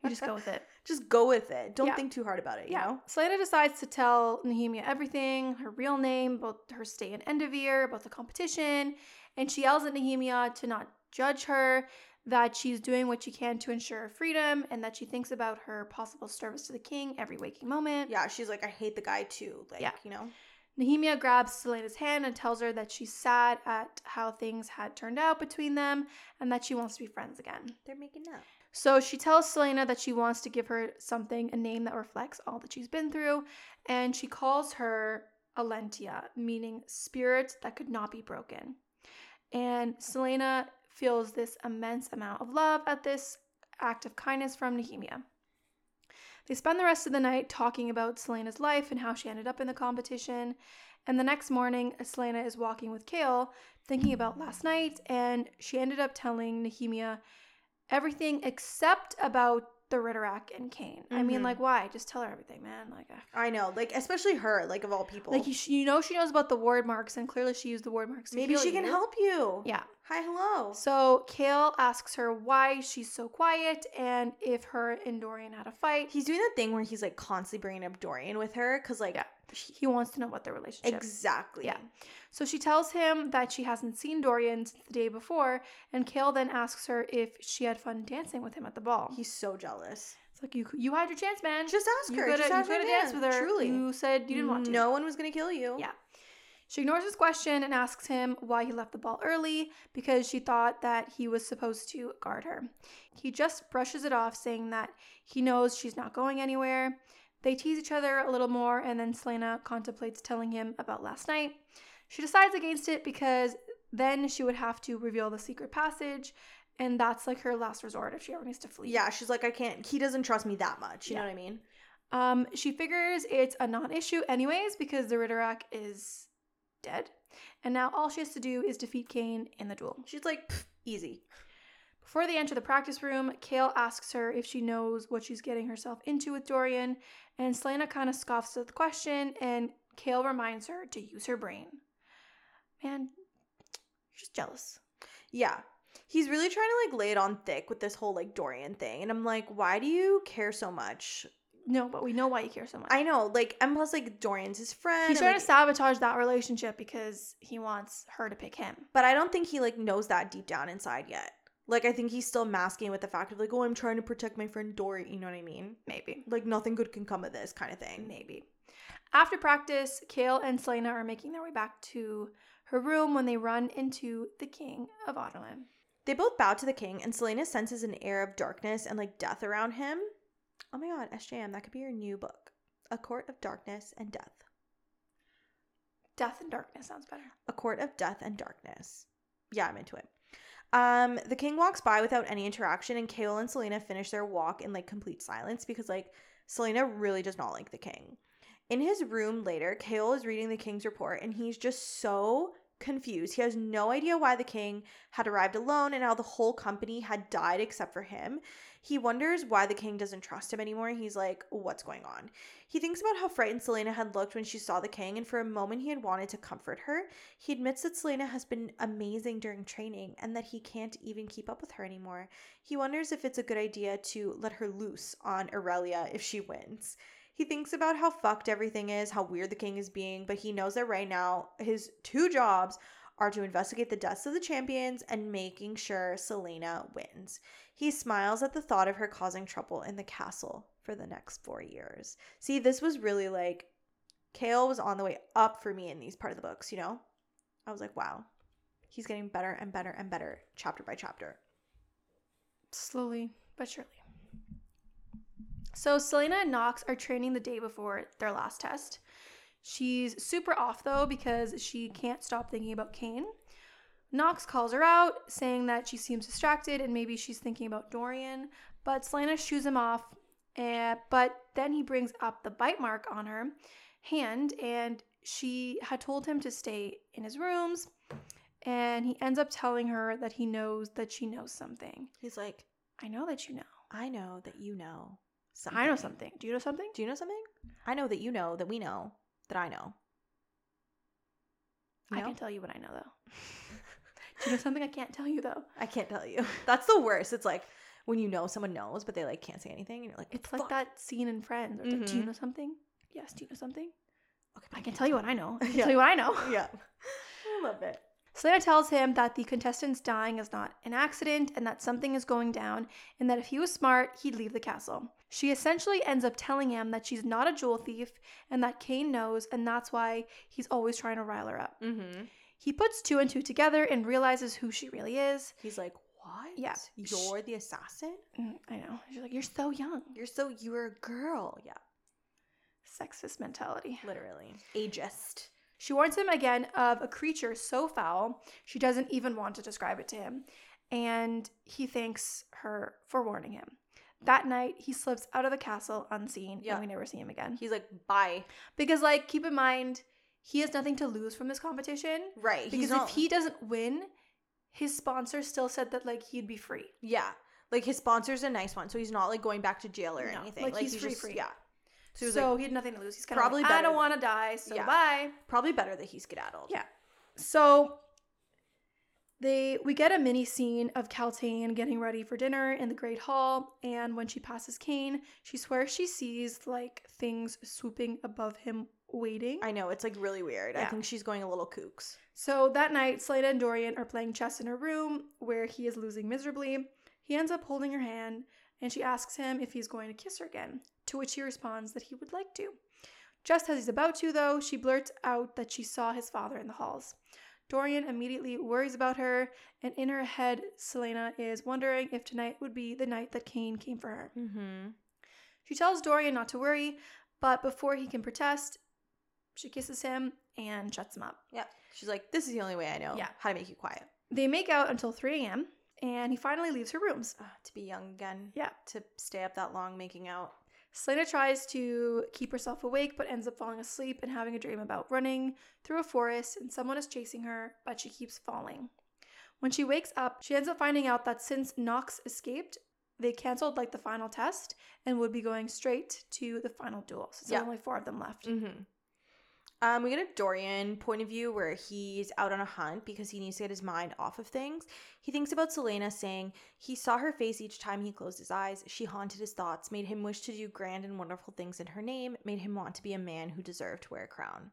Speaker 2: You just go with it.
Speaker 1: just go with it. Don't
Speaker 2: Yeah.
Speaker 1: think too hard about it. You
Speaker 2: yeah.
Speaker 1: know.
Speaker 2: Celaena decides to tell Nehemia everything, her real name, about her stay in Endovier, about the competition, and she yells at Nehemia to not judge her, that she's doing what she can to ensure her freedom and that she thinks about her possible service to the king every waking moment.
Speaker 1: Yeah, she's like, I hate the guy too. Like,
Speaker 2: Yeah.
Speaker 1: you know?
Speaker 2: Nehemia grabs Celaena's hand and tells her that she's sad at how things had turned out between them and that she wants to be friends again.
Speaker 1: They're making up.
Speaker 2: So she tells Celaena that she wants to give her something, a name that reflects all that she's been through, and she calls her Elentiya, meaning spirit that could not be broken. And Celaena feels this immense amount of love at this act of kindness from Nehemia. They spend the rest of the night talking about Celaena's life and how she ended up in the competition. And the next morning, Celaena is walking with Chaol, thinking about last night, and she ended up telling Nehemia everything except about the Ridderak and Cain. I mean, like, why? Just tell her everything, man. Like, uh,
Speaker 1: I know. Like, especially her, like, of all people.
Speaker 2: like you, you know, she knows about the Wyrdmarks, and clearly she used the Wyrdmarks. To
Speaker 1: Maybe she can
Speaker 2: you.
Speaker 1: help you.
Speaker 2: Yeah.
Speaker 1: Hi, hello.
Speaker 2: So Chaol asks her why she's so quiet and if her and Dorian had a fight.
Speaker 1: He's doing that thing where he's like constantly bringing up Dorian with her because, like,
Speaker 2: Yeah. He wants to know about their relationship.
Speaker 1: exactly.
Speaker 2: Yeah. So she tells him that she hasn't seen Dorian since the day before, and Chaol then asks her if she had fun dancing with him at the ball.
Speaker 1: He's so jealous.
Speaker 2: It's like you you had your chance, man.
Speaker 1: Just ask her.
Speaker 2: could
Speaker 1: Just
Speaker 2: have
Speaker 1: ask
Speaker 2: you could have danced with her.
Speaker 1: Truly.
Speaker 2: You said you didn't want to.
Speaker 1: No one was gonna kill you.
Speaker 2: Yeah. She ignores his question and asks him why he left the ball early because she thought that he was supposed to guard her. He just brushes it off, saying that he knows she's not going anywhere. They tease each other a little more, and then Celaena contemplates telling him about last night. She decides against it because then she would have to reveal the secret passage, and that's like her last resort if she ever needs to flee.
Speaker 1: Yeah, she's like, I can't. He doesn't trust me that much. You know what I mean?
Speaker 2: Um, she figures it's a non-issue anyways because the Ridderak is dead, and now all she has to do is defeat Cain in the duel.
Speaker 1: She's like, easy.
Speaker 2: Before they enter the practice room, Chaol asks her if she knows what she's getting herself into with Dorian, and Celaena kind of scoffs at the question, and Chaol reminds her to use her brain. Man, you're just jealous.
Speaker 1: Yeah. He's really trying to like lay it on thick with this whole like Dorian thing. And I'm like, why do you care so much?
Speaker 2: No, but we know why you care so much.
Speaker 1: I know, like, and plus, like, Dorian's his friend.
Speaker 2: He's
Speaker 1: and,
Speaker 2: trying
Speaker 1: like-
Speaker 2: to sabotage that relationship because he wants her to pick him.
Speaker 1: but I don't think he like knows that deep down inside yet. Like, I think he's still masking with the fact of like, oh, I'm trying to protect my friend Dory. You know what I mean?
Speaker 2: Maybe.
Speaker 1: Like, nothing good can come of this kind of thing.
Speaker 2: Maybe. After practice, Chaol and Celaena are making their way back to her room when they run into the King of Adarlan.
Speaker 1: They both bow to the king, and Celaena senses an air of darkness and like death around him. Oh my god, SJM, that could be your new book. A Court of Darkness and Death.
Speaker 2: Death and darkness sounds better.
Speaker 1: A Court of Death and Darkness. Yeah, I'm into it. Um, the king walks by without any interaction, and Chaol and Celaena finish their walk in like complete silence because like Celaena really does not like the king. In his room later, Chaol is reading the king's report, and he's just so confused. He has no idea why the king had arrived alone and how the whole company had died except for him. He wonders why the king doesn't trust him anymore. He's like, what's going on? He thinks about how frightened Celaena had looked when she saw the king, and for a moment he had wanted to comfort her. He admits that Celaena has been amazing during training and that he can't even keep up with her anymore. He wonders if it's a good idea to let her loose on Erilea if she wins. He thinks about how fucked everything is, how weird the king is being, but he knows that right now his two jobs are to investigate the deaths of the champions and making sure Celaena wins. He smiles at the thought of her causing trouble in the castle for the next four years. See, this was really like Chaol was on the way up for me in these part of the books, you know? I was like, wow, he's getting better and better and better chapter by chapter.
Speaker 2: Slowly but surely. So Celaena and Nox are training the day before their last test. She's super off though because she can't stop thinking about Cain. Nox calls her out, saying that she seems distracted and maybe she's thinking about Dorian, but Celaena shoos him off. And, but then he brings up the bite mark on her hand, and she had told him to stay in his rooms. And he ends up telling her that he knows that she knows something.
Speaker 1: He's like,
Speaker 2: I know that you know.
Speaker 1: I know that you know something.
Speaker 2: I know something. Do you know something?
Speaker 1: Do you know something? I know that you know that we know that I know. You
Speaker 2: I can tell you what I know though. Do you know something I can't tell you though?
Speaker 1: I can't tell you. That's the worst. It's like when you know someone knows, but they like can't say anything, and you're like,
Speaker 2: It's like
Speaker 1: "Fuck."
Speaker 2: that scene in Friends. Where it's like, do you
Speaker 1: Mhm.
Speaker 2: know something? Yes. Do you know something?
Speaker 1: Okay,
Speaker 2: I can tell you what I know. I can
Speaker 1: Yeah.
Speaker 2: tell you what I know.
Speaker 1: yeah, I love it.
Speaker 2: Celaena tells him that the contestants dying is not an accident and that something is going down, and that if he was smart, he'd leave the castle. She essentially ends up telling him that she's not a jewel thief and that Cain knows, and that's why he's always trying to rile her up.
Speaker 1: Mm-hmm.
Speaker 2: He puts two and two together and realizes who she really is.
Speaker 1: He's like, what?
Speaker 2: Yeah.
Speaker 1: You're the assassin?
Speaker 2: Mm, I know. She's like, You're so young.
Speaker 1: You're so, you're a girl. Yeah,
Speaker 2: Sexist mentality.
Speaker 1: literally. Ageist.
Speaker 2: She warns him again of a creature so foul, she doesn't even want to describe it to him. And he thanks her for warning him. That night, he slips out of the castle unseen,
Speaker 1: Yeah.
Speaker 2: and we never see him again.
Speaker 1: He's like, bye.
Speaker 2: Because, like, keep in mind, he has nothing to lose from this competition.
Speaker 1: Right.
Speaker 2: Because if he doesn't win, his sponsor still said that, like, he'd be free.
Speaker 1: yeah. Like his sponsor's a nice one, so he's not like going back to jail or
Speaker 2: No,
Speaker 1: anything.
Speaker 2: like,
Speaker 1: Like,
Speaker 2: he's
Speaker 1: he's,
Speaker 2: free,
Speaker 1: just,
Speaker 2: free.
Speaker 1: Yeah. So
Speaker 2: So,
Speaker 1: he was like,
Speaker 2: he had nothing to lose. He's kind of
Speaker 1: Probably
Speaker 2: like, I
Speaker 1: better
Speaker 2: don't want to die, so
Speaker 1: Yeah.
Speaker 2: bye.
Speaker 1: probably better that he skedaddled.
Speaker 2: Yeah. So they we get a mini scene of Kaltain getting ready for dinner in the Great Hall, and when she passes Cain, she swears she sees like things swooping above him waiting.
Speaker 1: I know it's like really weird. I think she's going a little kooks.
Speaker 2: So that night, Celaena and Dorian are playing chess in her room where he is losing miserably. He ends up holding her hand and she asks him if he's going to kiss her again, to which he responds that he would like to. Just as he's about to, though, she blurts out that she saw his father in the halls. Dorian immediately worries about her, and in her head, Celaena is wondering if tonight would be the night that Cain came for her.
Speaker 1: Mm-hmm.
Speaker 2: She tells Dorian not to worry, but before he can protest, she kisses him and shuts him up.
Speaker 1: Yeah. She's like, this is the only way I know
Speaker 2: Yeah.
Speaker 1: how to make you quiet.
Speaker 2: They make out until 3 a.m., and he finally leaves her rooms.
Speaker 1: Ugh, to be young again.
Speaker 2: Yeah.
Speaker 1: To stay up that long making out.
Speaker 2: Celaena tries to keep herself awake, but ends up falling asleep and having a dream about running through a forest and someone is chasing her, but she keeps falling. When she wakes up, she ends up finding out that since Nox escaped, they canceled like the final test and would be going straight to the final duel. So there's
Speaker 1: Yeah.
Speaker 2: only four of them left.
Speaker 1: Mm-hmm. Um, we get a Dorian point of view where he's out on a hunt because he needs to get his mind off of things. He thinks about Celaena saying he saw her face each time he closed his eyes. She haunted his thoughts, made him wish to do grand and wonderful things in her name, made him want to be a man who deserved to wear a crown.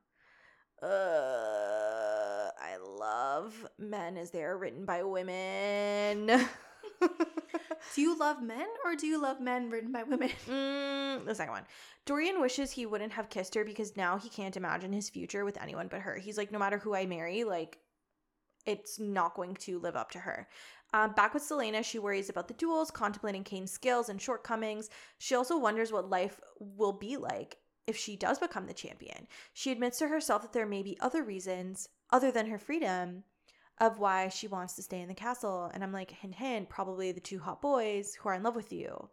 Speaker 1: Uh, I love men as they are written by women.
Speaker 2: Do you love men or do you love men written by women?
Speaker 1: Mm, the second one. Dorian wishes he wouldn't have kissed her because now he can't imagine his future with anyone but her. He's like, no matter who I marry, like, it's not going to live up to her. Um, back with Celaena, she worries about the duels, contemplating Cain's skills and shortcomings. She also wonders what life will be like if she does become the champion. She admits to herself that there may be other reasons, other than her freedom, of why she wants to stay in the castle. And I'm like, hint, hint, probably the two hot boys who are in love with you.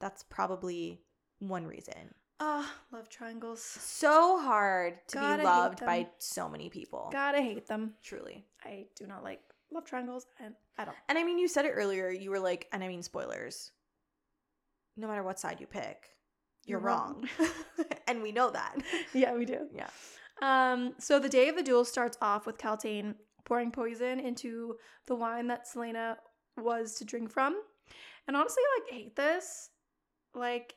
Speaker 1: That's probably one reason.
Speaker 2: Ah, love triangles.
Speaker 1: So hard to be loved by so many people.
Speaker 2: Gotta hate them.
Speaker 1: Truly.
Speaker 2: I do not like love triangles and I don't.
Speaker 1: And I mean, you said it earlier. You were like, and I mean, spoilers. No matter what side you pick, you're,
Speaker 2: You're wrong.
Speaker 1: wrong. and we know that.
Speaker 2: Yeah, we do.
Speaker 1: Yeah.
Speaker 2: Um, so the day of the duel starts off with Kaltain pouring poison into the wine that Celaena was to drink from. And honestly, I like hate this. Like,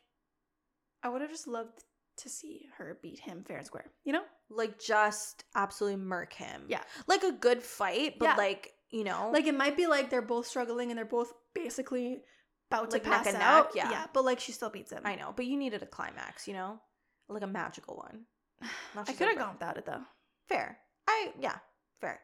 Speaker 2: I would have just loved to see her beat him fair and square, you know?
Speaker 1: Like, just absolutely murk him.
Speaker 2: Yeah.
Speaker 1: Like a good fight, but
Speaker 2: Yeah.
Speaker 1: like, you know,
Speaker 2: Like it might be like they're both struggling and they're both basically about
Speaker 1: Like
Speaker 2: to
Speaker 1: neck
Speaker 2: pass
Speaker 1: neck,
Speaker 2: out.
Speaker 1: yeah.
Speaker 2: yeah, but like she still beats him.
Speaker 1: I know, but you needed a climax, you know? Like a magical one.
Speaker 2: I could have gone without it though.
Speaker 1: Fair. I, yeah, fair.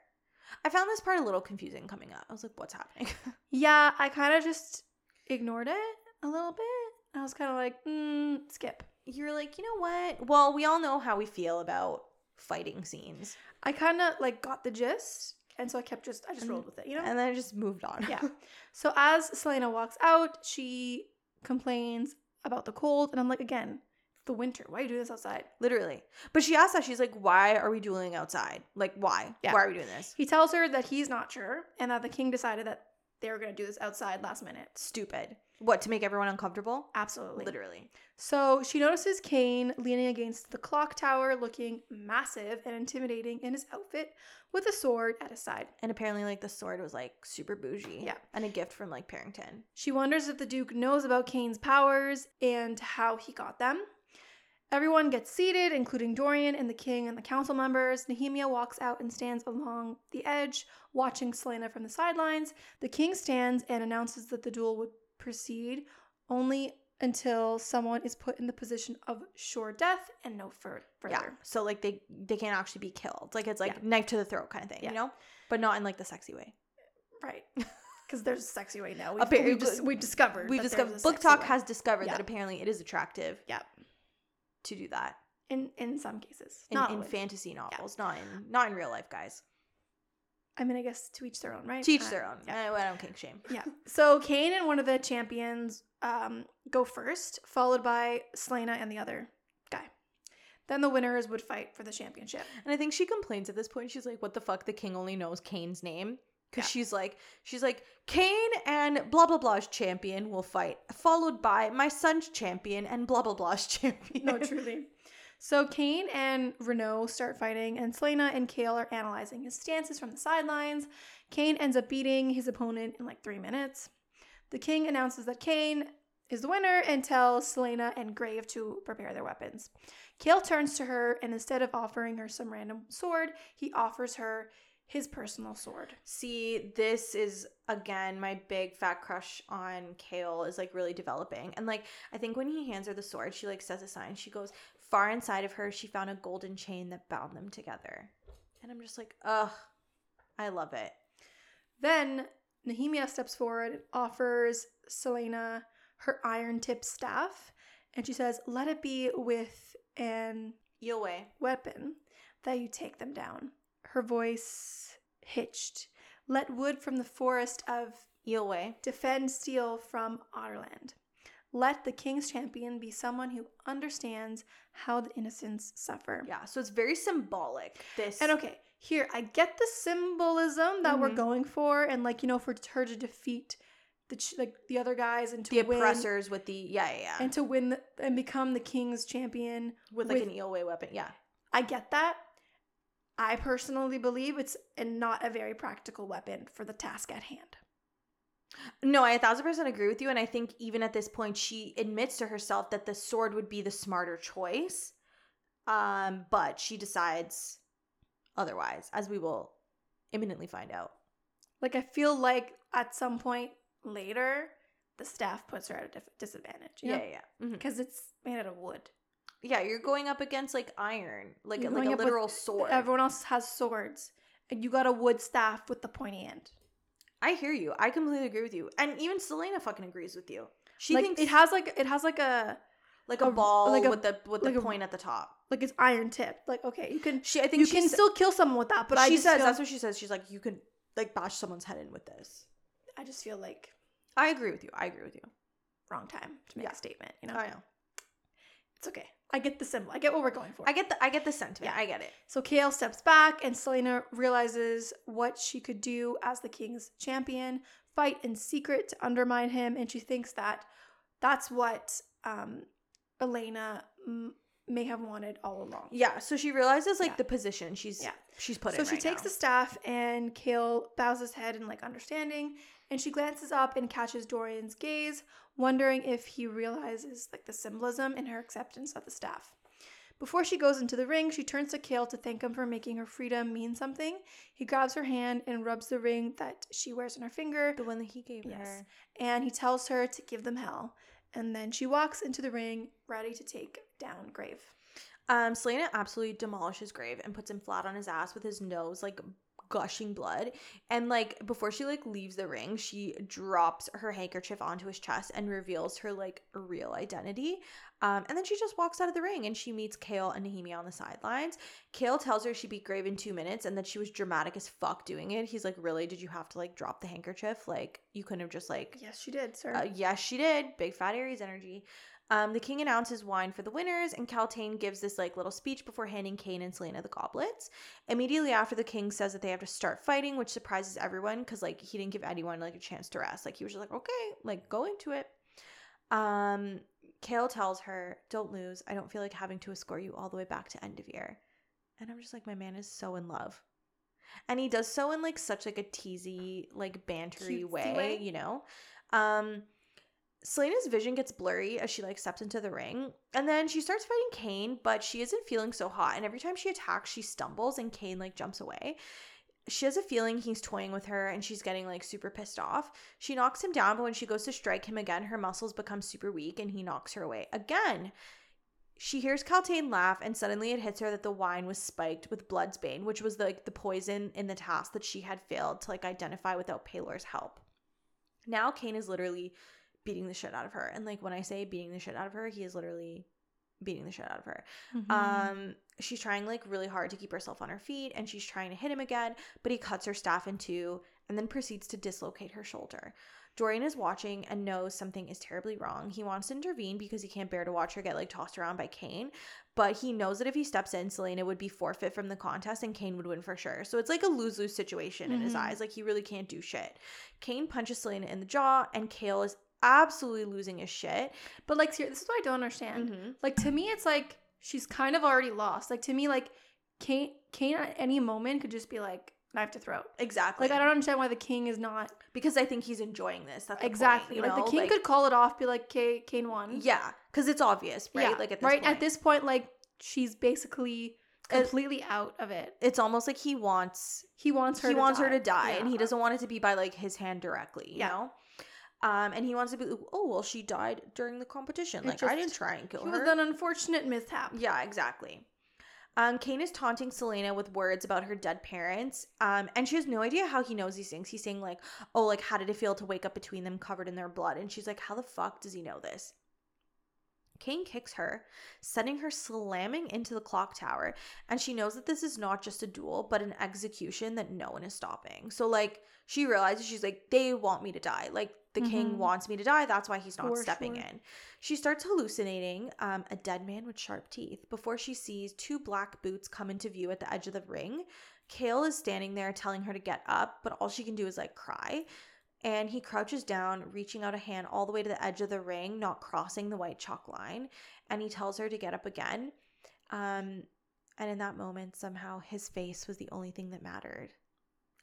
Speaker 1: I found this part a little confusing coming up. I was like, what's happening?
Speaker 2: Yeah, I kind of just ignored it a little bit. I was kind of like, mm, skip.
Speaker 1: You're like, you know what? Well, we all know how we feel about fighting scenes.
Speaker 2: I kind of like got the gist, and so I kept just I just
Speaker 1: And-
Speaker 2: rolled with it, you know.
Speaker 1: And then I just moved on.
Speaker 2: yeah. So as Celaena walks out, she complains about the cold, and I'm like, again, the winter. Why are you doing this outside?
Speaker 1: Literally. But she asked that. She's like, why are we dueling outside? Like, why?
Speaker 2: Yeah.
Speaker 1: Why are we doing this?
Speaker 2: He tells her that he's not sure, and that the king decided that they were gonna do this outside last minute.
Speaker 1: Stupid. What, to make everyone uncomfortable?
Speaker 2: Absolutely.
Speaker 1: Literally.
Speaker 2: So she notices Cain leaning against the clock tower, looking massive and intimidating in his outfit, with a sword at his side.
Speaker 1: And apparently, like, the sword was like super bougie.
Speaker 2: Yeah.
Speaker 1: And a gift from like Perrington.
Speaker 2: She wonders if the Duke knows about Cain's powers and how he got them. Everyone gets seated, including Dorian and the king and the council members. Nehemia walks out and stands along the edge, watching Celaena from the sidelines. The king stands and announces that the duel would proceed only until someone is put in the position of sure death and no fur- further.
Speaker 1: Yeah. So like they they can't actually be killed. Like it's like
Speaker 2: Yeah.
Speaker 1: knife to the throat kind of thing,
Speaker 2: Yeah.
Speaker 1: you know? But not in like the sexy way.
Speaker 2: Right. Because there's a sexy way now. We've, we've, dis- we've discovered.
Speaker 1: We discovered BookTok
Speaker 2: way.
Speaker 1: has discovered
Speaker 2: Yeah.
Speaker 1: that apparently it is attractive
Speaker 2: Yeah.
Speaker 1: To do that
Speaker 2: In in some cases.
Speaker 1: in,
Speaker 2: Not
Speaker 1: in
Speaker 2: always.
Speaker 1: fantasy novels, not in not in real life, guys.
Speaker 2: I mean, I guess to each their own, right?
Speaker 1: Teach
Speaker 2: Uh,
Speaker 1: their own.
Speaker 2: Yeah.
Speaker 1: I, I don't kink shame.
Speaker 2: yeah. So Cain and one of the champions um, go first, followed by Celaena and the other guy. Then the winners would fight for the championship.
Speaker 1: And I think she complains at this point. She's like, "What the fuck? The king only knows Cain's name." Because
Speaker 2: Yeah.
Speaker 1: she's like, she's like, Cain and blah blah blah's champion will fight, followed by my son's champion and blah blah blah's champion.
Speaker 2: No, truly. So Cain and Renault start fighting, and Celaena and Chaol are analyzing his stances from the sidelines. Cain ends up beating his opponent in like three minutes. The king announces that Cain is the winner and tells Celaena and Grave to prepare their weapons. Chaol turns to her, and instead of offering her some random sword, he offers her his personal sword.
Speaker 1: See, this is again my big fat crush on Chaol is like really developing. And like I think when he hands her the sword, she like says a sign. She goes, Far inside of her, she found a golden chain that bound them together. And I'm just like, ugh, I love it.
Speaker 2: Then Nehemia steps forward and offers Celaena her iron tip staff, and she says, Let it be with an
Speaker 1: Eyllwe.
Speaker 2: weapon that you take them down. Her voice hitched. Let wood from the forest of
Speaker 1: Eyllwe.
Speaker 2: defend steel from Adarlan. Let the king's champion be someone who understands how the innocents suffer.
Speaker 1: Yeah, so it's very symbolic. This
Speaker 2: And okay, here I get the symbolism that we're
Speaker 1: Mhm.
Speaker 2: going for, and like you know, for her to defeat the ch- like the other guys and to
Speaker 1: the
Speaker 2: win
Speaker 1: oppressors with the yeah yeah, yeah.
Speaker 2: and to win the, and become the king's champion.
Speaker 1: with like
Speaker 2: with-
Speaker 1: an Eyllwe weapon. Yeah.
Speaker 2: I get that. I personally believe it's not a very practical weapon for the task at hand.
Speaker 1: No, I a thousand percent agree with you. And I think even at this point, she admits to herself that the sword would be the smarter choice. Um, but she decides otherwise, as we will imminently find out.
Speaker 2: Like I feel like at some point later, the staff puts her at a disadvantage. You
Speaker 1: Yeah,
Speaker 2: know?
Speaker 1: yeah, yeah. Mhm.
Speaker 2: because it's made out of wood.
Speaker 1: Yeah, you're going up against like iron, like
Speaker 2: You're
Speaker 1: like a literal sword.
Speaker 2: Everyone else has swords, and you got a wood staff with the pointy end.
Speaker 1: I hear you. I completely agree with you. And even Celaena fucking agrees with you. She
Speaker 2: like
Speaker 1: thinks
Speaker 2: it has like it has like a
Speaker 1: like a,
Speaker 2: a-
Speaker 1: ball
Speaker 2: like a-
Speaker 1: with the with
Speaker 2: like
Speaker 1: the
Speaker 2: a-
Speaker 1: point at the top.
Speaker 2: like it's iron tipped. Like okay, you can
Speaker 1: She, I think
Speaker 2: you
Speaker 1: she
Speaker 2: can
Speaker 1: sa-
Speaker 2: still kill someone with that, but I
Speaker 1: she says
Speaker 2: feel,
Speaker 1: that's what she says. She's like, you can like bash someone's head in with this.
Speaker 2: I just feel like
Speaker 1: I agree with you. I agree with you.
Speaker 2: wrong time to make
Speaker 1: Yeah.
Speaker 2: a statement. You know,
Speaker 1: I know.
Speaker 2: It's okay. I get the symbol. I get what we're going for.
Speaker 1: I get the I get the sentiment.
Speaker 2: Yeah.
Speaker 1: I get it.
Speaker 2: So Chaol steps back, and Celaena realizes what she could do as the king's champion fight in secret to undermine him. And she thinks that that's what um, Elena m- may have wanted all along.
Speaker 1: Yeah. So she realizes like
Speaker 2: Yeah.
Speaker 1: the position she's
Speaker 2: Yeah.
Speaker 1: she's put
Speaker 2: so
Speaker 1: in.
Speaker 2: So she
Speaker 1: right
Speaker 2: takes
Speaker 1: now.
Speaker 2: the staff, and Chaol bows his head in like understanding. And she glances up and catches Dorian's gaze, wondering if he realizes like the symbolism in her acceptance of the staff. Before she goes into the ring, she turns to Chaol to thank him for making her freedom mean something. He grabs her hand and rubs the ring that she wears on her finger,
Speaker 1: the one that he gave
Speaker 2: Yes.
Speaker 1: her.
Speaker 2: and he tells her to give them hell. And then she walks into the ring, ready to take down Grave.
Speaker 1: Um, Celaena absolutely demolishes Grave and puts him flat on his ass with his nose like gushing blood. And like before she like leaves the ring, she drops her handkerchief onto his chest and reveals her like real identity. Um, and then she just walks out of the ring and she meets Chaol and Nehemia on the sidelines. Chaol tells her she beat Grave in two minutes and that she was dramatic as fuck doing it. He's like, Really? Did you have to like drop the handkerchief? Like you couldn't have just like
Speaker 2: Yes, she did, sir.
Speaker 1: uh, yes, she did. Big fat Aries energy. Um, the king announces wine for the winners, and Kaltain gives this like little speech before handing Cain and Celaena the goblets. Immediately after, the king says that they have to start fighting, which surprises everyone because like he didn't give anyone like a chance to rest. Like he was just like, okay, like go into it. Um, Chaol tells her, "Don't lose. I don't feel like having to escort you all the way back to Endovier." And I'm just like, my man is so in love. And he does so in like such like a teasy, like bantery way,
Speaker 2: way.
Speaker 1: you know? Um Celaena's vision gets blurry as she like steps into the ring, and then she starts fighting Cain, but she isn't feeling so hot. And every time she attacks, she stumbles, and Cain like jumps away. She has a feeling he's toying with her, and she's getting like super pissed off. She knocks him down, but when she goes to strike him again, her muscles become super weak, and he knocks her away again. She hears Kaltain laugh, and suddenly it hits her that the wine was spiked with bloodsbane, which was like the poison in the task that she had failed to like identify without Pelor's help. Now Cain is literally beating the shit out of her. And like when I say beating the shit out of her, he is literally beating the shit out of her.
Speaker 2: Mm-hmm.
Speaker 1: Um she's trying like really hard to keep herself on her feet and she's trying to hit him again, but he cuts her staff in two and then proceeds to dislocate her shoulder. Dorian is watching and knows something is terribly wrong. He wants to intervene because he can't bear to watch her get like tossed around by Cain, but he knows that if he steps in, Celaena would be forfeit from the contest and Cain would win for sure. So it's like a lose lose situation in his
Speaker 2: Mhm.
Speaker 1: eyes. Like he really can't do shit. Cain punches Celaena in the jaw, and Chaol is absolutely losing his shit.
Speaker 2: but like, this is what I don't understand.
Speaker 1: Mhm.
Speaker 2: Like to me, it's like she's kind of already lost. Like to me, like Cain, Cain at any moment could just be like knife to throat.
Speaker 1: Exactly.
Speaker 2: Like I don't understand why the king is not
Speaker 1: because I think he's enjoying this. Point,
Speaker 2: exactly.
Speaker 1: you
Speaker 2: like
Speaker 1: know?
Speaker 2: the king could call it off, be like, "Okay, Cain won."
Speaker 1: Yeah, because it's obvious, right?
Speaker 2: Yeah,
Speaker 1: Like at this
Speaker 2: right
Speaker 1: point.
Speaker 2: at this point, like she's basically completely out of it.
Speaker 1: it's almost like he wants
Speaker 2: He wants her.
Speaker 1: he
Speaker 2: to
Speaker 1: wants
Speaker 2: die.
Speaker 1: her to die, and he doesn't want it to be by like his hand directly. You
Speaker 2: Yeah.
Speaker 1: know. Um, and he wants to be. Oh well, she died during the competition.
Speaker 2: It
Speaker 1: Like I didn't try and kill
Speaker 2: He
Speaker 1: her.
Speaker 2: was an unfortunate mishap.
Speaker 1: Yeah, exactly. Um, Cain is taunting Celaena with words about her dead parents. Um, and she has no idea how he knows these things. He's saying, like, oh, like, how did it feel to wake up between them covered in their blood? And she's like, how the fuck does he know this? Cain kicks her, sending her slamming into the clock tower. And she knows that this is not just a duel, but an execution that no one is stopping. So, like, she realizes she's like, they want me to die. Like, the king
Speaker 2: Mhm.
Speaker 1: wants me to die. That's why he's not
Speaker 2: For
Speaker 1: stepping
Speaker 2: sure.
Speaker 1: in. She starts hallucinating um, a dead man with sharp teeth before she sees two black boots come into view at the edge of the ring. Chaol is standing there telling her to get up, but all she can do is like cry. And he crouches down, reaching out a hand all the way to the edge of the ring, not crossing the white chalk line. And he tells her to get up again. Um, and in that moment, somehow his face was the only thing that mattered.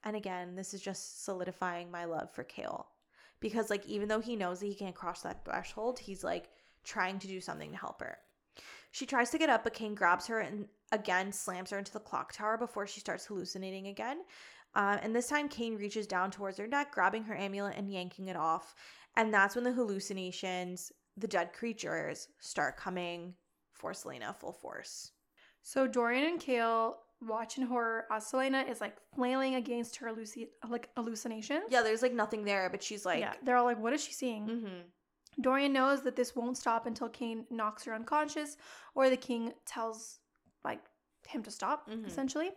Speaker 1: And again, this is just solidifying my love for Chaol. Because, like, even though he knows that he can't cross that threshold, he's like trying to do something to help her. She tries to get up, but Cain grabs her and again slams her into the clock tower before she starts hallucinating again. Um, and this time, Cain reaches down towards her neck, grabbing her amulet and yanking it off. And that's when the hallucinations, the dead creatures, start coming for Celaena full force.
Speaker 2: So Dorian and Chaol watch in horror as Celaena is like flailing against her halluci- like hallucinations.
Speaker 1: Yeah, there's like nothing there, but she's like,
Speaker 2: yeah, they're all like, "What is she seeing?"
Speaker 1: mm-hmm.
Speaker 2: Dorian knows that this won't stop until Cain knocks her unconscious, or the king tells like him to stop.
Speaker 1: Mhm.
Speaker 2: Essentially,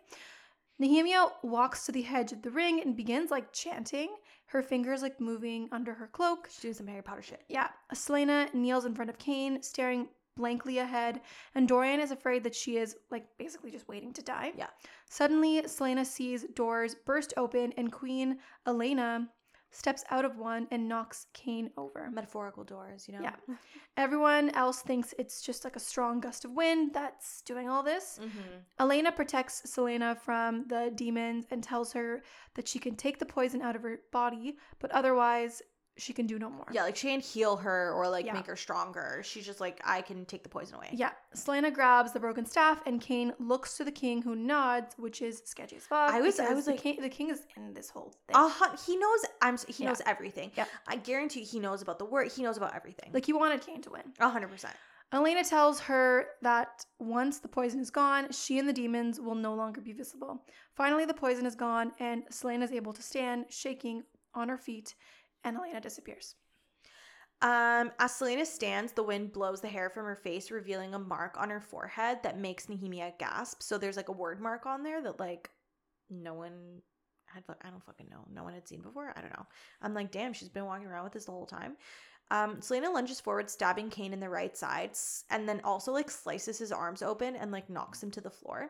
Speaker 2: Nehemia walks to the edge of the ring and begins like chanting. Her fingers like moving under her cloak.
Speaker 1: she's doing some Harry Potter shit.
Speaker 2: Yeah, Celaena kneels in front of Cain, staring blankly ahead, and Dorian is afraid that she is like basically just waiting to die.
Speaker 1: Yeah.
Speaker 2: Suddenly, Celaena sees doors burst open, and Queen Elena steps out of one and knocks Cain over.
Speaker 1: Metaphorical doors, you know?
Speaker 2: Yeah. Everyone else thinks it's just like a strong gust of wind that's doing all this.
Speaker 1: Mm-hmm.
Speaker 2: Elena protects Celaena from the demons and tells her that she can take the poison out of her body, but otherwise she can do no more.
Speaker 1: Yeah, like she can't heal her or like
Speaker 2: Yeah.
Speaker 1: make her stronger. She's just like, I can take the poison away.
Speaker 2: Yeah, Celaena grabs the broken staff, and Cain looks to the king, who nods, which is sketchy as fuck.
Speaker 1: I was- I was
Speaker 2: the
Speaker 1: like-
Speaker 2: king, the king is in this whole thing.
Speaker 1: Uh. He knows. I'm. He
Speaker 2: Yeah.
Speaker 1: knows everything.
Speaker 2: Yeah.
Speaker 1: I guarantee he knows about the word. He knows about everything.
Speaker 2: like he wanted Cain to win.
Speaker 1: a hundred percent.
Speaker 2: Elena tells her that once the poison is gone, she and the demons will no longer be visible. Finally, the poison is gone, and Celaena is able to stand, shaking on her feet, and Elena disappears.
Speaker 1: Um, as Celaena stands, the wind blows the hair from her face, revealing a mark on her forehead that makes Nehemia gasp. So there's like a Wyrdmark on there that like no one had. I don't fucking know. No one had seen before. I don't know. I'm like, damn, she's been walking around with this the whole time. Um, Celaena lunges forward, stabbing Cain in the right side, and then also like slices his arms open and like knocks him to the floor.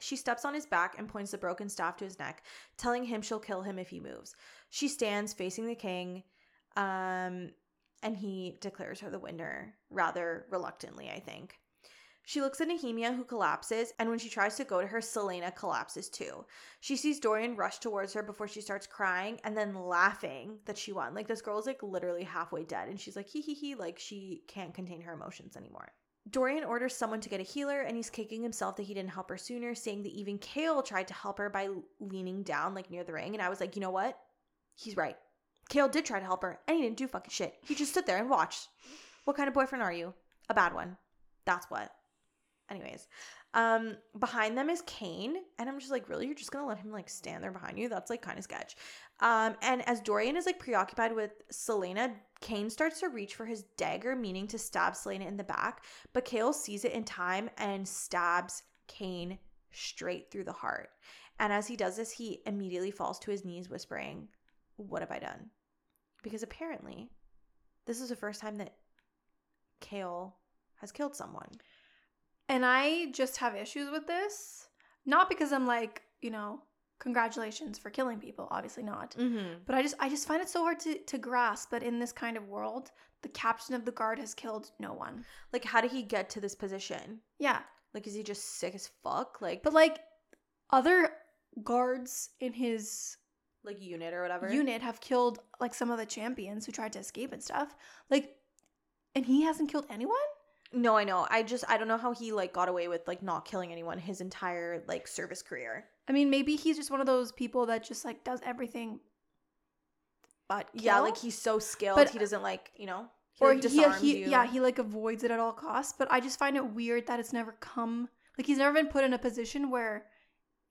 Speaker 1: She steps on his back and points the broken staff to his neck, telling him she'll kill him if he moves. She stands facing the king, um, and he declares her the winner rather reluctantly, I think. She looks at Nehemia, who collapses, and when she tries to go to her, Celaena collapses too. She sees Dorian rush towards her before she starts crying and then laughing that she won. Like, this girl's like literally halfway dead, and she's like, hee hee hee, like she can't contain her emotions anymore. Dorian orders someone to get a healer, and he's kicking himself that he didn't help her sooner, saying that even Chaol tried to help her by leaning down, like near the ring. And I was like, you know what? He's right. Chaol did try to help her, and he didn't do fucking shit. He just stood there and watched. What kind of boyfriend are you? A bad one. That's what. Anyways, um, behind them is Cain, and I'm just like, really, you're just gonna let him like stand there behind you? That's like kind of sketch. Um, and as Dorian is like preoccupied with Celaena, Cain starts to reach for his dagger, meaning to stab Celaena in the back, but Chaol sees it in time and stabs Cain straight through the heart. And as he does this, he immediately falls to his knees, whispering, What have I done? Because apparently, this is the first time that Chaol has killed someone.
Speaker 2: And I just have issues with this. Not because I'm like, you know, congratulations for killing people, obviously not.
Speaker 1: Mm-hmm.
Speaker 2: But I just I just find it so hard to, to grasp that in this kind of world, the captain of the guard has killed no one.
Speaker 1: Like, how did he get to this position?
Speaker 2: Yeah.
Speaker 1: Like, is he just sick as fuck? Like,
Speaker 2: But like other guards in his
Speaker 1: like unit or whatever.
Speaker 2: unit have killed like some of the champions who tried to escape and stuff. Like and he hasn't killed anyone?
Speaker 1: No, I know. I just I don't know how he like got away with like not killing anyone his entire like service career.
Speaker 2: I mean, maybe he's just one of those people that just like does everything but
Speaker 1: Yeah, like he's so skilled.
Speaker 2: But-
Speaker 1: he doesn't like you know. He,
Speaker 2: or
Speaker 1: like,
Speaker 2: he,
Speaker 1: disarms
Speaker 2: he
Speaker 1: you.
Speaker 2: yeah he like avoids it at all costs but i just find it weird that it's never come like he's never been put in a position where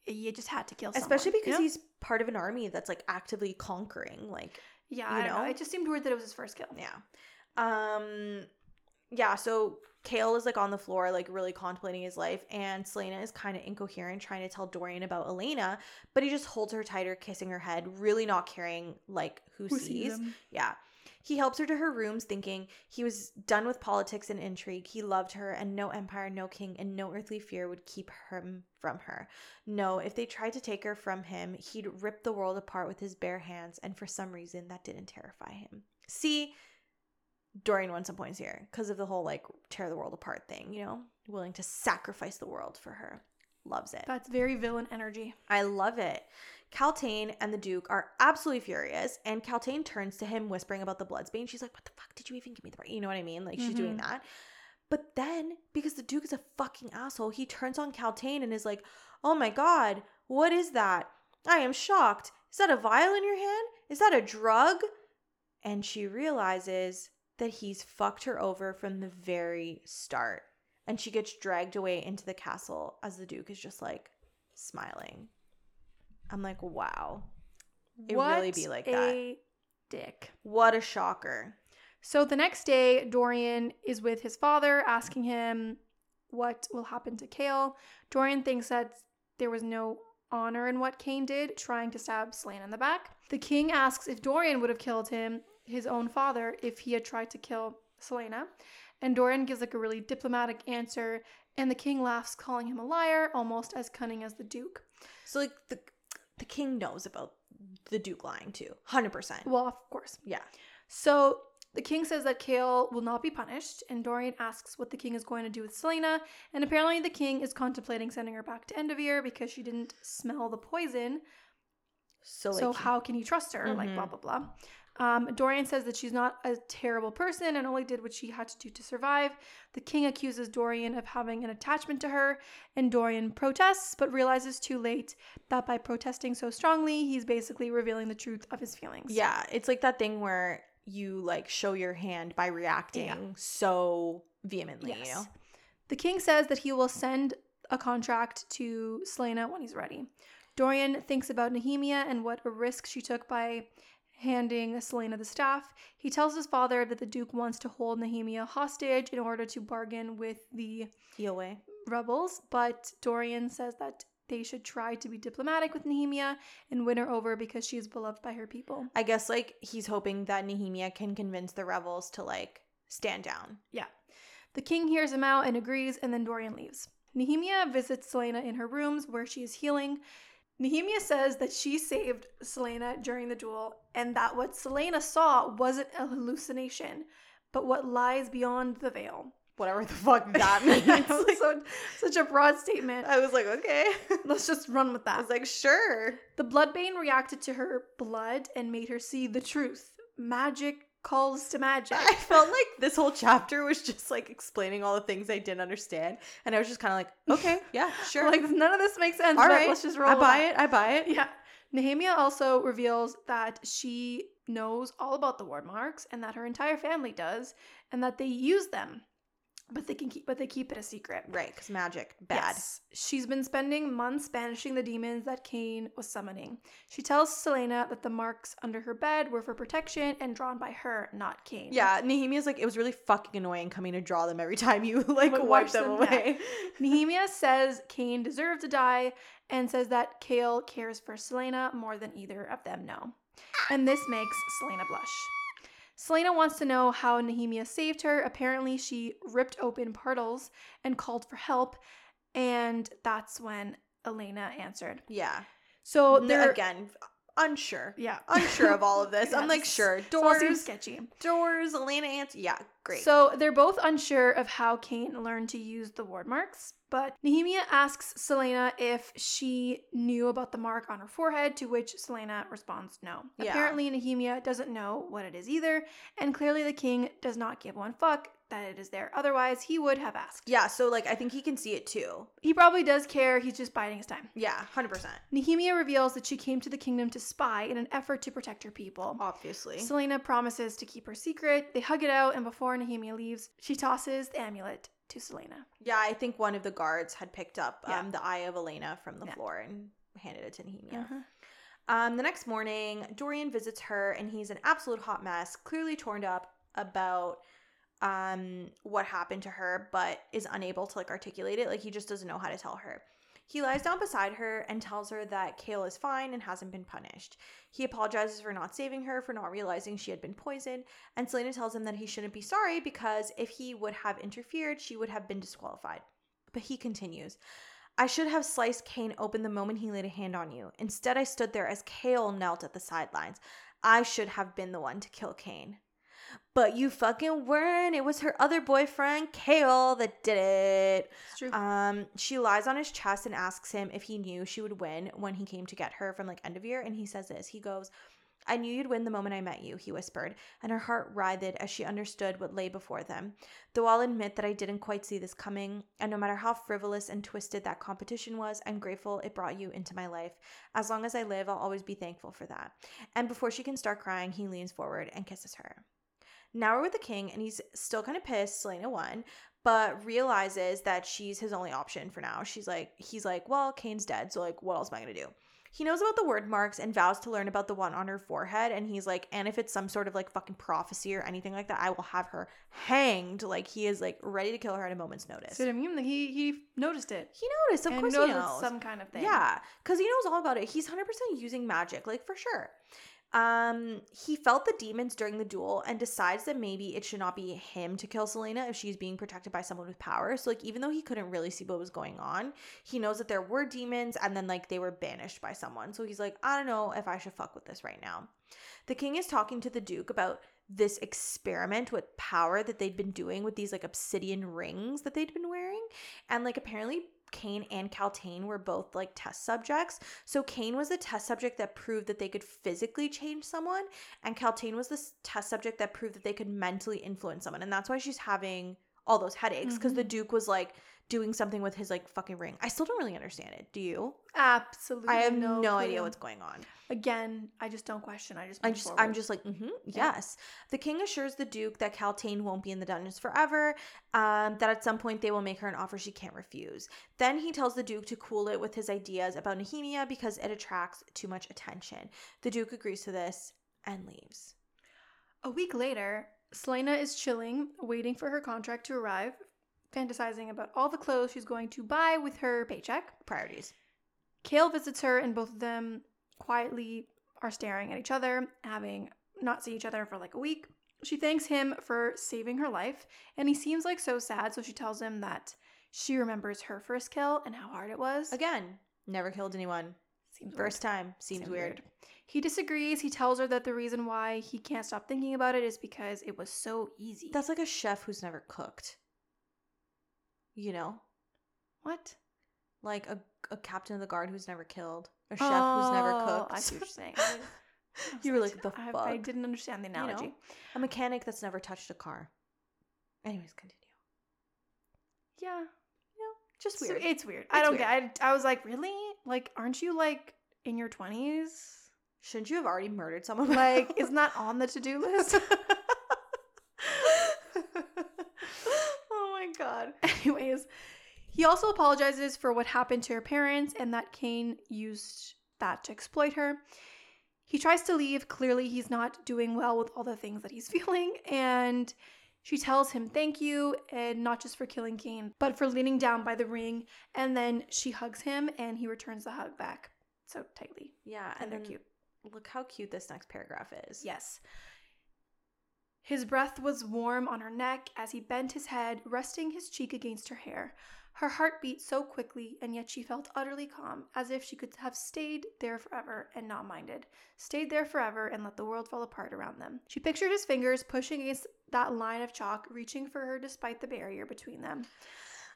Speaker 2: you just had to kill someone
Speaker 1: especially because
Speaker 2: you know?
Speaker 1: he's part of an army that's like actively conquering. Like,
Speaker 2: yeah
Speaker 1: you
Speaker 2: I know
Speaker 1: know?
Speaker 2: it just seemed weird that it was his first kill
Speaker 1: yeah, um, yeah. So Chaol is like on the floor, like really contemplating his life, and Celaena is kind of incoherent, trying to tell Dorian about Elena, but he just holds her tighter, kissing her head, really not caring like who,
Speaker 2: Who
Speaker 1: sees.
Speaker 2: him?
Speaker 1: Yeah. He helps her to her rooms, thinking he was done with politics and intrigue. He loved her, and no empire, no king, and no earthly fear would keep him from her. No, if they tried to take her from him, he'd rip the world apart with his bare hands, and for some reason, that didn't terrify him. See, Dorian won some points here because of the whole like tear the world apart thing, you know? Willing to sacrifice the world for her. Loves it.
Speaker 2: that's very villain energy
Speaker 1: I love it. Kaltain and the Duke are absolutely furious, and Kaltain turns to him, whispering about the Bloodsbane. She's like, "What the fuck did you even give me the right?" You know what I mean? Like she's doing
Speaker 2: Mhm.
Speaker 1: that. But then, because the Duke is a fucking asshole, he turns on Kaltain and is like, "Oh my god, what is that? I am shocked. Is that a vial in your hand? Is that a drug?" And she realizes that he's fucked her over from the very start, and she gets dragged away into the castle as the Duke is just like smiling. I'm like, wow. It really be like that.
Speaker 2: dick
Speaker 1: What a shocker.
Speaker 2: so the next day dorian is with his father asking him what will happen to Chaol dorian thinks that there was no honor in what Cain did, trying to stab Celaena in the back. The king asks if Dorian would have killed him, his own father, if he had tried to kill Celaena. And Dorian gives like a really diplomatic answer, and the king laughs, calling him a liar, almost as cunning as the Duke.
Speaker 1: So like the the king knows about the Duke lying too. 100%.
Speaker 2: Well, of course.
Speaker 1: Yeah.
Speaker 2: So the king says that Chaol will not be punished, and Dorian asks what the king is going to do with Celaena. And apparently, the king is contemplating sending her back to Endovier because she didn't smell the poison.
Speaker 1: So like
Speaker 2: so how can he trust her? Like
Speaker 1: Mhm.
Speaker 2: blah blah blah. Um, Dorian says that she's not a terrible person and only did what she had to do to survive. The king accuses Dorian of having an attachment to her, and Dorian protests, but realizes too late that by protesting so strongly, he's basically revealing the truth of his feelings.
Speaker 1: Yeah, it's like that thing where you like show your hand by reacting so vehemently, you know.
Speaker 2: The king says that he will send a contract to Celaena when he's ready. Dorian thinks about Nehemia and what a risk she took by handing Celaena the staff. He tells his father that the Duke wants to hold Nehemia hostage in order to bargain with the
Speaker 1: Eyllwe.
Speaker 2: rebels, but Dorian says that they should try to be diplomatic with Nehemia and win her over because she is beloved by her people.
Speaker 1: I guess like he's hoping that Nehemia can convince the rebels to like stand down. Yeah.
Speaker 2: The king hears him out and agrees, and then Dorian leaves. Nehemia visits Celaena in her rooms where she is healing. Nehemia says that she saved Celaena during the duel and that what Celaena saw wasn't a hallucination, but what lies beyond the veil.
Speaker 1: whatever the fuck that means. Like,
Speaker 2: so, such a broad statement.
Speaker 1: I was like, okay.
Speaker 2: Let's just run with that.
Speaker 1: I was like, sure.
Speaker 2: The Bloodbane reacted to her blood and made her see the truth. Magic calls to magic.
Speaker 1: I felt like this whole chapter was just like explaining all the things I didn't understand, and I was just kind of like, okay, yeah, sure.
Speaker 2: Like none of this makes sense.
Speaker 1: all
Speaker 2: but
Speaker 1: right,
Speaker 2: let's just roll.
Speaker 1: I buy it. I buy it.
Speaker 2: Yeah. Nehemia also reveals that she knows all about the Wyrdmarks and that her entire family does, and that they use them, but they can keep but they keep it a secret.
Speaker 1: Right, because magic, bad.
Speaker 2: Yes. She's been spending months banishing the demons that Cain was summoning. She tells Celaena that the marks under her bed were for protection and drawn by her, not Cain.
Speaker 1: Yeah, Nehemia's like, it was really fucking annoying coming to draw them every time you like wipe
Speaker 2: wash
Speaker 1: them
Speaker 2: them
Speaker 1: away.
Speaker 2: Nehemia says Cain deserved to die and says that Chaol cares for Celaena more than either of them know. And this makes Celaena blush. Celaena wants to know how Nehemia saved her. Apparently, she ripped open portals and called for help, and that's when Elena answered.
Speaker 1: Yeah.
Speaker 2: So they're
Speaker 1: again, unsure.
Speaker 2: yeah,
Speaker 1: Unsure of all of this. I'm like, sure. Doors,
Speaker 2: sketchy.
Speaker 1: doors, Elena answer. Yeah, great.
Speaker 2: So they're both unsure of how Cain learned to use the Wyrdmarks, but Nehemia asks Celaena if she knew about the mark on her forehead, to which Celaena responds no.
Speaker 1: Yeah.
Speaker 2: Apparently, Nehemia doesn't know what it is either, and clearly the king does not give one fuck that it is there. Otherwise, he would have asked.
Speaker 1: yeah, so like I think he can see it too.
Speaker 2: He probably does care, he's just biding his time.
Speaker 1: Yeah, hundred percent.
Speaker 2: Nehemia reveals that she came to the kingdom to spy in an effort to protect her people.
Speaker 1: Obviously.
Speaker 2: Celaena promises to keep her secret. They hug it out, and before Nehemia leaves, she tosses the amulet to Selena.
Speaker 1: Yeah, I think one of the guards had picked up
Speaker 2: Yeah.
Speaker 1: um, the eye of Elena from the
Speaker 2: Yeah.
Speaker 1: floor and handed it to Nehemia.
Speaker 2: Uh-huh.
Speaker 1: Um, the next morning, Dorian visits her and he's an absolute hot mess, clearly torn up about um what happened to her, but is unable to like articulate it. Like he just doesn't know how to tell her. He lies down beside her and tells her that Chaol is fine and hasn't been punished. He apologizes for not saving her, for not realizing she had been poisoned, and Celaena tells him that he shouldn't be sorry because if he would have interfered, she would have been disqualified. But he continues. I should have sliced Cain open the moment he laid a hand on you. Instead, I stood there as Chaol knelt at the sidelines. I should have been the one to kill Cain. But you fucking weren't. It was her other boyfriend, Chaol, that did it.
Speaker 2: It's true.
Speaker 1: Um, she lies on his chest and asks him if he knew she would win when he came to get her from like Endovier. And he says this. He goes, I knew you'd win the moment I met you, he whispered, and her heart writhed as she understood what lay before them. Though I'll admit that I didn't quite see this coming, and no matter how frivolous and twisted that competition was, I'm grateful it brought you into my life. As long as I live, I'll always be thankful for that. And before she can start crying, he leans forward and kisses her. Now we're with the king, and he's still kind of pissed. Celaena won, but realizes that she's his only option for now. She's like, he's like, well, Cain's dead, so like, what else am I gonna do? He knows about the Wyrdmarks and vows to learn about the one on her forehead. And he's like, and if it's some sort of like fucking prophecy or anything like that, I will have her hanged. Like he is like ready to kill her at a moment's notice.
Speaker 2: What I mean? He he noticed it.
Speaker 1: He noticed, of
Speaker 2: and
Speaker 1: course
Speaker 2: knows
Speaker 1: he knows.
Speaker 2: some kind of thing.
Speaker 1: Yeah, because he knows all about it. He's 100% using magic, like for sure. Um, he felt the demons during the duel and decides that maybe it should not be him to kill Celaena if she's being protected by someone with power. So like even though he couldn't really see what was going on, he knows that there were demons and then like they were banished by someone. So he's like, I don't know if I should fuck with this right now. The king is talking to the duke about this experiment with power that they'd been doing with these like obsidian rings that they'd been wearing. And like apparently Cain and Kaltain were both like test subjects. So Cain was the test subject that proved that they could physically change someone, and Kaltain was the test subject that proved that they could mentally influence someone. And that's why she's having all those headaches because the mm-hmm. Duke was like doing something with his like fucking ring. I still don't really understand it. Do you?
Speaker 2: Absolutely.
Speaker 1: I have no,
Speaker 2: clue.
Speaker 1: idea what's going on.
Speaker 2: Again, I just don't question. I just
Speaker 1: I just, I'm just like, mm-hmm,
Speaker 2: Yeah.
Speaker 1: yes. The king assures the duke that Kaltain won't be in the dungeons forever. Um, that at some point they will make her an offer she can't refuse. Then he tells the duke to cool it with his ideas about Nehemia because it attracts too much attention. The duke agrees to this and leaves.
Speaker 2: A week later, Selena is chilling, waiting for her contract to arrive, fantasizing about all the clothes she's going to buy with her paycheck.
Speaker 1: Priorities.
Speaker 2: Chaol visits her, and both of them quietly are staring at each other, having not seen each other for like a week. She thanks him for saving her life, and he seems like so sad, so she tells him that she remembers her first kill and how hard it was.
Speaker 1: Again, never killed anyone.
Speaker 2: Seems weird.
Speaker 1: First time. Seems,
Speaker 2: Seems
Speaker 1: weird.
Speaker 2: He disagrees. He tells her that the reason why he can't stop thinking about it is because it was so easy.
Speaker 1: That's like a chef who's never cooked. You know,
Speaker 2: What?
Speaker 1: like a, a captain of the guard who's never killed, a chef who's never
Speaker 2: Oh,
Speaker 1: cooked.
Speaker 2: I see what you're saying. I was- I was
Speaker 1: You were like, "The
Speaker 2: I, I
Speaker 1: fuck?"
Speaker 2: didn't understand the analogy.
Speaker 1: a mechanic that's never touched a car. Anyways, continue.
Speaker 2: Yeah.
Speaker 1: Just
Speaker 2: So
Speaker 1: weird.
Speaker 2: it's weird. I
Speaker 1: It's
Speaker 2: don't get. I, I was like, really? Like, aren't you like in your twenties?
Speaker 1: Shouldn't you have already murdered someone?
Speaker 2: Like, isn't that on the to do list?
Speaker 1: oh my god.
Speaker 2: Anyways, he also apologizes for what happened to her parents and that Cain used that to exploit her. He tries to leave. Clearly, he's not doing well with all the things that he's feeling. And she tells him thank you, and not just for killing Cain, but for leaning down by the ring. And then she hugs him, and he returns the hug back so tightly.
Speaker 1: Yeah,
Speaker 2: And
Speaker 1: and
Speaker 2: they're cute.
Speaker 1: look how cute this next paragraph is.
Speaker 2: Yes. His breath was warm on her neck as he bent his head, resting his cheek against her hair. Her heart beat so quickly, and yet she felt utterly calm, as if she could have stayed there forever and not minded. Stayed there forever and let the world fall apart around them. She pictured his fingers pushing against that line of chalk, reaching for her despite the barrier between them.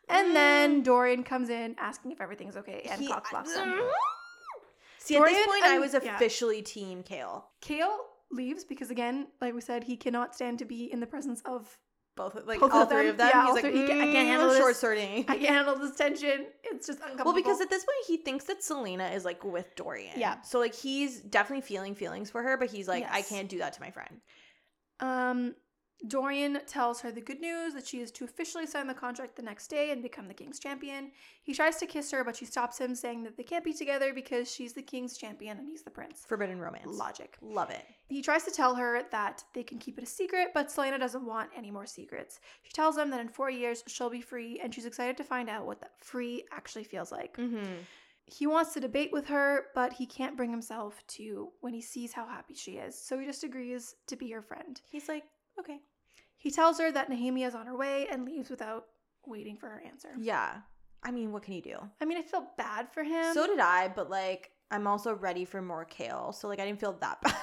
Speaker 2: And then mm. Dorian comes in, asking if everything's okay, and
Speaker 1: He-
Speaker 2: cockblops him.
Speaker 1: See, at this
Speaker 2: Dorian
Speaker 1: point, I was
Speaker 2: yeah.
Speaker 1: officially Team Chaol.
Speaker 2: Chaol leaves because, again, like we said, he cannot stand to be in the presence of
Speaker 1: Both, like
Speaker 2: Both
Speaker 1: all
Speaker 2: of
Speaker 1: three
Speaker 2: them?
Speaker 1: of them.
Speaker 2: Yeah,
Speaker 1: He's like,
Speaker 2: three. He ca- I can't
Speaker 1: "Mm,
Speaker 2: handle
Speaker 1: short sorting.
Speaker 2: I can't handle this tension. It's just uncomfortable.
Speaker 1: Well, because at this point he thinks that Celaena is like with Dorian.
Speaker 2: Yeah.
Speaker 1: So like he's definitely feeling feelings for her, but he's like, I can't do that to my friend.
Speaker 2: um, Dorian tells her the good news that she is to officially sign the contract the next day and become the king's champion. He tries to kiss her, but she stops him, saying that they can't be together because she's the king's champion and he's the prince.
Speaker 1: Forbidden romance.
Speaker 2: Logic.
Speaker 1: Love it.
Speaker 2: He tries to tell her that they can keep it a secret, but Celaena doesn't want any more secrets. She tells him that in four years she'll be free, and she's excited to find out what that free actually feels like.
Speaker 1: Mm-hmm.
Speaker 2: He wants to debate with her, but he can't bring himself to when he sees how happy she is, so he just agrees to be her friend.
Speaker 1: He's like, okay.
Speaker 2: He tells her that Nehemia is on her way and leaves without waiting for her answer.
Speaker 1: Yeah. I mean, what can you do?
Speaker 2: I mean, I feel bad for him.
Speaker 1: so did I, but like I'm also ready for more Chaol. So like I didn't feel that bad.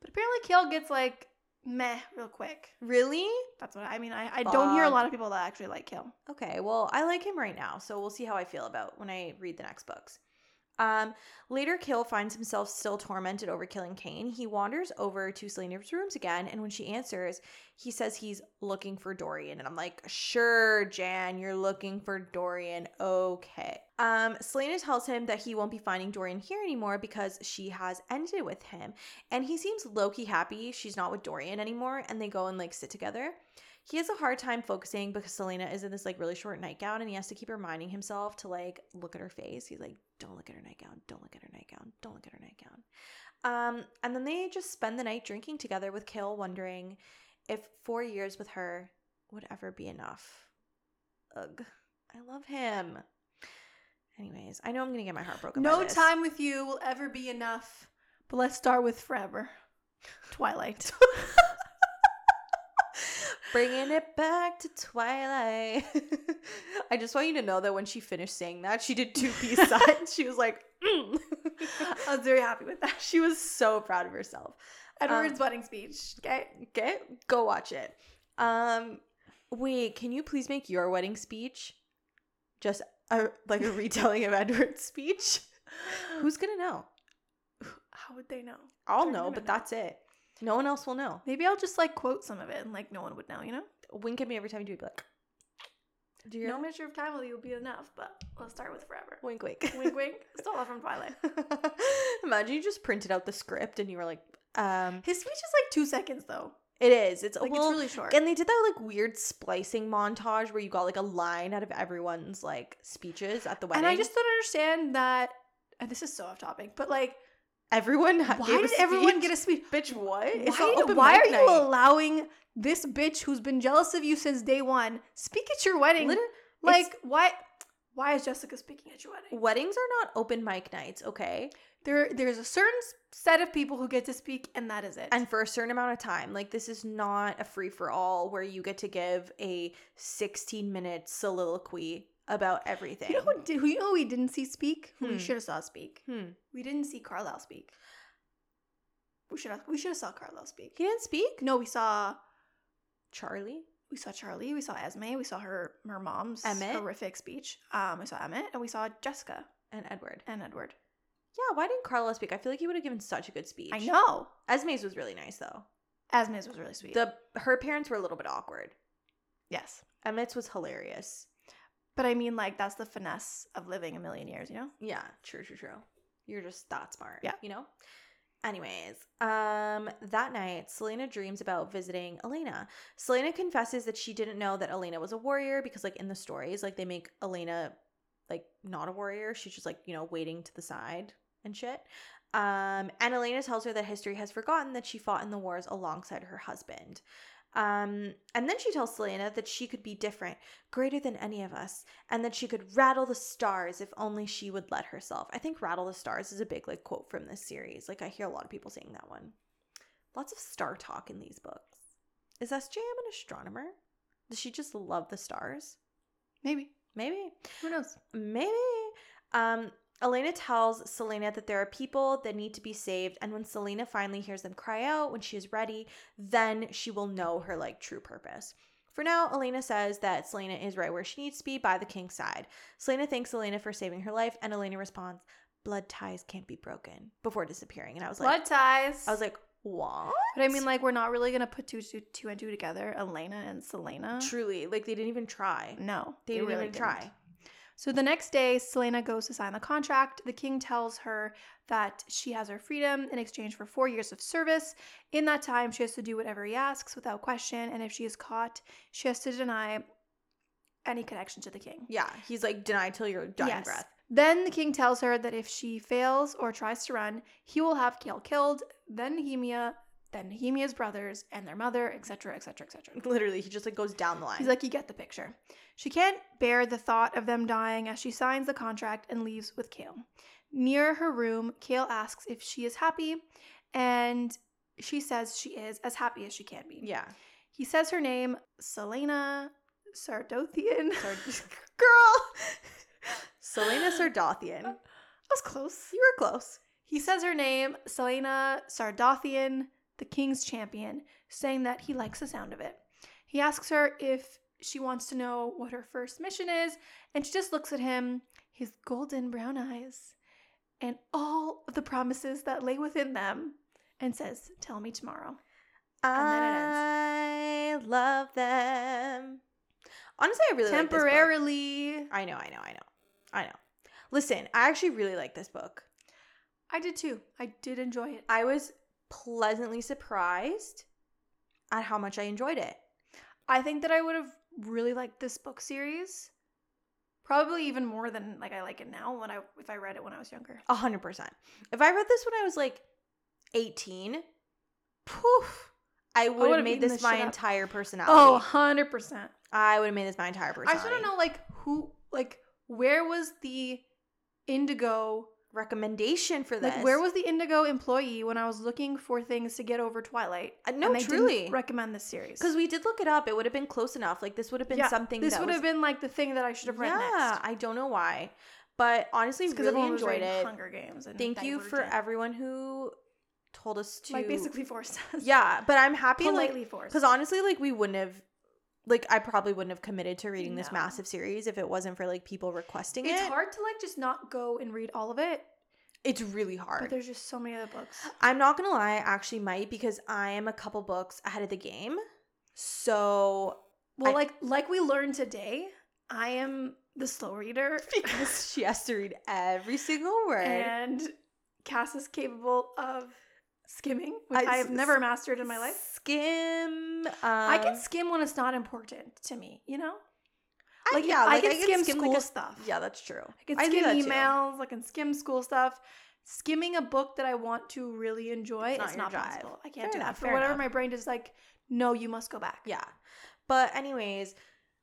Speaker 2: but apparently, Chaol gets like meh real quick.
Speaker 1: really?
Speaker 2: That's what I mean. I, I don't hear a lot of people that actually like Chaol.
Speaker 1: Okay, well, I like him right now, so we'll see how I feel about when I read the next books. Um, later, Chaol finds himself still tormented over killing Cain. He wanders over to Celaena's rooms again, and when she answers, he says he's looking for Dorian. And I'm like, sure, Jan, you're looking for Dorian. Okay. Um, Celaena tells him that he won't be finding Dorian here anymore because she has ended it with him. And he seems low-key happy she's not with Dorian anymore, and they go and like sit together. He has a hard time focusing because Celaena is in this like really short nightgown and he has to keep reminding himself to like look at her face. He's like, don't look at her nightgown, don't look at her nightgown, don't look at her nightgown. Um, and then they just spend the night drinking together with Chaol, wondering if four years with her would ever be enough. Ugh, I love him. Anyways, I know I'm gonna get my heart broken.
Speaker 2: No time with you will ever be enough. But let's start with forever. Twilight.
Speaker 1: Bringing it back to Twilight. I just want you to know that when she finished saying that, she did two peace signs. She was like, mm.
Speaker 2: I was very happy with that.
Speaker 1: she was so proud of herself.
Speaker 2: Edward's wedding speech. Okay.
Speaker 1: Okay, go watch it. Um, wait, can you please make your wedding speech just a, like a retelling of Edward's speech? Who's gonna know?
Speaker 2: How would they know?
Speaker 1: I'll
Speaker 2: They're
Speaker 1: know, but
Speaker 2: know.
Speaker 1: that's it. No one else will know.
Speaker 2: Maybe I'll just like quote some of it and like no one would know, you know?
Speaker 1: Wink at me every time you do it. Be like, do you
Speaker 2: No measure of time with you will be enough, but let's start with forever.
Speaker 1: wink, wink,
Speaker 2: wink, wink. Stole from Twilight.
Speaker 1: Imagine you just printed out the script and you were like, um,
Speaker 2: His speech is like two seconds though.
Speaker 1: it is. It's
Speaker 2: Like
Speaker 1: well,
Speaker 2: it's really short.
Speaker 1: and they did that like weird splicing montage where you got like a line out of everyone's like speeches at the wedding.
Speaker 2: and I just don't understand that. And this is so off topic, but like,
Speaker 1: everyone
Speaker 2: why did everyone get a speech?
Speaker 1: bitch? What? It's
Speaker 2: why
Speaker 1: not open
Speaker 2: why are you allowing this bitch who's been jealous of you since day one speak at your wedding?
Speaker 1: Liter-
Speaker 2: like, why? Why is Jessica speaking at your wedding?
Speaker 1: weddings are not open mic nights, okay?
Speaker 2: There, there's a certain set of people who get to speak, and that is it.
Speaker 1: And for a certain amount of time. Like this is not a free for all where you get to give a 16 minute soliloquy about everything.
Speaker 2: you know who, did, who you know we didn't see speak? Who
Speaker 1: Hmm.
Speaker 2: we should have saw speak.
Speaker 1: hmm.
Speaker 2: We didn't see Carlisle speak. We should have. We should have saw Carlisle speak.
Speaker 1: He didn't speak?
Speaker 2: No, we saw.
Speaker 1: Charlie?
Speaker 2: we saw Charlie, we saw Esme, we saw her her mom's
Speaker 1: Emmett.
Speaker 2: horrific speech. Um, we saw Emmett, and we saw Jessica
Speaker 1: And Edward.
Speaker 2: and Edward.
Speaker 1: Yeah, why didn't Carla speak? I feel like he would have given such a good speech.
Speaker 2: I know.
Speaker 1: Esme's was really nice though.
Speaker 2: Esme's was really sweet.
Speaker 1: The her parents were a little bit awkward.
Speaker 2: yes,
Speaker 1: Emmett's was hilarious.
Speaker 2: But I mean, like that's the finesse of living a million years. You know.
Speaker 1: Yeah, true, true, true. You're just that smart.
Speaker 2: Yeah.
Speaker 1: You know? Anyways, um, that night, Celaena dreams about visiting Elena. Celaena confesses that she didn't know that Elena was a warrior because, like, in the stories, like, they make Elena, like, not a warrior. She's just, like, you know, waiting to the side and shit. Um, and Elena tells her that history has forgotten that she fought in the wars alongside her husband. Um, and then she tells Celaena that she could be different, greater than any of us, and that she could rattle the stars if only she would let herself. I think rattle the stars is a big like quote from this series. Like I hear a lot of people saying that one. Lots of star talk in these books. Is SJM an astronomer? Does she just love the stars?
Speaker 2: Maybe.
Speaker 1: Maybe.
Speaker 2: Who knows?
Speaker 1: Maybe. Um, Elena tells Celaena that there are people that need to be saved, and when Celaena finally hears them cry out when she is ready, then she will know her like true purpose. For now, Elena says that Celaena is right where she needs to be by the king's side. Celaena thanks Elena for saving her life, and Elena responds, "Blood ties can't be broken." Before disappearing, and I was like,
Speaker 2: Blood ties.
Speaker 1: I was like, what?
Speaker 2: but I mean, like, we're not really gonna put two, two, two and two together. Elena and Celaena.
Speaker 1: truly, like they didn't even try.
Speaker 2: No,
Speaker 1: They, didn't even try.
Speaker 2: So the next day, Celaena goes to sign the contract. The king tells her that she has her freedom in exchange for four years of service. In that time, she has to do whatever he asks without question, and if she is caught, she has to deny any connection to the king.
Speaker 1: Yeah, he's like deny till your dying
Speaker 2: Yes.
Speaker 1: breath.
Speaker 2: Then the king tells her that if she fails or tries to run, he will have Chaol killed, then Nehemia, then Nehemia's brothers and their mother, etc., etc., etc.
Speaker 1: Literally, he just like goes down the line.
Speaker 2: He's like, you get the picture. She can't bear the thought of them dying as she signs the contract and leaves with Chaol. Near her room, Chaol asks if she is happy, and she says she is as happy as she can be.
Speaker 1: yeah.
Speaker 2: He says her name, Celaena Sardothien.
Speaker 1: Sard- Girl! Celaena Sardothien.
Speaker 2: I was close.
Speaker 1: You were close.
Speaker 2: He says her name, Celaena Sardothien, the king's champion, saying that he likes the sound of it. He asks her if she wants to know what her first mission is, and she just looks at him, his golden brown eyes, and all of the promises that lay within them, and says, Tell me tomorrow. And then
Speaker 1: I love them. Honestly, I really like this.
Speaker 2: Temporarily.
Speaker 1: I know, I know, I know. I know. Listen, I actually really like this book.
Speaker 2: I did too. I did enjoy it.
Speaker 1: I was pleasantly surprised at how much I enjoyed it.
Speaker 2: I think that I would have really liked this book series. Probably even more than like I like it now when I if I read it when I was younger.
Speaker 1: A hundred percent. If I read this when I was like 18, poof, I would have made this
Speaker 2: my up.
Speaker 1: entire personality.
Speaker 2: Oh, 100%.
Speaker 1: I would have made this my entire personality.
Speaker 2: I just want to know like who like where was the indigo
Speaker 1: recommendation for this.
Speaker 2: like where was the indigo employee when I was looking for things to get over Twilight?
Speaker 1: Uh, no, truly.
Speaker 2: didn't recommend this series.
Speaker 1: Because we did look it up. It would have been close enough. Like this would have been
Speaker 2: Yeah,
Speaker 1: something.
Speaker 2: this would
Speaker 1: was-
Speaker 2: have been like the thing that I should have read
Speaker 1: yeah,
Speaker 2: next.
Speaker 1: I don't know why, but honestly,
Speaker 2: because
Speaker 1: really enjoyed it.
Speaker 2: Hunger Games. And
Speaker 1: Thank you for everyone who told us to
Speaker 2: like basically forced us.
Speaker 1: Yeah, but I'm happy like
Speaker 2: politely forced.
Speaker 1: because honestly, like we wouldn't have. Like I probably wouldn't have committed to reading this massive series if it wasn't for like people requesting
Speaker 2: it's
Speaker 1: it.
Speaker 2: It's hard to like just not go and read all of it.
Speaker 1: It's really
Speaker 2: But
Speaker 1: hard.
Speaker 2: there's just so many other books.
Speaker 1: I'm not gonna lie, I actually might because I am a couple books ahead of the game. So
Speaker 2: Well,
Speaker 1: I-
Speaker 2: like like we learned today, I am the slow reader
Speaker 1: because she has to read every single word.
Speaker 2: and Cass is capable of skimming, which
Speaker 1: I-
Speaker 2: I, have never mastered in my life.
Speaker 1: Skim. Um,
Speaker 2: I can skim when it's not important to me, you know?
Speaker 1: I-
Speaker 2: Like,
Speaker 1: yeah,
Speaker 2: I
Speaker 1: like,
Speaker 2: can skim
Speaker 1: skim
Speaker 2: school
Speaker 1: like a-
Speaker 2: stuff.
Speaker 1: Yeah, that's true.
Speaker 2: I can skim
Speaker 1: too.
Speaker 2: emails, I can skim school stuff. Skimming a book that I want to really enjoy,
Speaker 1: It's not
Speaker 2: it's not, possible. I can't
Speaker 1: Fair
Speaker 2: do
Speaker 1: enough,
Speaker 2: that. For whatever
Speaker 1: enough.
Speaker 2: my brain is like, no, you must go back.
Speaker 1: Yeah. But anyways,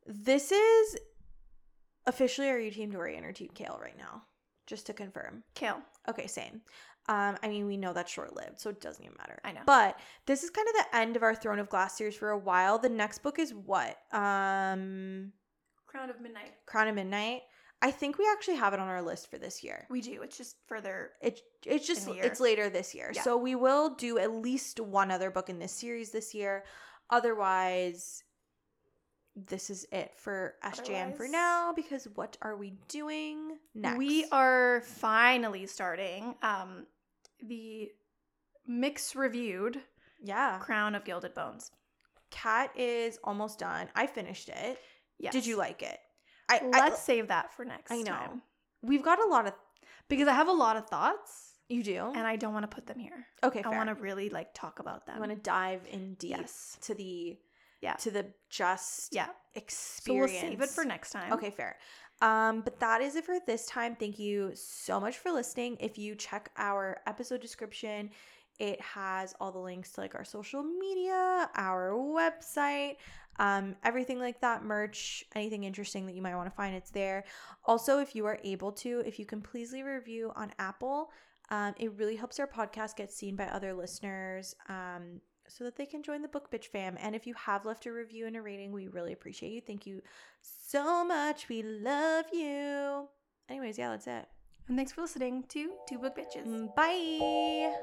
Speaker 1: this is officially are you team Dorian or team Chaol right now? Just to confirm.
Speaker 2: Chaol.
Speaker 1: Okay, same. Um, I mean, we know that's short lived, so it doesn't even matter.
Speaker 2: I know.
Speaker 1: But this is kind of the end of our Throne of Glass series for a while. The next book is what? Um,
Speaker 2: Crown of Midnight.
Speaker 1: Crown of Midnight. I think we actually have it on our list for this year.
Speaker 2: We do. It's just further.
Speaker 1: It it's just it's later this year.
Speaker 2: Yeah.
Speaker 1: So we will do at least one other book in this series this year. Otherwise, this is it for SJM for now because what are we doing next?
Speaker 2: We are finally starting um, the mix reviewed
Speaker 1: yeah.
Speaker 2: Crown of Gilded Bones.
Speaker 1: Cat is almost done. I finished it.
Speaker 2: Yes.
Speaker 1: Did you like it? I, I
Speaker 2: Let's save that for next
Speaker 1: I know.
Speaker 2: time.
Speaker 1: we've got a lot of
Speaker 2: Because I have a lot of thoughts
Speaker 1: you do.
Speaker 2: and I don't want to put them here.
Speaker 1: okay,
Speaker 2: I want to really like talk about them.
Speaker 1: I want to dive in deep
Speaker 2: Yes.
Speaker 1: to the
Speaker 2: Yeah.
Speaker 1: to the just
Speaker 2: Yeah. So
Speaker 1: experience.
Speaker 2: we'll save it for next time.
Speaker 1: Okay, fair. Um, but that is it for this time. Thank you so much for listening. If you check our episode description, it has all the links to like our social media, our website, um, everything like that, merch, anything interesting that you might want to find, it's there. Also, if you are able to, if you can please leave a review on Apple, um, it really helps our podcast get seen by other listeners. Um, so that they can join the Book Bitch fam. And if you have left a review and a rating, we really appreciate you. Thank you so much. We love you. Anyways, yeah, that's it.
Speaker 2: And thanks for listening to Two Book Bitches.
Speaker 1: Mm, Bye.